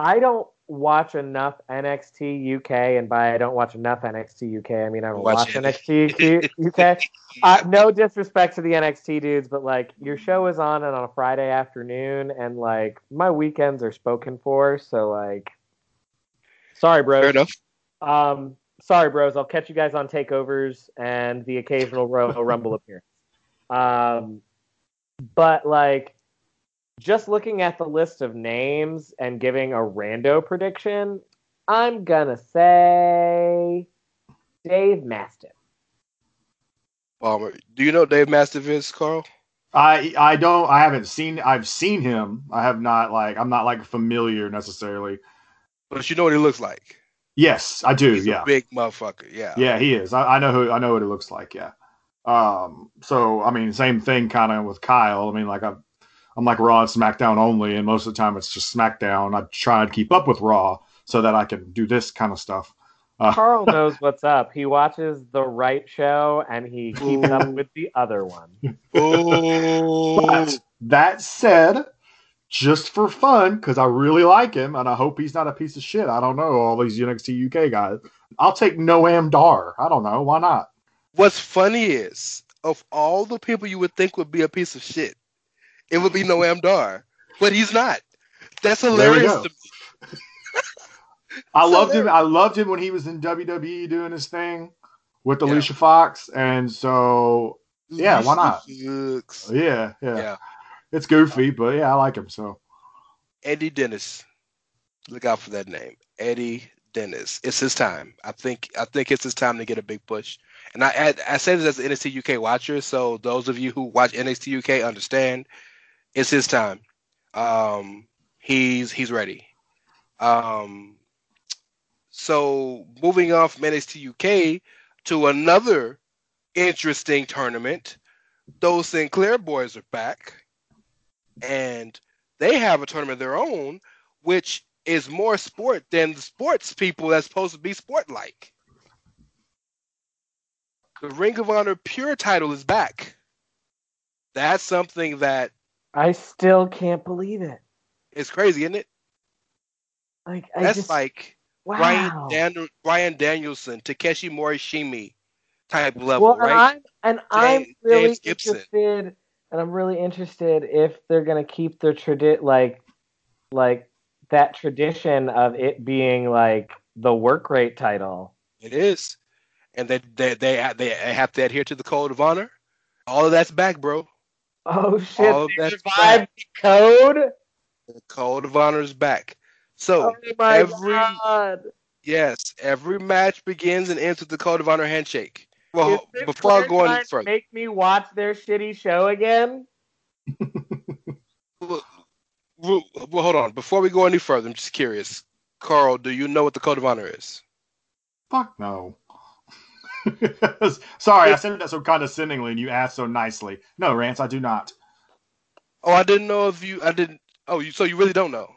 [SPEAKER 5] I don't watch enough NXT UK, and by I don't watch enough NXT UK, I mean I don't
[SPEAKER 4] Watch
[SPEAKER 5] watch. NXT UK. Uh, no disrespect to the NXT dudes, but like your show is on and on a Friday afternoon, and like my weekends are spoken for, so like, sorry, bros.
[SPEAKER 4] Fair enough.
[SPEAKER 5] Um, sorry, bros. I'll catch you guys on takeovers and the occasional Royal Rumble appearance. Um, but like, just looking at the list of names and giving a rando prediction, I'm gonna say Dave Mastiff.
[SPEAKER 4] Palmer, do you know Dave Mastiff is, Carl?
[SPEAKER 6] I I don't I haven't seen I've seen him. I have not like I'm not like familiar necessarily.
[SPEAKER 4] But you know what he looks like.
[SPEAKER 6] Yes, I do.
[SPEAKER 4] He's
[SPEAKER 6] yeah.
[SPEAKER 4] a big motherfucker. Yeah.
[SPEAKER 6] Yeah, he is. I, I know who I know what it looks like. Yeah. Um. So I mean, same thing kind of with Kyle. I mean, like I'm, I'm like Raw and SmackDown only, and most of the time it's just SmackDown. I try and keep up with Raw so that I can do this kind of stuff. Uh,
[SPEAKER 5] Carl knows what's up. He watches the right show and he keeps up with the other one.
[SPEAKER 4] Oh,
[SPEAKER 6] But that said, just for fun, because I really like him and I hope he's not a piece of shit. I don't know all these NXT UK guys. I'll take Noam Dar. I don't know why not.
[SPEAKER 4] what's funny is of all the people you would think would be a piece of shit, it would be Noam Dar, but he's not. That's hilarious to me.
[SPEAKER 6] I loved him. I loved him when he was in WWE doing his thing with
[SPEAKER 4] Yeah.
[SPEAKER 6] Alicia Fox, and so Yeah, why not? Yeah, yeah,
[SPEAKER 4] Yeah.
[SPEAKER 6] it's goofy, but yeah, I like him. So
[SPEAKER 4] Eddie Dennis. Look out for that name, Eddie Dennis. It's his time. I think. I think it's his time to get a big push. And I I, I say this as an NXT UK watcher, so those of you who watch NXT UK understand, it's his time. Um, he's he's ready. Um, so moving off from NXT UK to another interesting tournament, those Sinclair boys are back, and they have a tournament of their own, which is more sport than the sports people that's supposed to be sport like. The Ring of Honor Pure title is back. That's something that
[SPEAKER 5] I still can't believe it. it.
[SPEAKER 4] is crazy, isn't it?
[SPEAKER 5] Like I
[SPEAKER 4] That's
[SPEAKER 5] just
[SPEAKER 4] like
[SPEAKER 5] wow.
[SPEAKER 4] Brian, Dan- Bryan Danielson, Takeshi Morishima type level,
[SPEAKER 5] well,
[SPEAKER 4] right?
[SPEAKER 5] and I'm and I'm really
[SPEAKER 4] James Gibson.
[SPEAKER 5] interested, and I'm really interested if they're gonna keep their tradi like like that tradition of it being like the work rate title.
[SPEAKER 4] It is, and they they they they have to adhere to the code of honor. All of that's back, bro.
[SPEAKER 5] Oh shit!
[SPEAKER 4] All of
[SPEAKER 5] they
[SPEAKER 4] that's
[SPEAKER 5] revived
[SPEAKER 4] back.
[SPEAKER 5] the code.
[SPEAKER 4] The code of honor is back. So
[SPEAKER 5] Oh my
[SPEAKER 4] every
[SPEAKER 5] god!
[SPEAKER 4] yes, every match begins and ends with the code of honor handshake. Well,
[SPEAKER 5] Is this
[SPEAKER 4] before I go any further,
[SPEAKER 5] make me watch their shitty show again.
[SPEAKER 4] well, well, well, hold on. Before we go any further, I'm just curious. Carl, do you know what the code of honor is?
[SPEAKER 6] Fuck no. Sorry, I said that so condescendingly, and you asked so nicely. No, Rance, I do not.
[SPEAKER 4] Oh, I didn't know if you. I didn't. Oh, you. So you really don't know?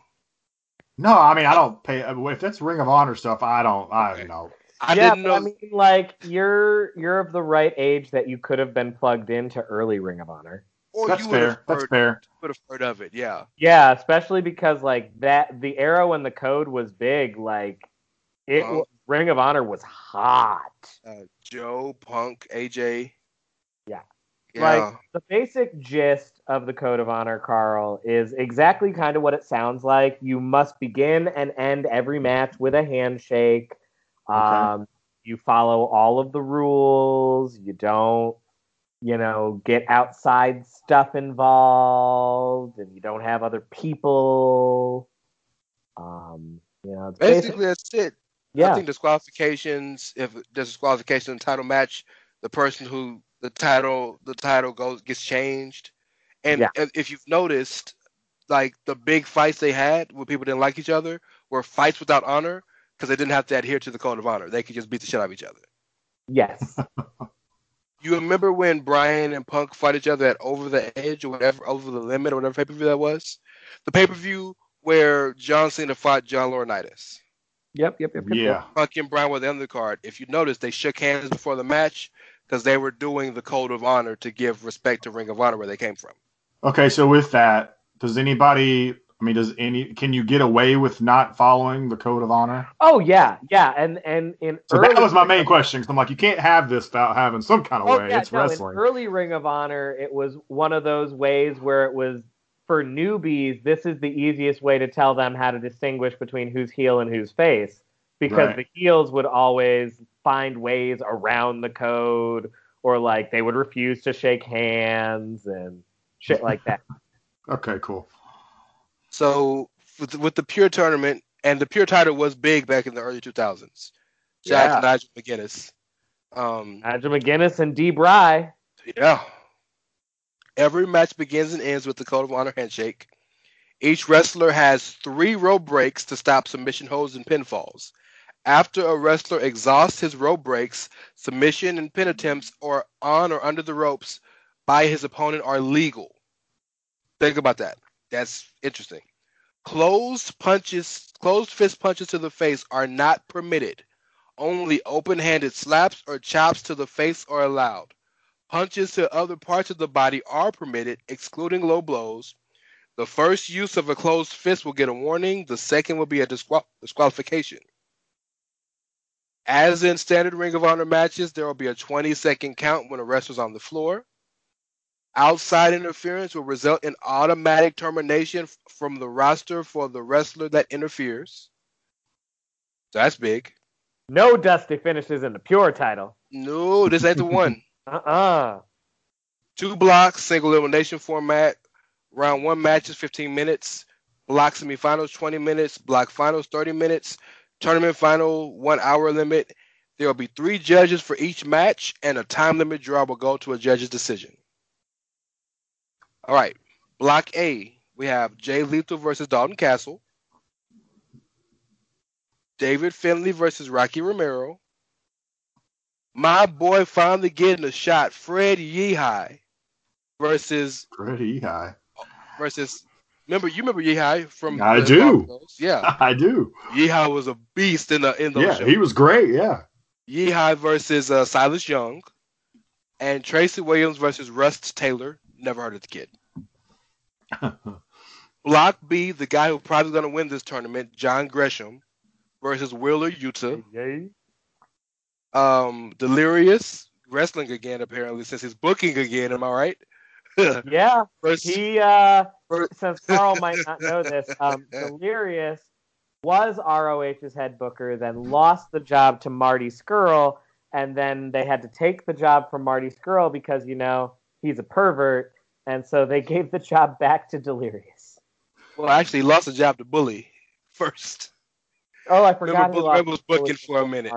[SPEAKER 6] No, I mean I don't pay. If that's Ring of Honor stuff, I don't. I don't know.
[SPEAKER 4] I
[SPEAKER 5] yeah,
[SPEAKER 4] didn't
[SPEAKER 5] but
[SPEAKER 4] know.
[SPEAKER 5] I mean, like you're you're of the right age that you could have been plugged into early Ring of Honor.
[SPEAKER 4] or
[SPEAKER 6] That's
[SPEAKER 4] you would have
[SPEAKER 6] fair. That's fair.
[SPEAKER 4] would have heard of it. Yeah.
[SPEAKER 5] Yeah, especially because like that the era when the code was big, like it
[SPEAKER 4] Uh-huh.
[SPEAKER 5] Ring of Honor was hot.
[SPEAKER 4] Uh, Joe, Punk, AJ.
[SPEAKER 5] Yeah.
[SPEAKER 4] Yeah.
[SPEAKER 5] Like the basic gist of the Code of Honor, Carl, is exactly kind of what it sounds like. You must begin and end every match with a handshake. Um, you follow all of the rules. You don't, you know, get outside stuff involved, and you don't have other people. Um, you know, it's basic-
[SPEAKER 4] Basically, that's it. I think disqualifications. If there's disqualification in the title match, the person who the title the title goes gets changed. And
[SPEAKER 5] Yeah.
[SPEAKER 4] if- if you've noticed, like the big fights they had where people didn't like each other were fights without honor because they didn't have to adhere to the code of honor. They could just beat the shit out of each other.
[SPEAKER 5] yes,
[SPEAKER 4] You remember when Bryan and Punk fought each other at Over the Edge or whatever, Over the Limit or whatever pay per view that was? The pay per view where John Cena fought John Laurinaitis.
[SPEAKER 5] Yep, yep, yep, yep.
[SPEAKER 6] Yeah.
[SPEAKER 4] Punk and Brown were the undercard. If you notice, they shook hands before the match because they were doing the code of honor to give respect to Ring of Honor where they came from.
[SPEAKER 6] Okay, so with that, does anybody? I mean, does any? Can you get away with not following the Code of Honor?
[SPEAKER 5] Oh yeah, yeah, and and in
[SPEAKER 6] So
[SPEAKER 5] early
[SPEAKER 6] that was my main question. Because I'm like, you can't have this without having some kind of
[SPEAKER 5] Oh
[SPEAKER 6] way.
[SPEAKER 5] yeah,
[SPEAKER 6] it's
[SPEAKER 5] no,
[SPEAKER 6] wrestling.
[SPEAKER 5] in early Ring of Honor, it was one of those ways where it was for newbies. This is the easiest way to tell them how to distinguish between who's heel and who's face, because
[SPEAKER 6] Right.
[SPEAKER 5] the heels would always find ways around the code, or like they would refuse to shake hands and shit like that.
[SPEAKER 6] Okay, cool.
[SPEAKER 4] So with, with the Pure tournament, and the Pure title was big back in the early 2000s. Shout out
[SPEAKER 5] Yeah.
[SPEAKER 4] to Nigel McGuinness. Um,
[SPEAKER 5] Nigel McGuinness and D. Bry.
[SPEAKER 4] Yeah. Every match begins and ends with the Code of Honor handshake. Each wrestler has three rope breaks to stop submission holds and pinfalls. After a wrestler exhausts his rope breaks, submission and pin attempts are on or under the ropes by his opponent are legal. Think about that. That's interesting. Closed punches, closed fist punches to the face are not permitted. Only open-handed slaps or chops to the face are allowed. Punches to other parts of the body are permitted, excluding low blows. The first use of a closed fist will get a warning. The second will be a disqual- disqualification. As in standard Ring of Honor matches, there will be a 20 second count when a wrestler's on the floor. Outside interference will result in automatic termination f- from the roster for the wrestler that interferes. So That's big.
[SPEAKER 5] No dusty finishes in the pure title.
[SPEAKER 4] No, this ain't the one.
[SPEAKER 5] Uh-uh.
[SPEAKER 4] Two blocks, single elimination format. Round one matches, 15 minutes. Block semifinals, 20 minutes. Block finals, 30 minutes. Tournament final, one hour limit. There will be three judges for each match, and a time limit draw will go to a judge's decision. All right. Block A, we have Jay Lethal versus Dalton Castle. David Finlay versus Rocky Romero. My boy finally getting a shot, Fred Yehi versus
[SPEAKER 6] Pretty high.
[SPEAKER 4] versus Remember, you remember Yehi from
[SPEAKER 6] I
[SPEAKER 4] the
[SPEAKER 6] do.
[SPEAKER 4] Broncos? Yeah,
[SPEAKER 6] I do.
[SPEAKER 4] Yehi was a beast in the in those
[SPEAKER 6] Yeah,
[SPEAKER 4] shows.
[SPEAKER 6] he was great. Yeah.
[SPEAKER 4] Yehi versus uh, Silas Young, and Tracy Williams versus Rust Taylor. Never heard of the kid. Block B, the guy who probably going to win this tournament, John Gresham versus Wheeler Yuta.
[SPEAKER 5] Yay.
[SPEAKER 4] Um, Delirious wrestling again apparently since he's booking again. Am I right?
[SPEAKER 5] Yeah,
[SPEAKER 4] versus,
[SPEAKER 5] he uh since Carl might not know this, um Delirious was ROH's head booker, then lost the job to Marty Scurll, and then they had to take the job from Marty Scurll because you know he's a pervert, and so they gave the job back to Delirious.
[SPEAKER 4] well, actually, he lost the job to Bully first.
[SPEAKER 5] Oh, I forgot.
[SPEAKER 4] Remember, Bully was booking for a minute.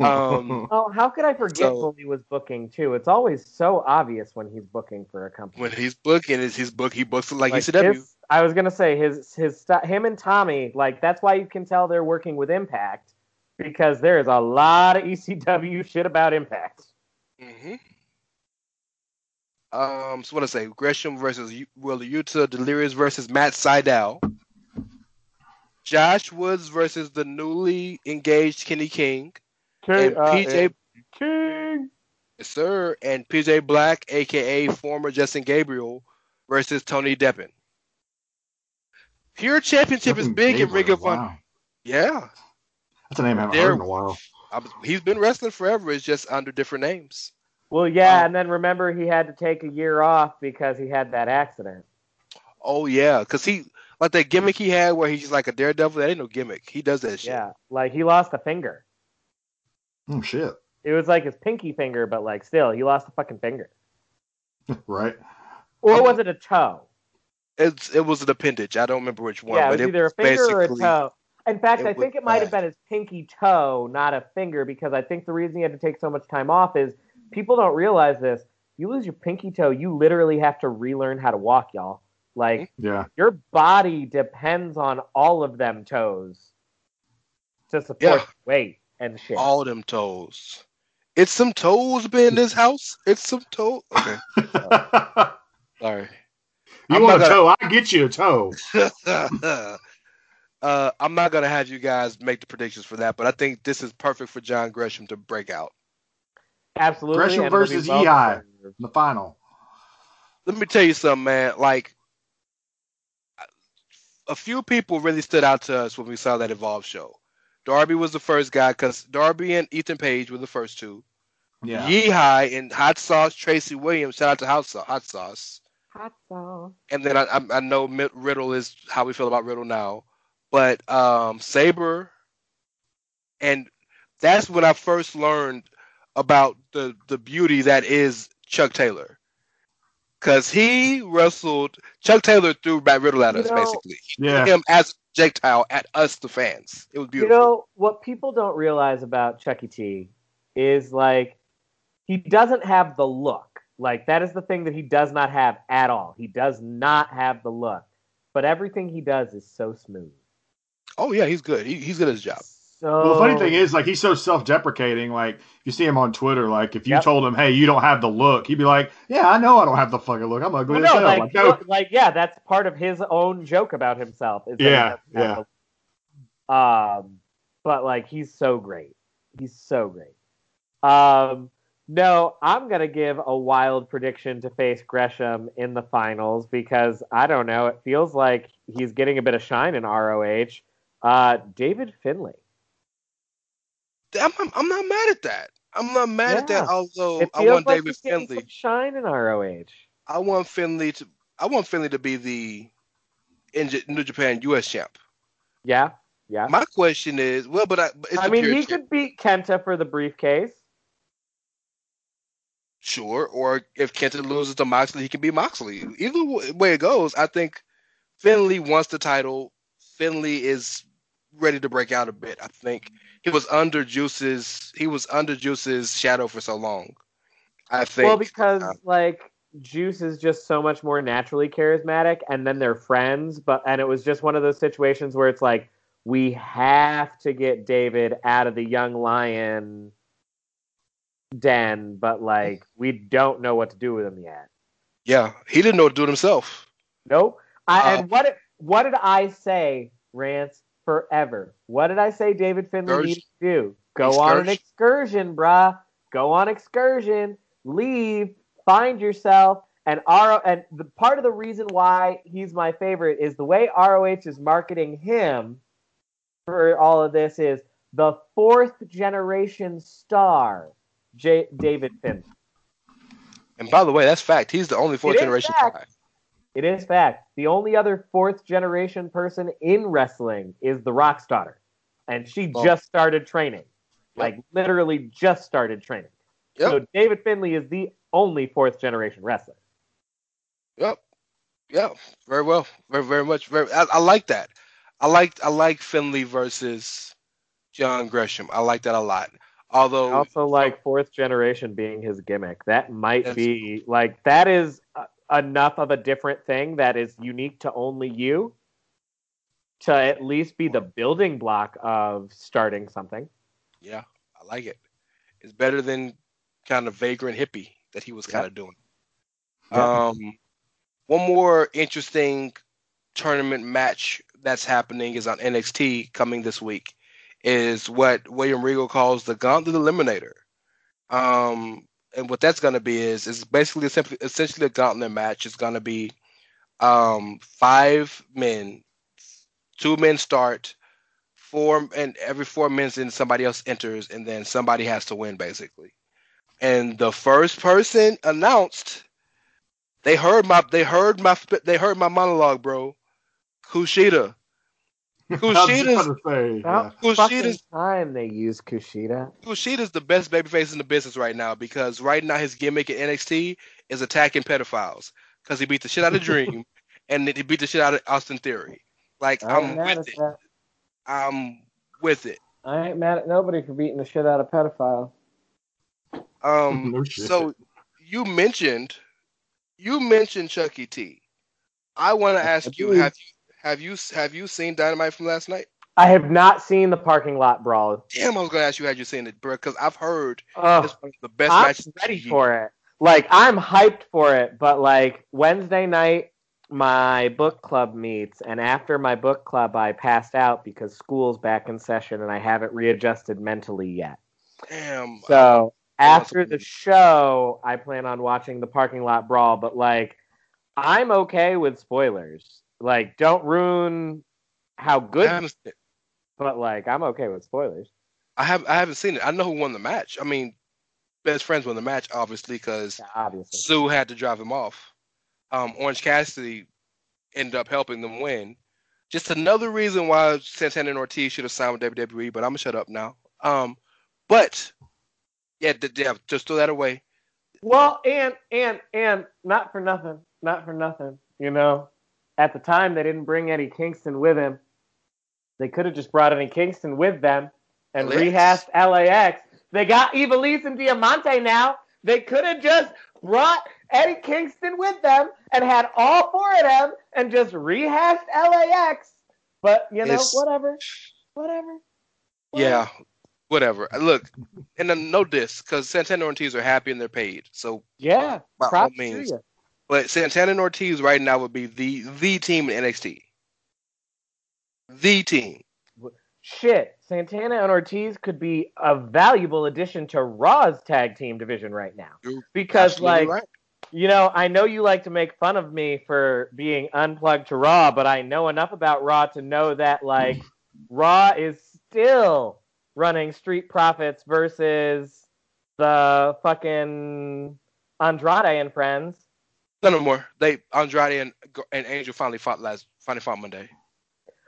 [SPEAKER 5] Hard.
[SPEAKER 4] um,
[SPEAKER 5] Oh, how could I forget
[SPEAKER 4] So-
[SPEAKER 5] Bully was booking too? It's always so obvious when he's booking for a company.
[SPEAKER 4] when he's booking, is his book. He books like,
[SPEAKER 5] Like,
[SPEAKER 4] ECW.
[SPEAKER 5] his- I was gonna say his his st- him and Tommy like that's why you can tell they're working with Impact because there is a lot of ECW shit about Impact.
[SPEAKER 4] hmm Um, so what I say? Gresham versus U- Wheeler Yuta. Delirious versus Matt Sydal. Josh Woods versus the newly engaged Kenny King. And
[SPEAKER 5] uh,
[SPEAKER 4] PJ,
[SPEAKER 5] King.
[SPEAKER 4] yes, sir, and PJ Black, aka former Justin Gabriel, versus Tony Deppen. Pure Championship is
[SPEAKER 6] Justin
[SPEAKER 4] big in Ring
[SPEAKER 6] Gabriel,
[SPEAKER 4] of Honor.
[SPEAKER 6] wow.
[SPEAKER 4] Yeah,
[SPEAKER 6] That's a name I haven't
[SPEAKER 4] There-
[SPEAKER 6] heard in a while.
[SPEAKER 4] I he's been wrestling forever. It's just under different names.
[SPEAKER 5] Well, yeah,
[SPEAKER 4] Um,
[SPEAKER 5] and then remember he had to take a year off because he had that accident.
[SPEAKER 4] Oh yeah, cause he like that gimmick he had where he's like a daredevil. That ain't no gimmick. He does that shit.
[SPEAKER 5] Yeah, like he lost a finger.
[SPEAKER 6] Oh shit!
[SPEAKER 5] It was like his pinky finger, but like still, he lost a fucking finger.
[SPEAKER 6] right.
[SPEAKER 5] Or was it a toe?
[SPEAKER 4] It's it was an appendage. I don't remember which one.
[SPEAKER 5] yeah, it
[SPEAKER 4] but
[SPEAKER 5] was either a finger or a toe. In fact, I think it might have been his pinky toe, not a finger, because I think the reason he had to take so much time off is people don't realize this. You lose your pinky toe, you literally have to relearn how to walk, y'all. Like mm-hmm.
[SPEAKER 6] Yeah.
[SPEAKER 5] your body depends on all of them toes to support
[SPEAKER 4] Yeah.
[SPEAKER 5] weight and shit.
[SPEAKER 4] all them toes. It's some toes been in this house. It's some toes. Okay, sorry.
[SPEAKER 6] you
[SPEAKER 4] I'm
[SPEAKER 6] want a
[SPEAKER 4] not
[SPEAKER 6] toe? I get you a toe.
[SPEAKER 4] uh, I'm not gonna have you guys make the predictions for that, but I think this is perfect for John Gresham to break out.
[SPEAKER 5] Absolutely.
[SPEAKER 6] Gresham
[SPEAKER 5] and
[SPEAKER 6] versus
[SPEAKER 5] EI
[SPEAKER 6] Ehi.
[SPEAKER 5] deserved.
[SPEAKER 6] The final.
[SPEAKER 4] Let me tell you something, man. Like a few people really stood out to us when we saw that Evolve show. Darby was the first guy because Darby and Ethan Page were the first two.
[SPEAKER 6] Yeah.
[SPEAKER 4] Yehi and Hot Sauce Tracy Williams. Shout out to Hot Sauce. Hot Sauce.
[SPEAKER 5] Hot sauce.
[SPEAKER 4] And then I, I, I know Mitt Riddle is how we feel about Riddle now, but um, Sabre, and that's when I first learned about the the beauty that is Chuck Taylor, because he wrestled Chuck Taylor threw Matt Riddle at
[SPEAKER 5] You
[SPEAKER 4] us
[SPEAKER 5] know-
[SPEAKER 4] basically. He
[SPEAKER 6] Yeah.
[SPEAKER 4] him as a projectile at us, the fans. It was beautiful.
[SPEAKER 5] You know what people don't realize about Chucky T is like he doesn't have the look. Like that is the thing that he does not have at all. He does not have the look. But everything he does is so smooth.
[SPEAKER 4] oh yeah, he's good. He, he's good at his job.
[SPEAKER 5] So
[SPEAKER 6] Well, the funny thing is, like, he's so self-deprecating. Like, you see him on Twitter. Like, if you
[SPEAKER 5] Yep.
[SPEAKER 6] told him, "Hey, you don't have the look," he'd be like, "Yeah, I know I don't have the fucking look. I'm ugly
[SPEAKER 5] Well,
[SPEAKER 6] as
[SPEAKER 5] no,
[SPEAKER 6] hell."
[SPEAKER 5] like,
[SPEAKER 6] Like, no,
[SPEAKER 5] like yeah, that's part of his own joke about himself. is that
[SPEAKER 6] Yeah,
[SPEAKER 5] the- Um, but like he's so great. He's so great. Um, no, I'm gonna give a wild prediction to face Gresham in the finals because I don't know. It feels like he's getting a bit of shine in ROH. Uh, David Finlay.
[SPEAKER 4] I'm, I'm, not mad at that. I'm not mad at that.
[SPEAKER 5] Yeah.
[SPEAKER 4] Although I want
[SPEAKER 5] like
[SPEAKER 4] David
[SPEAKER 5] Finlay. shine in ROH.
[SPEAKER 4] I want Finlay to. I want Finlay to be the New Japan U.S. champ.
[SPEAKER 5] Yeah, yeah.
[SPEAKER 4] My question is, well, but I, but it's
[SPEAKER 5] I mean, he
[SPEAKER 4] champ,
[SPEAKER 5] could beat Kenta for the briefcase.
[SPEAKER 4] sure. Or if Kenta loses to Moxley, he can be Moxley. Either way it goes, I think Finlay wants the title. Finlay is ready to break out a bit. I think he was under Juice's. He was under Juice's shadow for so long. I think.
[SPEAKER 5] Well, because like Juice is just so much more naturally charismatic, and then they're friends. But and it was just one of those situations where it's like we have to get David out of the young lion den, but like we don't know what to do with him yet.
[SPEAKER 4] yeah, he didn't know what to do with himself.
[SPEAKER 5] Nope. I,
[SPEAKER 4] Uh,
[SPEAKER 5] and what what did I say, Rance? Forever. What did I say David
[SPEAKER 4] Finlay
[SPEAKER 5] needed to do? Go on an
[SPEAKER 4] Excursion.
[SPEAKER 5] bruh. Go on excursion. Leave. Find yourself. And RO and the part of the reason why he's my favorite is the way ROH is marketing him for all of this is the fourth generation star, J- David Finlay.
[SPEAKER 4] And by the way, that's fact. He's the only fourth
[SPEAKER 5] It
[SPEAKER 4] generation
[SPEAKER 5] fact. It is fact. The only other fourth generation person in wrestling is the Rock's daughter. And she
[SPEAKER 4] Oh.
[SPEAKER 5] just started training. Like literally just started training.
[SPEAKER 4] Yep.
[SPEAKER 5] So David Finlay is the only fourth generation wrestler.
[SPEAKER 4] Yep. Yeah. Very well. Very very much. Very. I, I like that. I like I like Finlay versus John Gresham. I like that a lot.
[SPEAKER 5] I
[SPEAKER 4] Although
[SPEAKER 5] also like fourth generation being his gimmick. That might be like that is uh, enough of a different thing that is unique to only you to at least be the building block of starting something.
[SPEAKER 4] yeah, I like it. It's better than kind of vagrant hippie that he was kind of doing. Um, one more interesting tournament match that's happening is on NXT coming this week. Is what William Regal calls the Gauntlet Eliminator. Um, and what that's going to be is is basically essentially a gauntlet match. It's going to be um, five men, two men start, four and every four minutes then somebody else enters, and then somebody has to win basically. And the first person announced, they heard my they heard my they heard my monologue, bro. Kushida.
[SPEAKER 6] I was just
[SPEAKER 4] Kushida's
[SPEAKER 6] about to say,
[SPEAKER 4] yeah.
[SPEAKER 5] fucking
[SPEAKER 4] Kushida's-
[SPEAKER 5] time they use Kushida.
[SPEAKER 4] Kushida's the best babyface in the business right now because right now his gimmick at NXT is attacking pedophiles because he beat the shit out of Dream and he beat the shit out of Austin Theory. Like
[SPEAKER 5] I ain't
[SPEAKER 4] I'm
[SPEAKER 5] mad
[SPEAKER 4] with it.
[SPEAKER 5] that.
[SPEAKER 4] I'm with it.
[SPEAKER 5] I ain't mad at nobody for beating the shit out of pedophiles.
[SPEAKER 4] Um,
[SPEAKER 6] No
[SPEAKER 4] so you mentioned you mentioned Chucky T. I want to ask you have you have you have you seen Dynamite from last night?
[SPEAKER 5] I have not seen the parking lot brawl.
[SPEAKER 4] Damn, I was gonna ask you had you seen it, bro, because I've heard
[SPEAKER 5] Ugh.
[SPEAKER 4] it's one of the best
[SPEAKER 5] I'm
[SPEAKER 4] matches.
[SPEAKER 5] ready for it. Like I'm hyped for it, but like Wednesday night, my book club meets, and after my book club, I passed out because school's back in session and I haven't readjusted mentally yet.
[SPEAKER 4] Damn.
[SPEAKER 5] So after the show, I plan on watching the parking lot brawl. But like, I'm okay with spoilers. Like, don't ruin how good. But like, I'm okay with spoilers.
[SPEAKER 4] I have I haven't seen it. I know who won the match. I mean, best friends won the match, obviously, because
[SPEAKER 5] Yeah.
[SPEAKER 4] Sue had to drive him off. Um, Orange Cassidy ended up helping them win. Just another reason why Santana and Ortiz should have signed with WWE, but I'm gonna shut up now. Um, but yeah, yeah, just throw that away.
[SPEAKER 5] Well, and and and not for nothing, not for nothing. You know, at the time they didn't bring Eddie Kingston with him. They could have just brought Eddie Kingston with them and rehashed LAX. They got Ivelisse and Diamante now. They could have just brought Eddie Kingston with them and had all four of them and just rehashed LAX. But you know,
[SPEAKER 4] It's-
[SPEAKER 5] whatever, whatever.
[SPEAKER 4] Yeah, whatever. Look, and then no diss, because Santana and Ortiz are happy and they're paid. So,
[SPEAKER 5] Yeah,
[SPEAKER 4] by all
[SPEAKER 5] props to
[SPEAKER 4] means. But Santana and Ortiz right now would be the the team in NXT. The team.
[SPEAKER 5] Shit, Santana and Ortiz could be a valuable addition to Raw's tag team division right now.
[SPEAKER 4] You're
[SPEAKER 5] Because, like,
[SPEAKER 4] right.
[SPEAKER 5] you know, I know you like to make fun of me for being unplugged to Raw, but I know enough about Raw to know that, like, Raw is still running Street Profits versus the fucking Andrade and friends.
[SPEAKER 4] No, no more. They Andrade and and Angel finally fought last. Finally fought Monday.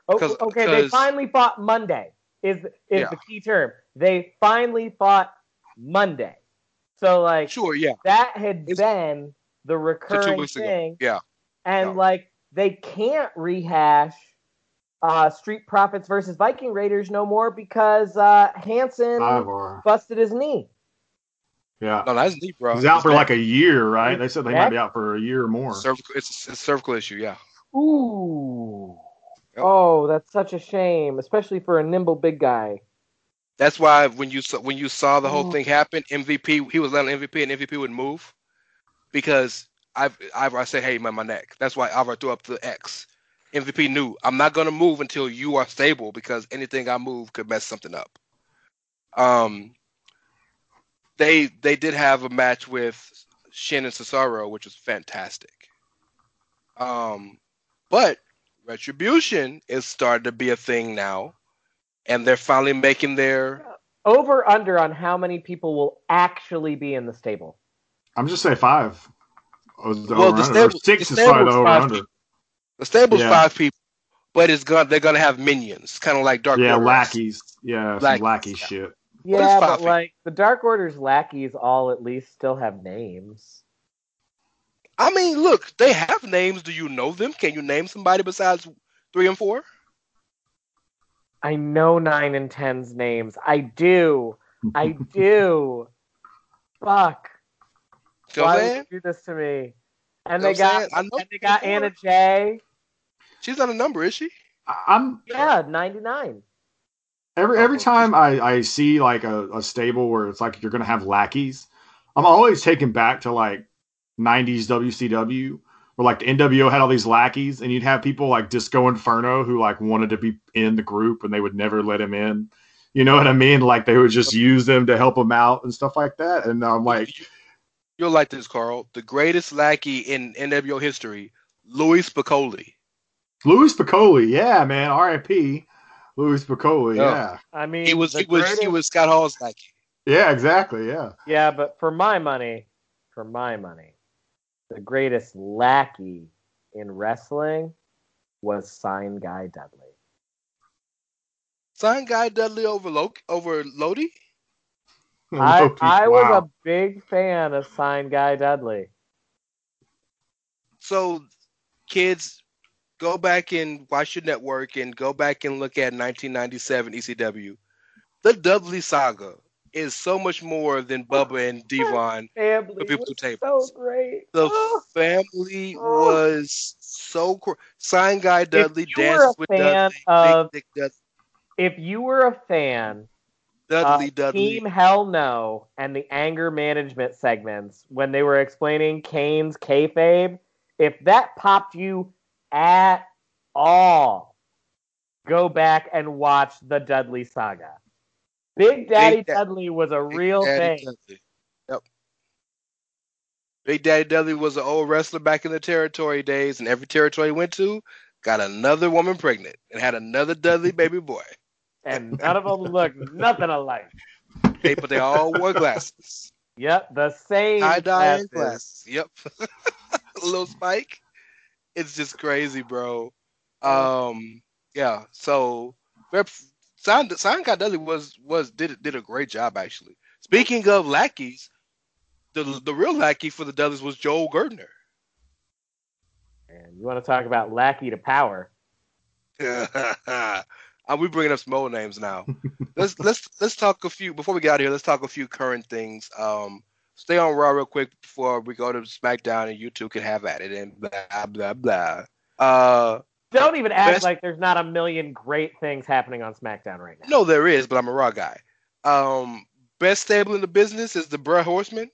[SPEAKER 5] Oh,
[SPEAKER 4] 'Cause-
[SPEAKER 5] okay, they finally fought Monday. Is is
[SPEAKER 4] Yeah.
[SPEAKER 5] the key term? They finally fought Monday. So like
[SPEAKER 4] Sure, yeah,
[SPEAKER 5] that had
[SPEAKER 4] It's-
[SPEAKER 5] been the recurring
[SPEAKER 4] weeks ago.
[SPEAKER 5] thing,
[SPEAKER 4] yeah.
[SPEAKER 5] and
[SPEAKER 4] Yeah.
[SPEAKER 5] like they can't rehash uh, Street Profits versus Viking Raiders no more because uh, Hanson
[SPEAKER 6] Ivar.
[SPEAKER 5] busted his knee.
[SPEAKER 6] Yeah.
[SPEAKER 4] No, that's deep, bro.
[SPEAKER 6] He's out
[SPEAKER 4] It's
[SPEAKER 6] for
[SPEAKER 4] bad.
[SPEAKER 6] like a year, right? They said they might be out for a year or more.
[SPEAKER 4] cervical. It's a, it's a cervical issue. Yeah.
[SPEAKER 5] Ooh.
[SPEAKER 4] Yep.
[SPEAKER 5] Oh, that's such a shame, especially for a nimble big guy.
[SPEAKER 4] That's why when you saw when you saw the whole
[SPEAKER 5] Oh.
[SPEAKER 4] thing happen, MVP he was letting MVP and MVP would move because I've Ivar I said, hey man, my neck. That's why Ivar threw up the X. MVP knew I'm not gonna move until you are stable because anything I move could mess something up. Um, they they did have a match with Shin and Cesaro, which was fantastic. Um, but Retribution is starting to be a thing now, and they're finally making their
[SPEAKER 5] Over under on how many people will actually be in the stable.
[SPEAKER 6] I'm just say five. Oh, the
[SPEAKER 4] Well, the
[SPEAKER 6] over. Or
[SPEAKER 4] stable-
[SPEAKER 6] six
[SPEAKER 4] the
[SPEAKER 6] is probably
[SPEAKER 4] stable's
[SPEAKER 6] the over
[SPEAKER 4] five
[SPEAKER 6] under.
[SPEAKER 4] people. the stable's
[SPEAKER 6] Yeah.
[SPEAKER 4] five people, but it's gonna they're gonna have minions, kind of like Dark
[SPEAKER 6] Yeah,
[SPEAKER 4] Order.
[SPEAKER 6] lackeys. Yeah, some
[SPEAKER 4] Lackeys,
[SPEAKER 6] lackey
[SPEAKER 4] yeah.
[SPEAKER 6] shit.
[SPEAKER 5] Yeah, but like the Dark Order's lackeys all at least still have names.
[SPEAKER 4] I mean, look, they have names. Do you know them? Can you name somebody besides three and four?
[SPEAKER 5] I know nine and ten's names. I do. I do. Fuck.
[SPEAKER 4] What
[SPEAKER 5] Why would you do this to me? And they got? And they got Anna. J.
[SPEAKER 4] She's not a number, is she?
[SPEAKER 6] I'm
[SPEAKER 5] Yeah, ninety nine.
[SPEAKER 6] Every every time I, I see like a, a stable where it's like you're gonna have lackeys, I'm always taken back to like '90s WCW where like the NWO had all these lackeys, and you'd have people like Disco Inferno who like wanted to be in the group and they would never let him in. You know what I mean? Like they would just use them to help him out and stuff like that. And I'm like,
[SPEAKER 4] You'll like this, Carl. The greatest lackey in NWO history, Louis Spicolli.
[SPEAKER 6] Louis Spicolli, yeah, man, R.I.P. Louis Spicolli,
[SPEAKER 4] Yeah.
[SPEAKER 6] yeah,
[SPEAKER 5] I mean,
[SPEAKER 4] He was
[SPEAKER 5] the
[SPEAKER 4] he was he was Scott Hall's lackey.
[SPEAKER 6] yeah, exactly, yeah.
[SPEAKER 5] Yeah, but for my money, for my money, the greatest lackey in wrestling was Sign Guy Dudley.
[SPEAKER 4] Sign guy Dudley over Lo- over Lodi.
[SPEAKER 5] I,
[SPEAKER 6] Low-key,
[SPEAKER 5] I was
[SPEAKER 6] wow.
[SPEAKER 5] a big fan of Sign Guy Dudley.
[SPEAKER 4] So, kids, go back and watch your network and go back and look at 1997 ECW. The Dudley saga is so much more than Bubba oh, and Devon.
[SPEAKER 5] Family
[SPEAKER 4] The people
[SPEAKER 5] was
[SPEAKER 4] to tables.
[SPEAKER 5] so great.
[SPEAKER 4] The
[SPEAKER 5] Oh,
[SPEAKER 4] family
[SPEAKER 5] Oh.
[SPEAKER 4] was so cool. Sign guy Dudley
[SPEAKER 5] a
[SPEAKER 4] with
[SPEAKER 5] fan
[SPEAKER 4] Dudley.
[SPEAKER 5] of-
[SPEAKER 4] Big Dick Dud-
[SPEAKER 5] if you were a fan uh,
[SPEAKER 4] Dudley
[SPEAKER 5] of
[SPEAKER 4] Dudley.
[SPEAKER 5] Team Hell No and the anger management segments when they were explaining Kane's kayfabe, if that popped you at all, go back and watch the Dudley saga. Big Daddy
[SPEAKER 4] Big
[SPEAKER 5] Dudley was a
[SPEAKER 4] Big
[SPEAKER 5] real
[SPEAKER 4] Daddy
[SPEAKER 5] thing.
[SPEAKER 4] Dudley. Yep. Big Daddy Dudley was an old wrestler back in the territory days, and every territory he went to got another woman pregnant and had another Dudley baby boy.
[SPEAKER 5] And none of them looked nothing alike.
[SPEAKER 4] They, but they all wore glasses,
[SPEAKER 5] Yep, the same.
[SPEAKER 4] tie dye
[SPEAKER 5] glasses.
[SPEAKER 4] glasses. Yep, a little spike. It's just crazy, bro. Um, yeah. So, Rep- Sign Sign Dudley was was did did a great job actually. Speaking of lackeys, the the real lackey for the Dudleys was Joel Gertner.
[SPEAKER 5] And you want to talk about lackey to power?
[SPEAKER 4] uh, we bringing up some old names now. let's let's let's talk a few before we get out of here. Let's talk a few current things. Um, stay on Raw real quick before we go to SmackDown, and you two can have at it and blah blah blah. Uh,
[SPEAKER 5] Don't even act
[SPEAKER 4] Best-
[SPEAKER 5] like there's not a million great things happening on SmackDown right now.
[SPEAKER 4] no, there is, but I'm a Raw guy. Um, best stable in the business is the Bret Horseman,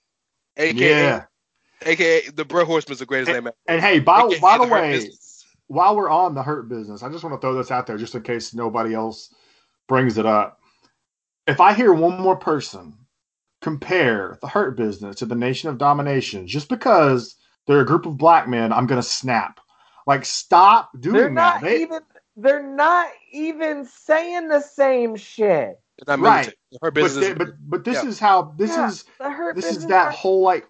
[SPEAKER 4] aka
[SPEAKER 6] Yeah.
[SPEAKER 4] aka the Bret Horseman's the greatest name ever.
[SPEAKER 6] And hey, by,
[SPEAKER 4] AKA
[SPEAKER 6] by the
[SPEAKER 4] Hurt
[SPEAKER 6] way,
[SPEAKER 4] Business.
[SPEAKER 6] while we're on the hurt business, I just want to throw this out there just in case nobody else brings it up. If I hear one more person compare the hurt business to the Nation of Domination just because they're a group of black men, I'm gonna snap. Like, stop doing
[SPEAKER 5] They're
[SPEAKER 6] that.
[SPEAKER 5] not
[SPEAKER 6] They-
[SPEAKER 5] even. They're not even saying the same shit.
[SPEAKER 6] Right.
[SPEAKER 4] militant. Her
[SPEAKER 6] but,
[SPEAKER 4] business
[SPEAKER 6] they- but but this
[SPEAKER 4] Yeah.
[SPEAKER 6] is how this
[SPEAKER 5] Yeah,
[SPEAKER 6] is
[SPEAKER 5] the hurt
[SPEAKER 6] this is that
[SPEAKER 5] are-
[SPEAKER 6] whole like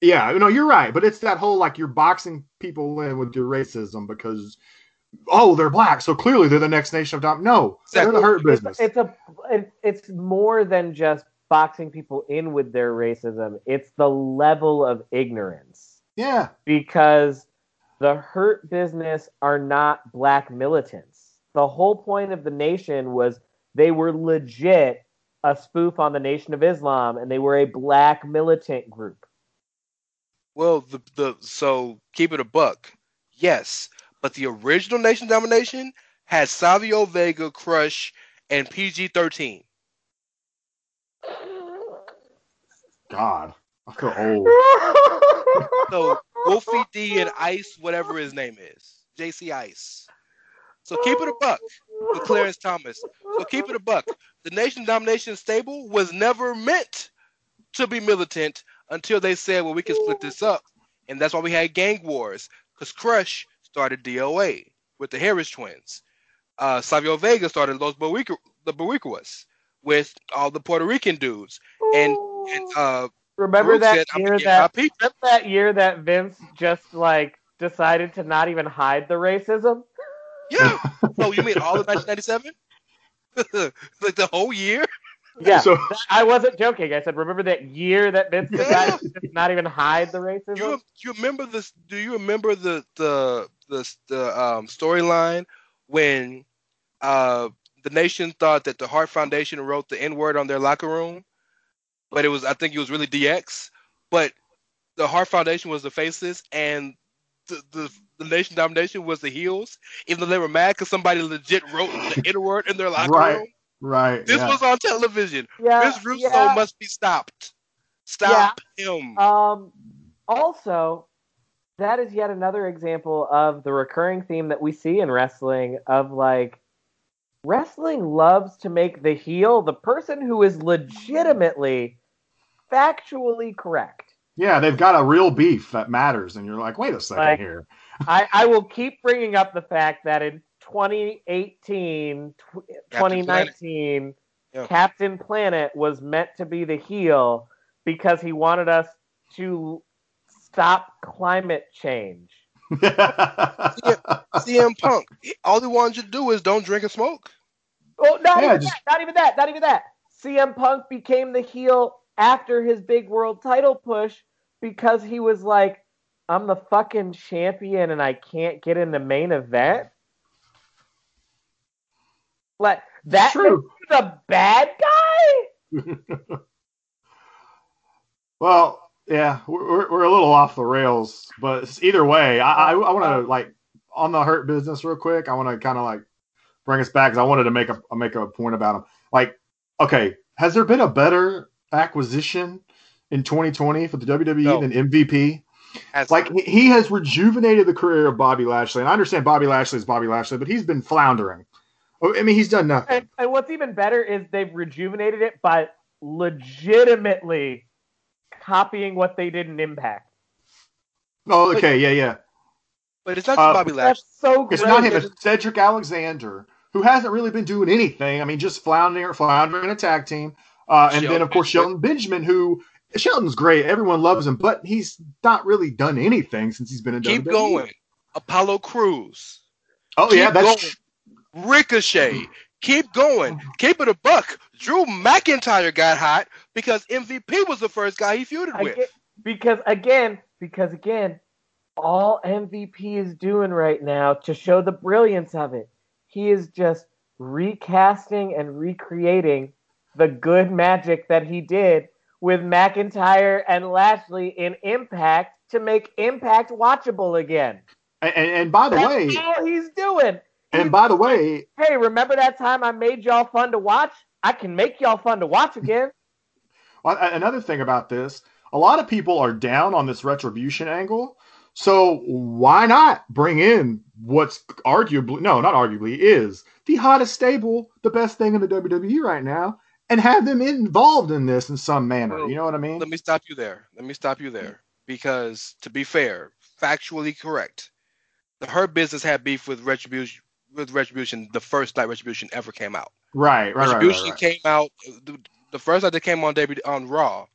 [SPEAKER 6] yeah no you're right but it's that whole like you're boxing people in with your racism because oh they're black so clearly they're the next nation of dom no they're the hurt
[SPEAKER 5] It's-
[SPEAKER 6] business
[SPEAKER 5] It's, a. It, it's more than just boxing people in with their racism. It's the level of ignorance
[SPEAKER 6] yeah
[SPEAKER 5] because the hurt business are not black militants. The whole point of the nation was they were legit a spoof on the Nation of Islam, and they were a black militant group.
[SPEAKER 4] Well, the the so keep it a buck, yes, but the original Nation Domination had Savio Vega, Crush, and PG thirteen.
[SPEAKER 6] God i feel old
[SPEAKER 4] So Wolfie D and Ice, whatever his name is, JC Ice. So keep it a buck with Clarence Thomas. So keep it a buck. The Nation Domination stable was never meant to be militant until they said, well, we can split this up. And that's why we had gang wars, because Crush started DOA with the Harris twins. Uh, Savio Vega started Los Boricua, the Boricuas with all the Puerto Rican dudes. And, and uh,
[SPEAKER 5] Remember
[SPEAKER 4] Farouk
[SPEAKER 5] that
[SPEAKER 4] said,
[SPEAKER 5] year
[SPEAKER 4] gonna get my
[SPEAKER 5] that remember that year that Vince just like decided to not even hide the racism?
[SPEAKER 4] Yeah. oh, you mean all of 1997? like the whole year?
[SPEAKER 5] Yeah,
[SPEAKER 6] So-
[SPEAKER 5] I wasn't joking. I said, remember that year that Vince
[SPEAKER 4] Yeah.
[SPEAKER 5] decided to not even hide the racism?
[SPEAKER 4] You you remember this? Do you remember the the the the um, storyline when uh, the nation thought that the Hart Foundation wrote the N word on their locker room, but it was I think it was really DX, but the Hart Foundation was the faces and the the, the Nation Domination was the heels, even though they were mad because somebody legit wrote the N word in their locker
[SPEAKER 6] Right.
[SPEAKER 4] room.
[SPEAKER 6] Right.
[SPEAKER 4] This
[SPEAKER 6] yeah.
[SPEAKER 4] was on television.
[SPEAKER 5] yeah,
[SPEAKER 4] Vince Russo
[SPEAKER 5] yeah.
[SPEAKER 4] must be stopped. Stop him.
[SPEAKER 5] Um, also, that is yet another example of the recurring theme that we see in wrestling of like wrestling loves to make the heel the person who is legitimately factually correct.
[SPEAKER 6] yeah, they've got a real beef that matters, and you're like, wait a second
[SPEAKER 5] Like-
[SPEAKER 6] here.
[SPEAKER 5] I, I will keep bringing up the fact that in 2018, tw- 2019,
[SPEAKER 4] Yeah.
[SPEAKER 5] Captain Planet was meant to be the heel because he wanted us to stop climate change.
[SPEAKER 4] CM Punk. All he wanted you to do is don't drink and smoke.
[SPEAKER 5] Oh, not
[SPEAKER 6] Yeah,
[SPEAKER 5] even
[SPEAKER 6] just-
[SPEAKER 5] that. Not even that. Not even that. CM Punk became the heel after his big world title push because he was like, "I'm the fucking champion and I can't get in the main event." Like that
[SPEAKER 6] True.
[SPEAKER 5] the bad guy.
[SPEAKER 6] well, yeah, we're, we're- we're a little off the rails, but either way, I I, I want to like on the hurt business real quick. I want to kind of like bring us back because I wanted to make a make a point about him. Like, okay, has there been a better acquisition in 2020 for the WWE
[SPEAKER 4] No.
[SPEAKER 6] than MVP?
[SPEAKER 4] As
[SPEAKER 6] Like he- he has rejuvenated the career of Bobby Lashley, and I understand Bobby Lashley is Bobby Lashley, but he's been floundering. Oh, I mean, he's done nothing.
[SPEAKER 5] And, and what's even better is they've rejuvenated it by legitimately copying what they did in Impact.
[SPEAKER 6] Oh, okay, yeah, yeah.
[SPEAKER 4] but it's not
[SPEAKER 6] Uh,
[SPEAKER 4] just Bobby
[SPEAKER 5] That's
[SPEAKER 4] Lashley.
[SPEAKER 5] so great.
[SPEAKER 6] It's not him. It's Cedric Alexander, who hasn't really been doing anything. I mean, just floundering, floundering in a tag team. Uh, and then, of course,
[SPEAKER 4] Benjamin.
[SPEAKER 6] Shelton Benjamin, who Shelton's great. Everyone loves him, but he's not really done anything since he's been in
[SPEAKER 4] Keep
[SPEAKER 6] WWE.
[SPEAKER 4] going. Apollo Crews.
[SPEAKER 6] Oh
[SPEAKER 4] Keep
[SPEAKER 6] yeah, that's
[SPEAKER 4] going. Ricochet. Keep going. Keep it a buck. Drew McIntyre got hot because MVP was the first guy he feuded with.
[SPEAKER 5] Again- because again, because again, all MVP is doing right now to show the brilliance of it, he is just recasting and recreating the good magic that he did with McIntyre and Lashley in Impact to make Impact watchable again.
[SPEAKER 6] and, and, and by the
[SPEAKER 5] That's
[SPEAKER 6] way,
[SPEAKER 5] all he's doing.
[SPEAKER 6] and by the way,
[SPEAKER 5] Hey, remember that time I made y'all fun to watch? I can make y'all fun to watch again.
[SPEAKER 6] Well, Another thing about this, a lot of people are down on this retribution angle. So why not bring in what's arguably, no, not arguably, is the hottest stable, the best thing in the WWE right now, and have them involved in this in some manner. You know what I mean?
[SPEAKER 4] Let me stop you there. Let me stop you there. Because to be fair, factually correct, the Hurt Business had beef with Retribution with Retribution the first night Retribution ever came out.
[SPEAKER 6] Right, right, right, right,
[SPEAKER 4] Retribution
[SPEAKER 6] right.
[SPEAKER 4] came out the, the first night they came on W on Raw.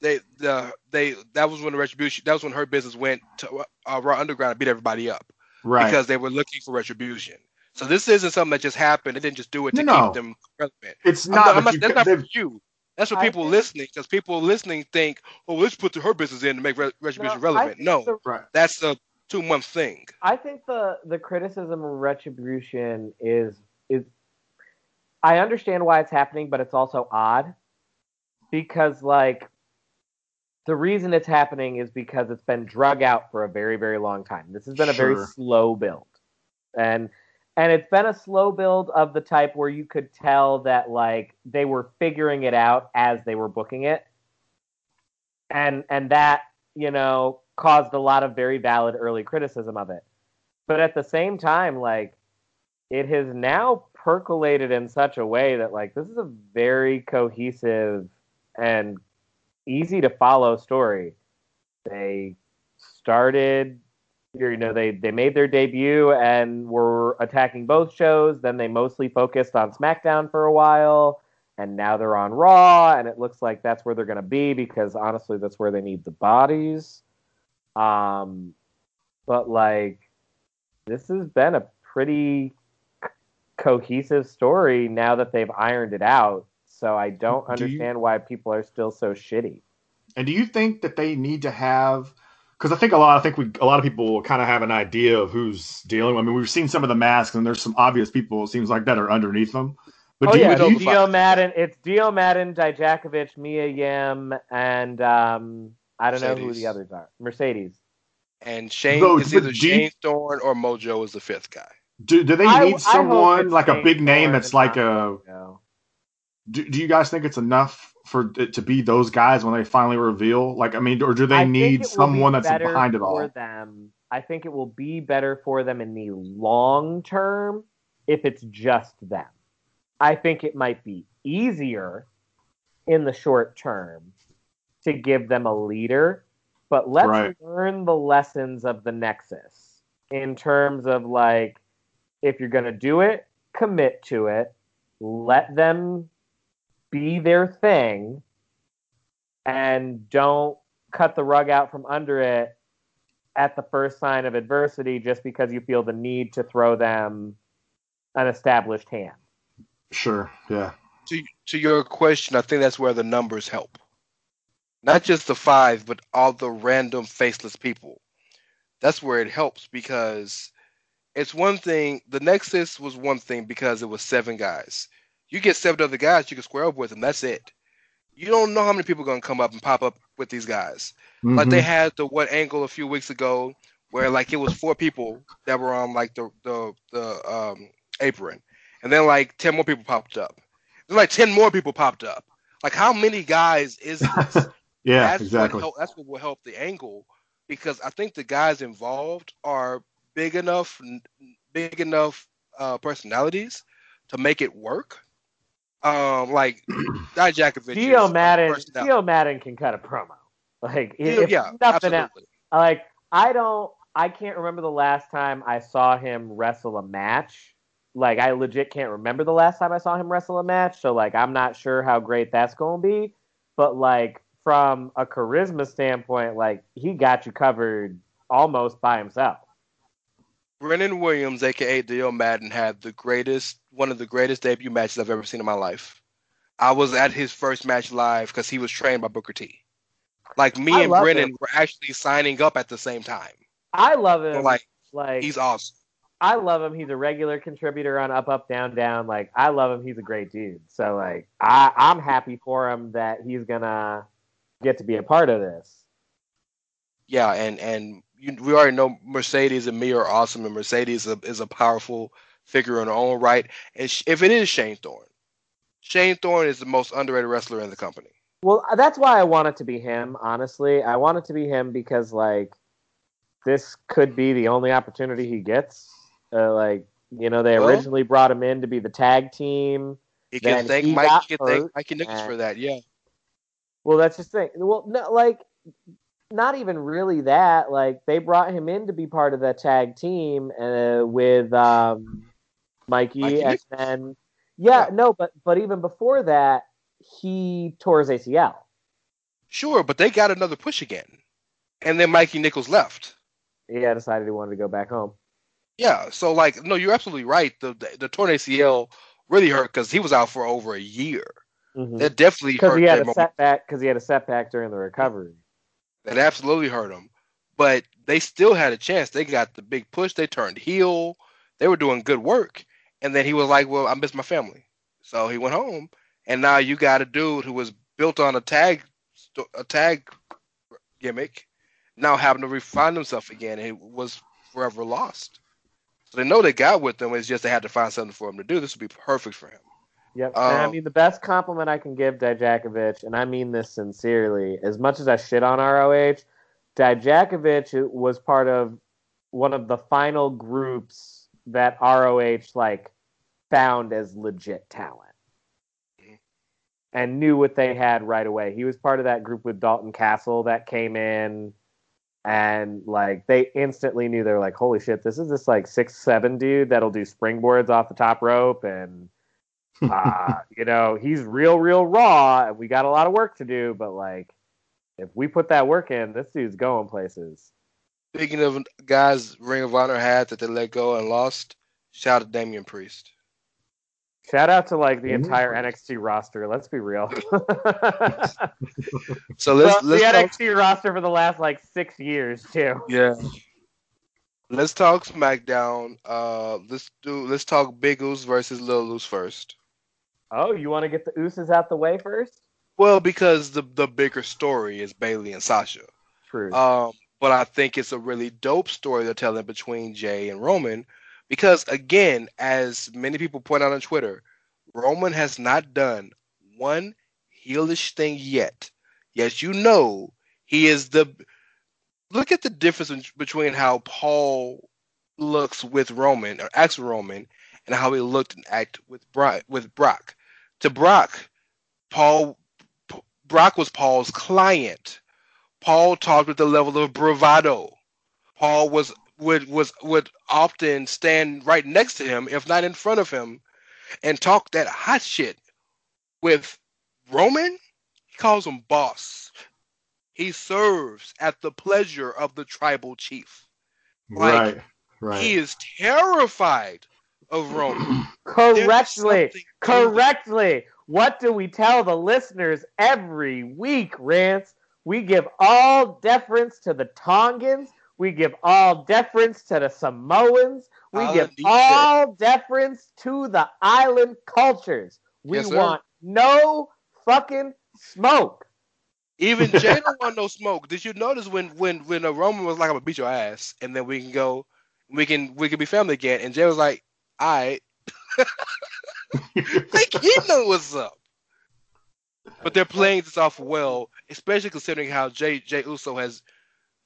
[SPEAKER 4] They the they that was when the Retribution that was when Hurt Business went to uh, Raw Underground and beat everybody up
[SPEAKER 6] Right.
[SPEAKER 4] because they were looking for Retribution. So this isn't something that just happened. They didn't just do it to
[SPEAKER 6] No, no.
[SPEAKER 4] keep them relevant.
[SPEAKER 6] it's
[SPEAKER 4] I'm
[SPEAKER 6] not,
[SPEAKER 4] not, I'm not-
[SPEAKER 6] you,
[SPEAKER 4] that's not
[SPEAKER 6] they've-
[SPEAKER 4] for you. That's for people
[SPEAKER 5] think-
[SPEAKER 4] listening, because people listening think, "Oh, let's put the her business in to make Re- Retribution
[SPEAKER 5] No,
[SPEAKER 4] relevant." No,
[SPEAKER 5] the-
[SPEAKER 6] right.
[SPEAKER 4] that's a two month thing.
[SPEAKER 5] I think the the criticism of retribution is is I understand why it's happening, but it's also odd because like the reason it's happening is because it's been drug out for a very very long time. This has been a very slow build, and and it's been a slow build of the type where you could tell that like they were figuring it out as they were booking it, and and that you know caused a lot of very valid early criticism of it. But at the same time, like it has now percolated in such a way that like this is a very cohesive and easy to follow story. They started you know they they made their debut and were attacking both shows then they mostly focused on smackdown for a while and now they're on raw and it looks like that's where they're going to be because honestly that's where they need the bodies um but like this has been a pretty cohesive story now that they've ironed it out so i don't
[SPEAKER 6] Do you-
[SPEAKER 5] understand why people are still so shitty
[SPEAKER 6] And do you think that they need to have? Because I think a lot. I think we a lot of people kind of have an idea of who's dealing. I mean, we've seen some of the masks, and there's some obvious people. It seems like that are underneath them. But
[SPEAKER 5] oh
[SPEAKER 6] do you,
[SPEAKER 5] yeah,
[SPEAKER 6] do you-
[SPEAKER 5] Dio Maddin. It's Dio Maddin, Dijakovic, Mia Yim, and um, I don't know who the others are. Mercedes.
[SPEAKER 4] And Shane
[SPEAKER 6] No,
[SPEAKER 4] is either
[SPEAKER 6] do you-
[SPEAKER 4] Shane Thorne or Mojo is the fifth guy.
[SPEAKER 6] Do, do they
[SPEAKER 5] I-
[SPEAKER 6] need someone like a big name that's like a? Do, do you guys think it's enough for it to be those guys when they finally reveal? Like, I mean, or do they
[SPEAKER 5] I
[SPEAKER 6] need
[SPEAKER 5] will be
[SPEAKER 6] someone that's behind it all? for?
[SPEAKER 5] Them. I think it will be better for them in the long term if it's just them. I think it might be easier in the short term to give them a leader, but let's
[SPEAKER 6] Right.
[SPEAKER 5] learn the lessons of the Nexus in terms of like if you're going to do it, commit to it, let them be their thing and don't cut the rug out from under it at the first sign of adversity just because you feel the need to throw them an established hand.
[SPEAKER 6] Sure. Yeah.
[SPEAKER 4] To to your question, I think that's where the numbers help. Not just the five, but all the random faceless people. That's where it helps because it's one thing. The Nexus was one thing because it was seven guys. You get seven other guys, you can square up with them. That's it. You don't know how many people are gonna come up and pop up with these guys. Like they
[SPEAKER 6] Mhm.
[SPEAKER 4] had the what angle a few weeks ago where like it was four people that were on like the the the um apron, and then like ten more people popped up. Then like ten more people popped up. Like how many guys is this?
[SPEAKER 6] yeah.
[SPEAKER 4] that's
[SPEAKER 6] exactly.
[SPEAKER 4] What help, that's what will help the angle because I think the guys involved are big enough, big enough uh, personalities to make it work. Um, like Dijakovic.
[SPEAKER 5] Geo
[SPEAKER 4] is a
[SPEAKER 5] Maddin,
[SPEAKER 4] personality.
[SPEAKER 5] Dio Maddin can cut a promo. Like
[SPEAKER 4] Geo-
[SPEAKER 5] if
[SPEAKER 4] yeah,
[SPEAKER 5] nothing else, like I don't, I can't remember the last time I saw him wrestle a match. Like I legit can't remember the last time I saw him wrestle a match. So like I'm not sure how great that's going to be. But like from a charisma standpoint, like he got you covered almost by himself.
[SPEAKER 4] Brennan Williams, aka Dio Maddin, had the greatest, one of the greatest debut matches I've ever seen in my life. I was at his first match live because he was trained by Booker T. Like me
[SPEAKER 5] I
[SPEAKER 4] and Brennan
[SPEAKER 5] him.
[SPEAKER 4] were actually signing up at the same time.
[SPEAKER 5] I love him.
[SPEAKER 4] So, like
[SPEAKER 5] like
[SPEAKER 4] he's awesome.
[SPEAKER 5] I love him. He's a regular contributor on Up Up Down Down. Like I love him. He's a great dude. So like I I'm happy for him that he's gonna get to be a part of this.
[SPEAKER 4] Yeah, and and you, we already know Mercedes and me are awesome, and Mercedes is a, is a powerful figure in her own right. And sh- if it is Shane Thorne, Shane Thorne is the most underrated wrestler in the company.
[SPEAKER 5] Well, that's why I want it to be him. Honestly, I want it to be him because like this could be the only opportunity he gets. Uh, like you know, they
[SPEAKER 4] Well-
[SPEAKER 5] originally brought him in to be the tag team.
[SPEAKER 4] He can thank Mike. can thank Mikey Nichols for that. Yeah.
[SPEAKER 5] Well, that's just thing. Well, no, like not even really that. Like they brought him in to be part of that tag team uh, with um, Mikey,
[SPEAKER 4] Mikey
[SPEAKER 5] and then yeah,
[SPEAKER 4] Yeah.
[SPEAKER 5] no, but but even before that, he tore his ACL.
[SPEAKER 4] Sure, but they got another push again, and then Mikey Nichols left.
[SPEAKER 5] Yeah, decided he wanted to go back home.
[SPEAKER 4] Yeah, so like, no, you're absolutely right. The the, the torn ACL really hurt because he was out for over a year. That definitely
[SPEAKER 5] Because he had a
[SPEAKER 4] mo-
[SPEAKER 5] setback. Because he had a setback during the recovery.
[SPEAKER 4] That absolutely hurt him. But they still had a chance. They got the big push. They turned heel. They were doing good work. And then he was like, "Well, I miss my family," so he went home. And now you got a dude who was built on a tag, a tag gimmick, now having to refine himself again. And he was forever lost. So they know they got with him. It's just they had to find something for him to do. This would be perfect for him.
[SPEAKER 5] Yep. and I
[SPEAKER 4] Um,
[SPEAKER 5] mean, the best compliment I can give Dijakovic, and I mean this sincerely, as much as I shit on ROH, Dijakovic was part of one of the final groups that ROH like found as legit talent and knew what they had right away. He was part of that group with Dalton Castle that came in and like they instantly knew they were like, holy shit, this is this like six seven dude that'll do springboards off the top rope and uh, you know, he's real, real raw and we got a lot of work to do, but like if we put that work in, this dude's going places.
[SPEAKER 4] Speaking of guys Ring of Honor had that they let go and lost, shout out to Damian Priest.
[SPEAKER 5] Shout out to like the entire NXT roster. Let's be real.
[SPEAKER 4] So let's
[SPEAKER 5] Well,
[SPEAKER 4] let's
[SPEAKER 5] the
[SPEAKER 4] talk,
[SPEAKER 5] NXT roster for the last like six years too.
[SPEAKER 4] yeah. Let's talk SmackDown. Uh, let's do let's talk Big Uso versus Lil Uso first.
[SPEAKER 5] Oh, you want to get the Usos out the way first?
[SPEAKER 4] Well, because the the bigger story is Bayley and Sasha.
[SPEAKER 5] True.
[SPEAKER 4] Um, but I think it's a really dope story they're telling between Jey and Roman, because again, as many people point out on Twitter, Roman has not done one heelish thing yet. Yes, you know he is the. Look at the difference in- between how Paul looks with Roman or acts with Roman, and how he looked and act with Brock. With Brock, to Brock, Paul Brock was Paul's client. Paul talked with the level of bravado. Paul was would was would often stand right next to him, if not in front of him, and talk that hot shit. With Roman, he calls him boss. He serves at the pleasure of the tribal chief. Like,
[SPEAKER 6] right, right.
[SPEAKER 4] He is terrified of Roman.
[SPEAKER 5] correctly, correctly. What do we tell the listeners every week, Rance? We give all deference to the Tongans. We give all deference to the Samoans. We
[SPEAKER 4] Island
[SPEAKER 5] give
[SPEAKER 4] deep
[SPEAKER 5] all deference to the island cultures. We
[SPEAKER 4] Yes,
[SPEAKER 5] want no fucking smoke.
[SPEAKER 4] Even Jey don't want no smoke. Did you notice when when when a Roman was like, "I'm gonna beat your ass," and then we can go, we can we can be family again, and Jey was like, "All right," like he know what's up. But they're playing this off well, especially considering how Jey Jey Uso has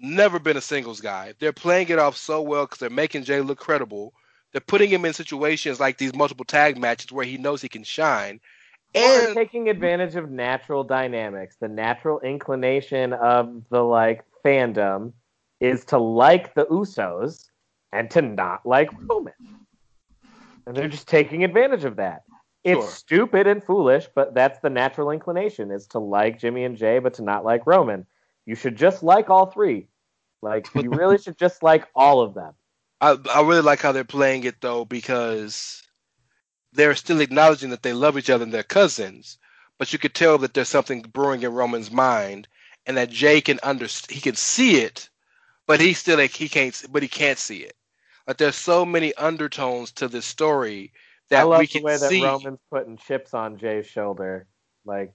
[SPEAKER 4] never been a singles guy. They're playing it off so well because they're making Jey look credible. They're putting him in situations like these multiple tag matches where he knows he can shine.
[SPEAKER 5] Or
[SPEAKER 4] And
[SPEAKER 5] taking advantage of natural dynamics. The natural inclination of the like fandom is to like the Usos and to not like Roman. And they're just taking advantage of that. It's
[SPEAKER 4] Sure.
[SPEAKER 5] stupid and foolish, but that's the natural inclination is to like Jimmy and Jey, but to not like Roman. You should just like all three. Like you really should just like all of them.
[SPEAKER 4] I, I really like how they're playing it though because they're still acknowledging that they love each other and they're cousins, but you could tell that there's something brewing in Roman's mind, and that Jey can understand. He can see it, but he still like he can't. But he can't see it. Like there's so many undertones to this story that
[SPEAKER 5] I love
[SPEAKER 4] we
[SPEAKER 5] the
[SPEAKER 4] can
[SPEAKER 5] way that. Roman's putting chips on Jey's shoulder. Like,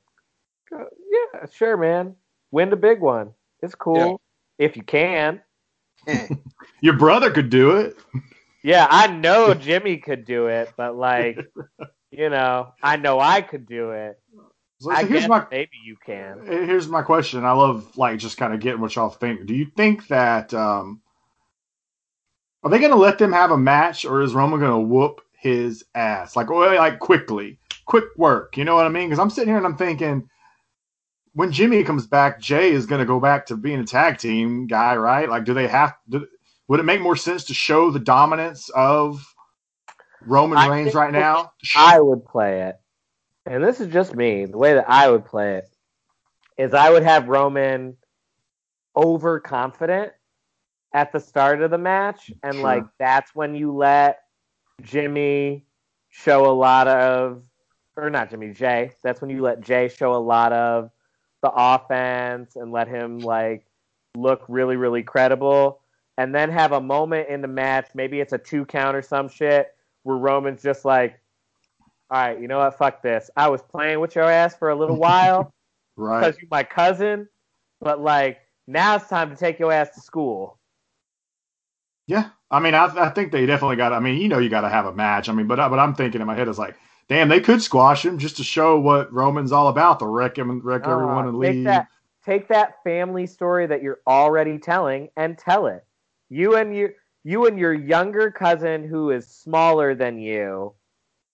[SPEAKER 5] uh, yeah, sure, man. Win the big one. It's cool if you can.
[SPEAKER 6] Your brother could do it.
[SPEAKER 5] Yeah, I know Jimmy could do it, but like, you know, I know I could do it.
[SPEAKER 6] So,
[SPEAKER 5] I
[SPEAKER 6] here's
[SPEAKER 5] guess
[SPEAKER 6] my
[SPEAKER 5] maybe you can.
[SPEAKER 6] here's my question. I love like just kind of getting what y'all think. Do you think that um are they gonna let them have a match or is Roman gonna whoop his ass? Like like quickly, quick work. You know what I mean? Because I'm sitting here and I'm thinking when Jimmy comes back, Jey is gonna go back to being a tag team guy, right? Like, do they have? Do, would it make more sense to show the dominance of Roman
[SPEAKER 5] I
[SPEAKER 6] Reigns right now?
[SPEAKER 5] I would play it, and this is just me. The way that I would play it is I would have Roman overconfident at the start of the match, and
[SPEAKER 6] Sure.
[SPEAKER 5] like that's when you let Jimmy show a lot of, or not Jimmy Jey. That's when you let Jey show a lot of the offense and let him like look really really credible, and then have a moment in the match. Maybe it's a two count or some shit where Roman's just like, all right, you know what? Fuck this. I was playing with your ass for a little while
[SPEAKER 6] Right.
[SPEAKER 5] because you're my cousin, but like now it's time to take your ass to school.
[SPEAKER 6] Yeah, I mean, I, I think they definitely got. I mean, you know, you got to have a match. I mean, but but I'm thinking in my head is like, damn, they could squash him just to show what Roman's all about. To wreck him, wreck everyone, and
[SPEAKER 5] Uh,
[SPEAKER 6] leave.
[SPEAKER 5] that take that family story that you're already telling and tell it. You and your you and your younger cousin who is smaller than you.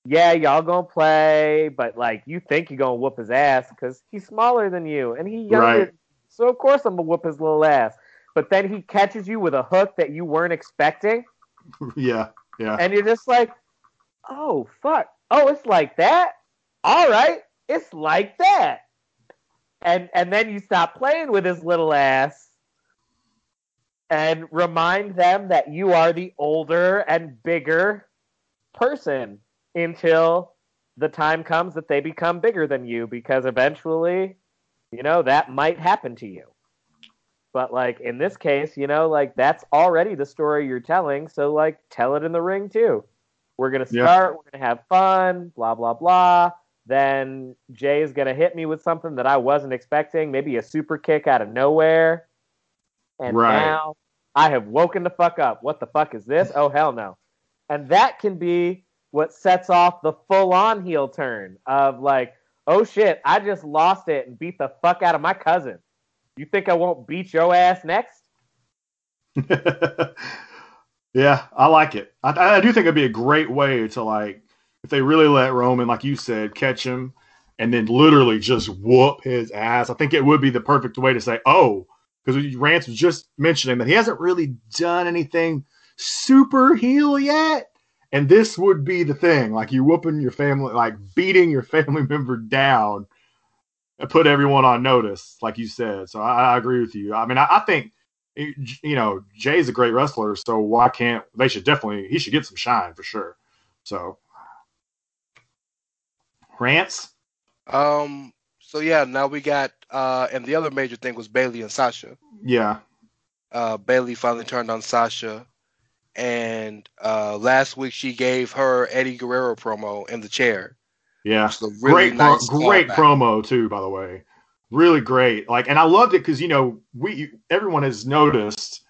[SPEAKER 5] Yeah, y'all gonna play, but like you think you're gonna whoop his ass because he's smaller than you and he younger.
[SPEAKER 6] Right.
[SPEAKER 5] So of course I'm gonna whoop his little ass. But then he catches you with a hook that you weren't expecting,
[SPEAKER 6] yeah, yeah.
[SPEAKER 5] and you're just like, "Oh fuck! Oh, it's like that. All right, it's like that." And and then you stop playing with his little ass, and remind them that you are the older and bigger person until the time comes that they become bigger than you, because eventually, you know, that might happen to you. But like in this case, you know, like that's already the story you're telling. So like tell it in the ring too. We're gonna
[SPEAKER 6] Yeah.
[SPEAKER 5] start, we're gonna have fun, blah blah blah. Then Jey is gonna hit me with something that I wasn't expecting, maybe a super kick out of nowhere. And
[SPEAKER 6] Right.
[SPEAKER 5] now I have woken the fuck up. What the fuck is this? Oh hell no. And that can be what sets off the full on heel turn of like, oh shit, I just lost it and beat the fuck out of my cousin. You think I won't beat your ass next?
[SPEAKER 6] yeah, I like it. I, I do think it'd be a great way to like if they really let Roman, like you said, catch him and then literally just whoop his ass. I think it would be the perfect way to say, oh, because Rance was just mentioning that he hasn't really done anything super heel yet. And this would be the thing, like you whooping your family, like beating your family member down, and put everyone on notice, like you said. So I, I agree with you. I mean, I, I think you know Jey's a great wrestler, so why can't they should definitely he should get some shine for sure. So Rance.
[SPEAKER 4] Um. So yeah, now we got uh, and the other major thing was Bayley and Sasha.
[SPEAKER 6] yeah,
[SPEAKER 4] Uh, Bayley finally turned on Sasha, and uh, last week she gave her Eddie Guerrero promo in the chair.
[SPEAKER 6] Yeah,
[SPEAKER 4] Which is a really
[SPEAKER 6] great,
[SPEAKER 4] nice
[SPEAKER 6] great
[SPEAKER 4] callback.
[SPEAKER 6] promo too, by the way, really great. Like, and I loved it because you know we everyone has noticed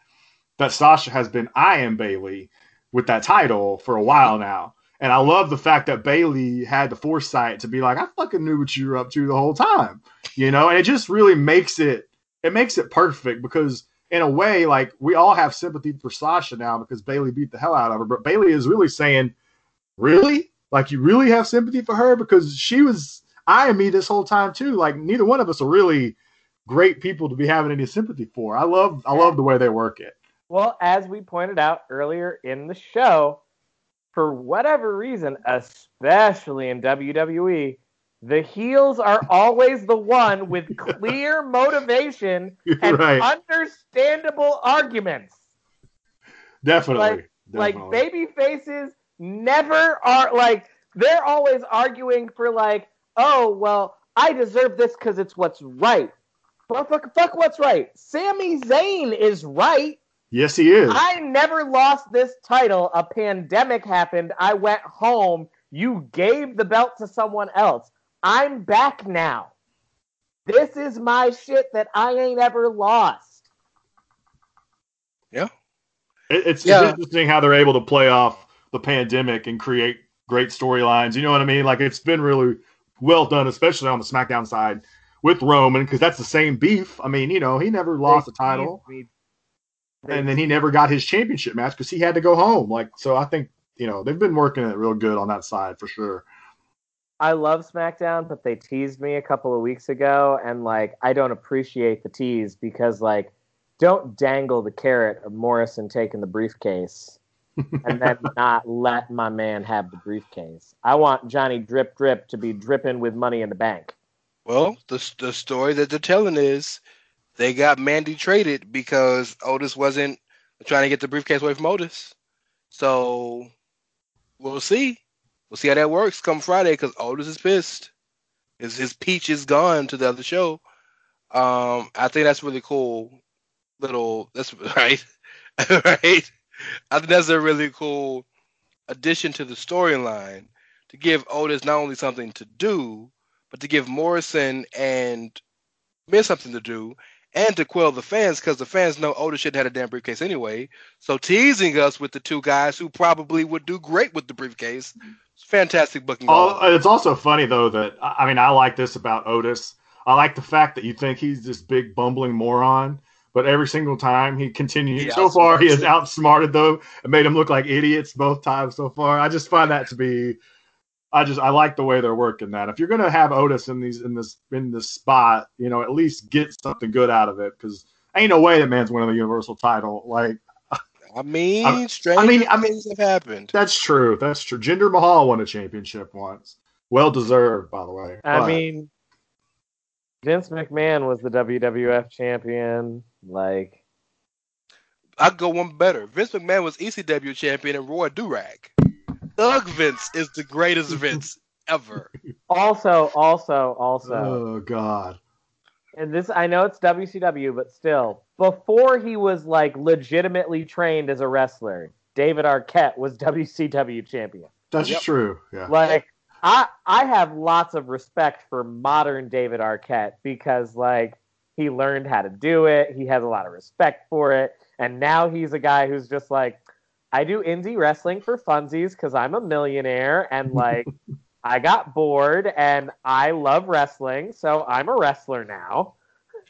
[SPEAKER 6] that Sasha has been eyeing Bayley with that title for a while now. And I love the fact that Bayley had the foresight to be like, I fucking knew what you were up to the whole time, you know. And it just really makes it, it makes it perfect because in a way, like we all have sympathy for Sasha now because Bayley beat the hell out of her. But Bayley is really saying, really, like you really have sympathy for her because she was eyeing me this whole time too. Like neither one of us are really great people to be having any sympathy for. I love, I love the way they work it.
[SPEAKER 5] Well, as we pointed out earlier in the show, for whatever reason, especially in WWE, the heels are always the one with clear motivation and
[SPEAKER 6] right,
[SPEAKER 5] understandable arguments.
[SPEAKER 6] definitely,
[SPEAKER 5] Like
[SPEAKER 6] definitely.
[SPEAKER 5] baby faces never are like they're always arguing for like, oh well, I deserve this because it's what's right. Fuck, fuck, fuck, what's right? Sami Zayn is right.
[SPEAKER 6] yes, he is.
[SPEAKER 5] I never lost this title. A pandemic happened. I went home. You gave the belt to someone else. I'm back now. This is my shit that I ain't ever lost.
[SPEAKER 6] It- it's,
[SPEAKER 4] Yeah.
[SPEAKER 6] it's interesting how they're able to play off the pandemic and create great storylines. You know what I mean? Like it's been really well done, especially on the SmackDown side with Roman, because that's the same beef. I mean, you know, he never lost a title, and then he never got his championship match because he had to go home. Like, so I think you know they've been working it real good on that side for sure.
[SPEAKER 5] I love SmackDown, but they teased me a couple of weeks ago, and like I don't appreciate the tease because like don't dangle the carrot of Morrison taking the briefcase and then not let my man have the briefcase. I want Johnny Drip Drip to be dripping with money in the bank.
[SPEAKER 4] Well, the the story that they're telling is they got Mandy traded because Otis wasn't trying to get the briefcase away from Otis. So we'll see. We'll see how that works come Friday because Otis is pissed. His his peach is gone to the other show. Um, I think that's really cool. Little that's right, right. I think that's a really cool addition to the storyline to give Otis not only something to do, but to give Morrison and Miz something to do, and to quell the fans because the fans know Otis shouldn't have a damn briefcase anyway. So teasing us with the two guys who probably would do great with the briefcase, it's fantastic booking.
[SPEAKER 6] Oh, it's also funny though that I mean I like this about Otis. I like the fact that you think he's this big bumbling moron, but every single time he continues.
[SPEAKER 4] He
[SPEAKER 6] so far, he has outsmarted them and made them look like idiots both times so far. I just find that to be. I just I like the way they're working that. If you're gonna have Otis in these in this in this spot, you know, at least get something good out of it because ain't no way that man's winning the Universal title. Like
[SPEAKER 4] I mean,
[SPEAKER 6] I-
[SPEAKER 4] strange
[SPEAKER 6] I mean- I mean-
[SPEAKER 4] things have happened.
[SPEAKER 6] that's true. That's true. Jinder Mahal won a championship once. Well deserved, by the way.
[SPEAKER 5] I
[SPEAKER 6] But-
[SPEAKER 5] mean, Vince McMahon was the WWF champion. Like,
[SPEAKER 4] I'd go one better. Vince McMahon was ECW champion and Roy Durag. Doug Vince is the greatest Vince ever.
[SPEAKER 5] also, also, also,
[SPEAKER 6] oh god.
[SPEAKER 5] and this I know it's WCW, but still, before he was like legitimately trained as a wrestler, David Arquette was WCW champion.
[SPEAKER 6] That's
[SPEAKER 4] Yep.
[SPEAKER 6] true. Yeah.
[SPEAKER 5] Like I I have lots of respect for modern David Arquette because like he learned how to do it. He has a lot of respect for it. And now he's a guy who's just like I do indie wrestling for funsies cuz I'm a millionaire and like I got bored and I love wrestling, so I'm a wrestler now.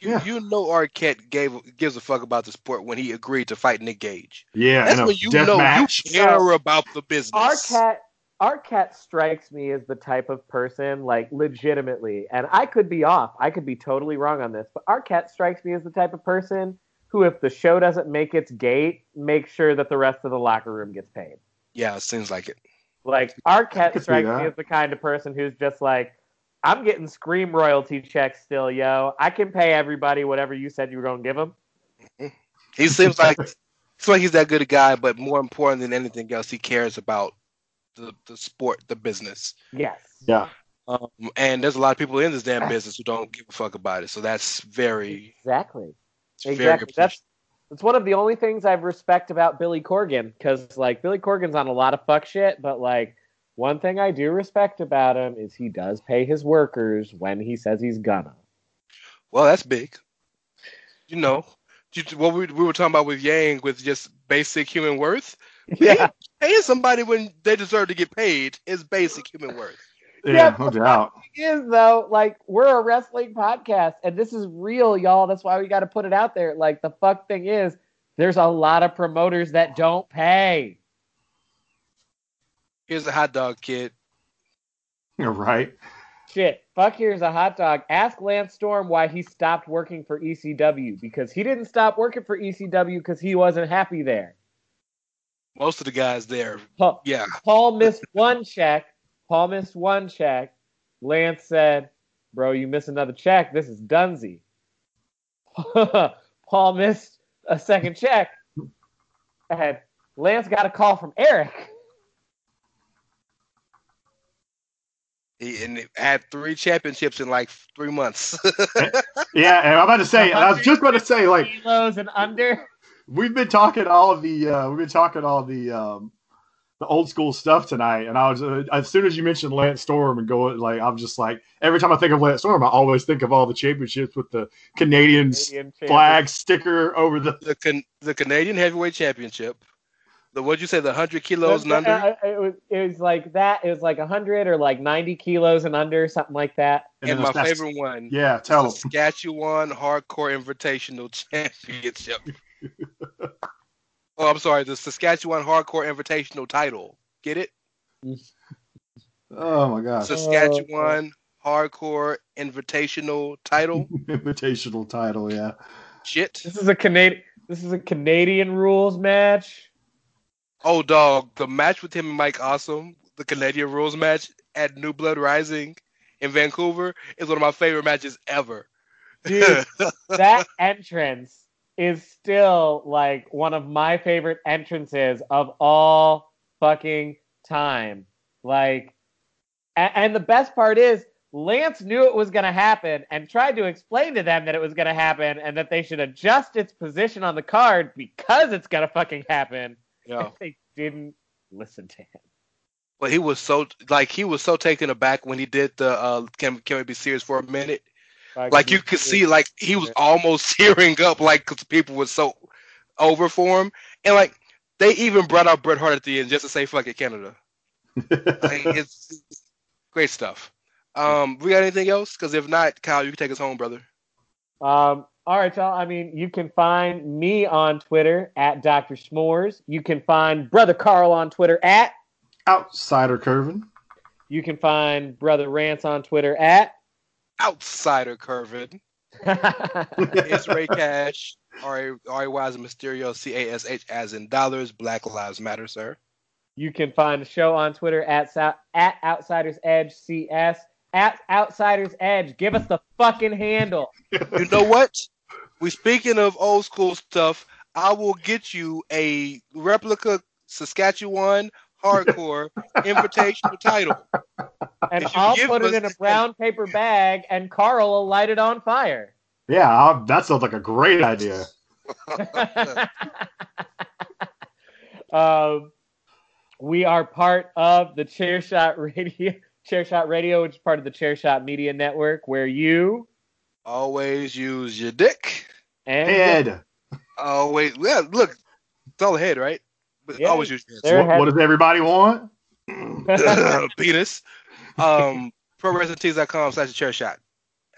[SPEAKER 4] You,
[SPEAKER 6] Yeah.
[SPEAKER 4] you know Arquette gave gives a fuck about the sport when he agreed to fight Nick Gage.
[SPEAKER 6] Yeah.
[SPEAKER 4] That's
[SPEAKER 6] in
[SPEAKER 4] when you know
[SPEAKER 6] match.
[SPEAKER 4] you care about the business.
[SPEAKER 5] Arquette Arquette strikes me as the type of person, like legitimately, and I could be off. I could be totally wrong on this, but Arquette strikes me as the type of person who, if the show doesn't make its gate, makes sure that the rest of the locker room gets paid.
[SPEAKER 4] Yeah, it seems like it.
[SPEAKER 5] Like
[SPEAKER 6] I
[SPEAKER 5] Arquette
[SPEAKER 6] could see
[SPEAKER 5] strikes me as the kind of person who's just like, I'm getting scream royalty checks still, yo. I can pay everybody whatever you said you were gonna give them.
[SPEAKER 4] He seems like seems like he's that good a guy, but more important than anything else, he cares about the, the sport, the business.
[SPEAKER 5] Yes.
[SPEAKER 6] Yeah.
[SPEAKER 4] Um, and there's a lot of people in this damn business who don't give a fuck about it. So that's very,
[SPEAKER 5] Exactly.
[SPEAKER 4] it's very
[SPEAKER 5] Exactly. That's that's one of the only things I respect about Billy Corgan because like Billy Corgan's on a lot of fuck shit, but like one thing I do respect about him is he does pay his workers when he says he's gonna.
[SPEAKER 4] well, that's big. You know, what we, we were talking about with Yang with just basic human worth.
[SPEAKER 5] Yeah.
[SPEAKER 4] Paying somebody when they deserve to get paid is basic human worth.
[SPEAKER 6] Yeah,
[SPEAKER 5] Yeah,
[SPEAKER 6] no doubt.
[SPEAKER 5] is though like we're a wrestling podcast and this is real y'all that's why we got to put it out there like the fuck thing is there's a lot of promoters that don't pay
[SPEAKER 4] Here's a hot dog kid.
[SPEAKER 6] You're right.
[SPEAKER 5] shit fuck here's a hot dog ask lance storm why he stopped working for ecw because he didn't stop working for ecw because he wasn't happy there
[SPEAKER 4] Most of the guys there,
[SPEAKER 5] paul,
[SPEAKER 4] yeah.
[SPEAKER 5] paul missed one check. Paul missed one check. Lance said bro you miss another check. This is dunsey. Paul missed a second check. And lance got a call from eric.
[SPEAKER 4] He and had three championships in like three months.
[SPEAKER 6] Yeah, and I'm about to say, I was just about to say, like,
[SPEAKER 5] kilos and under
[SPEAKER 6] we've been talking all of the, uh, we've been talking all the, um, the old school stuff tonight, and I was uh, as soon as you mentioned Lance Storm and going like I'm just like every time I think of Lance Storm, I always think of all the championships with the Canadian
[SPEAKER 5] Canadian
[SPEAKER 6] flag sticker over the.
[SPEAKER 4] the can, the Canadian Heavyweight Championship. The what'd you say? The hundred
[SPEAKER 5] champion.
[SPEAKER 4] kilos and under.
[SPEAKER 5] Uh, it, was, it was like that. It was like 100 or like 90 kilos and under, something like that.
[SPEAKER 6] and
[SPEAKER 4] and my favorite one.
[SPEAKER 6] Yeah, tell
[SPEAKER 4] the
[SPEAKER 6] them.
[SPEAKER 4] Saskatchewan Hardcore Invitational Championship. Oh, I'm sorry. The Saskatchewan Hardcore Invitational title. Get it?
[SPEAKER 6] Oh my god.
[SPEAKER 4] Saskatchewan Hardcore Invitational title.
[SPEAKER 6] invitational title. Yeah,
[SPEAKER 4] Shit.
[SPEAKER 5] This is a Canadian. This is a Canadian rules match.
[SPEAKER 4] Oh, dog. The match with him and Mike Awesome, the Canadian Rules match at New Blood Rising in Vancouver, is one of my favorite matches ever.
[SPEAKER 5] Dude, that entrance is still like one of my favorite entrances of all fucking time. Like, and, and the best part is Lance knew it was going to happen and tried to explain to them that it was going to happen and that they should adjust its position on the card because it's going to fucking happen.
[SPEAKER 4] yeah.
[SPEAKER 5] They didn't listen to him.
[SPEAKER 4] But he was so like he was so taken aback when he did the uh can can we be serious for a minute? Like you could see like he was almost tearing up like cuz people were so over for him and like they even brought out Bret Hart at the end just to say fuck it Canada. Like, it's, it's great stuff. Um, we got anything else? Because if not, Kyle, you can take us home, brother.
[SPEAKER 5] Um, all right, y'all. I mean, you can find me on Twitter at Dr. S'mores. You can find Brother Carl on Twitter at.
[SPEAKER 6] Outsider Curvin.
[SPEAKER 5] You can find Brother Rance on Twitter at.
[SPEAKER 4] Outsider Curvin. It's Ray Cash. R A Y as in Mysterio. C A S H as in dollars. Black Lives Matter, sir.
[SPEAKER 5] You can find the show on Twitter at at Outsiders Edge CS at Outsiders Edge. Give us the fucking handle.
[SPEAKER 4] You know what? We speaking of old school stuff. I will get you a replica Saskatchewan hardcore invitational title.
[SPEAKER 5] And I'll
[SPEAKER 4] give
[SPEAKER 5] put it in a brown paper bag, and Carl will light it on fire.
[SPEAKER 6] Yeah, I'll- that sounds like a great idea.
[SPEAKER 5] um, we are part of the Chairshot Radio, Chairshot Radio, which is part of the Chairshot Media Network, where you
[SPEAKER 4] Always use your dick.
[SPEAKER 5] and
[SPEAKER 6] Head.
[SPEAKER 4] Always, yeah. Look, it's all ahead, right? But
[SPEAKER 5] Yeah,
[SPEAKER 4] always use your
[SPEAKER 5] Their
[SPEAKER 6] What, what does everybody want?
[SPEAKER 4] penis. Um, ProWrestlingTees.com slash chair shot.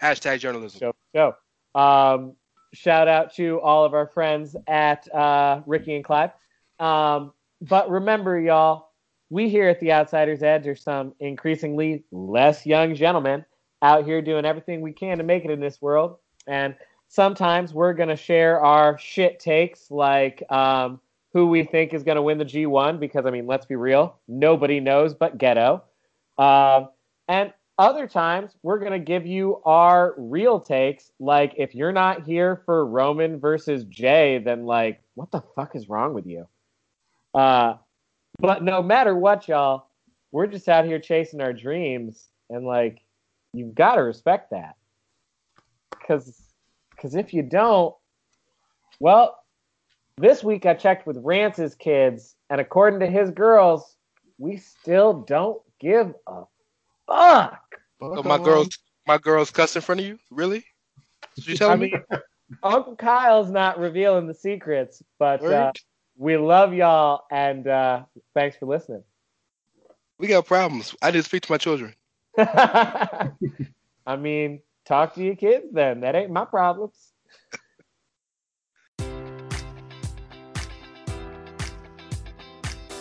[SPEAKER 4] Hashtag journalism.
[SPEAKER 5] show. show. Um, shout out to all of our friends at uh, Ricky and Clive. Um, but remember, y'all, we here at the Outsiders Edge are some increasingly less young gentlemen out here doing everything we can to make it in this world. And sometimes we're going to share our shit takes, like um, who we think is going to win the G1, because, I mean, let's be real, nobody knows but Gedo. Um, and other times, we're going to give you our real takes. Like, if you're not here for Roman versus Jey, then, like, what the fuck is wrong with you? Uh, but no matter what, y'all, we're just out here chasing our dreams. And, like, you've got to respect that. Because cause if you don't, well, this week I checked with Rance's kids, and according to his girls, we still don't give a fuck.
[SPEAKER 4] So my girls, my girls cuss in front of you? Really? Did you
[SPEAKER 5] I
[SPEAKER 4] me?
[SPEAKER 5] mean, Uncle Kyle's not revealing the secrets, but uh, we love y'all, and uh, thanks for listening.
[SPEAKER 4] We got problems. I didn't speak to my children.
[SPEAKER 5] I mean, talk to your kids then. That ain't my problems.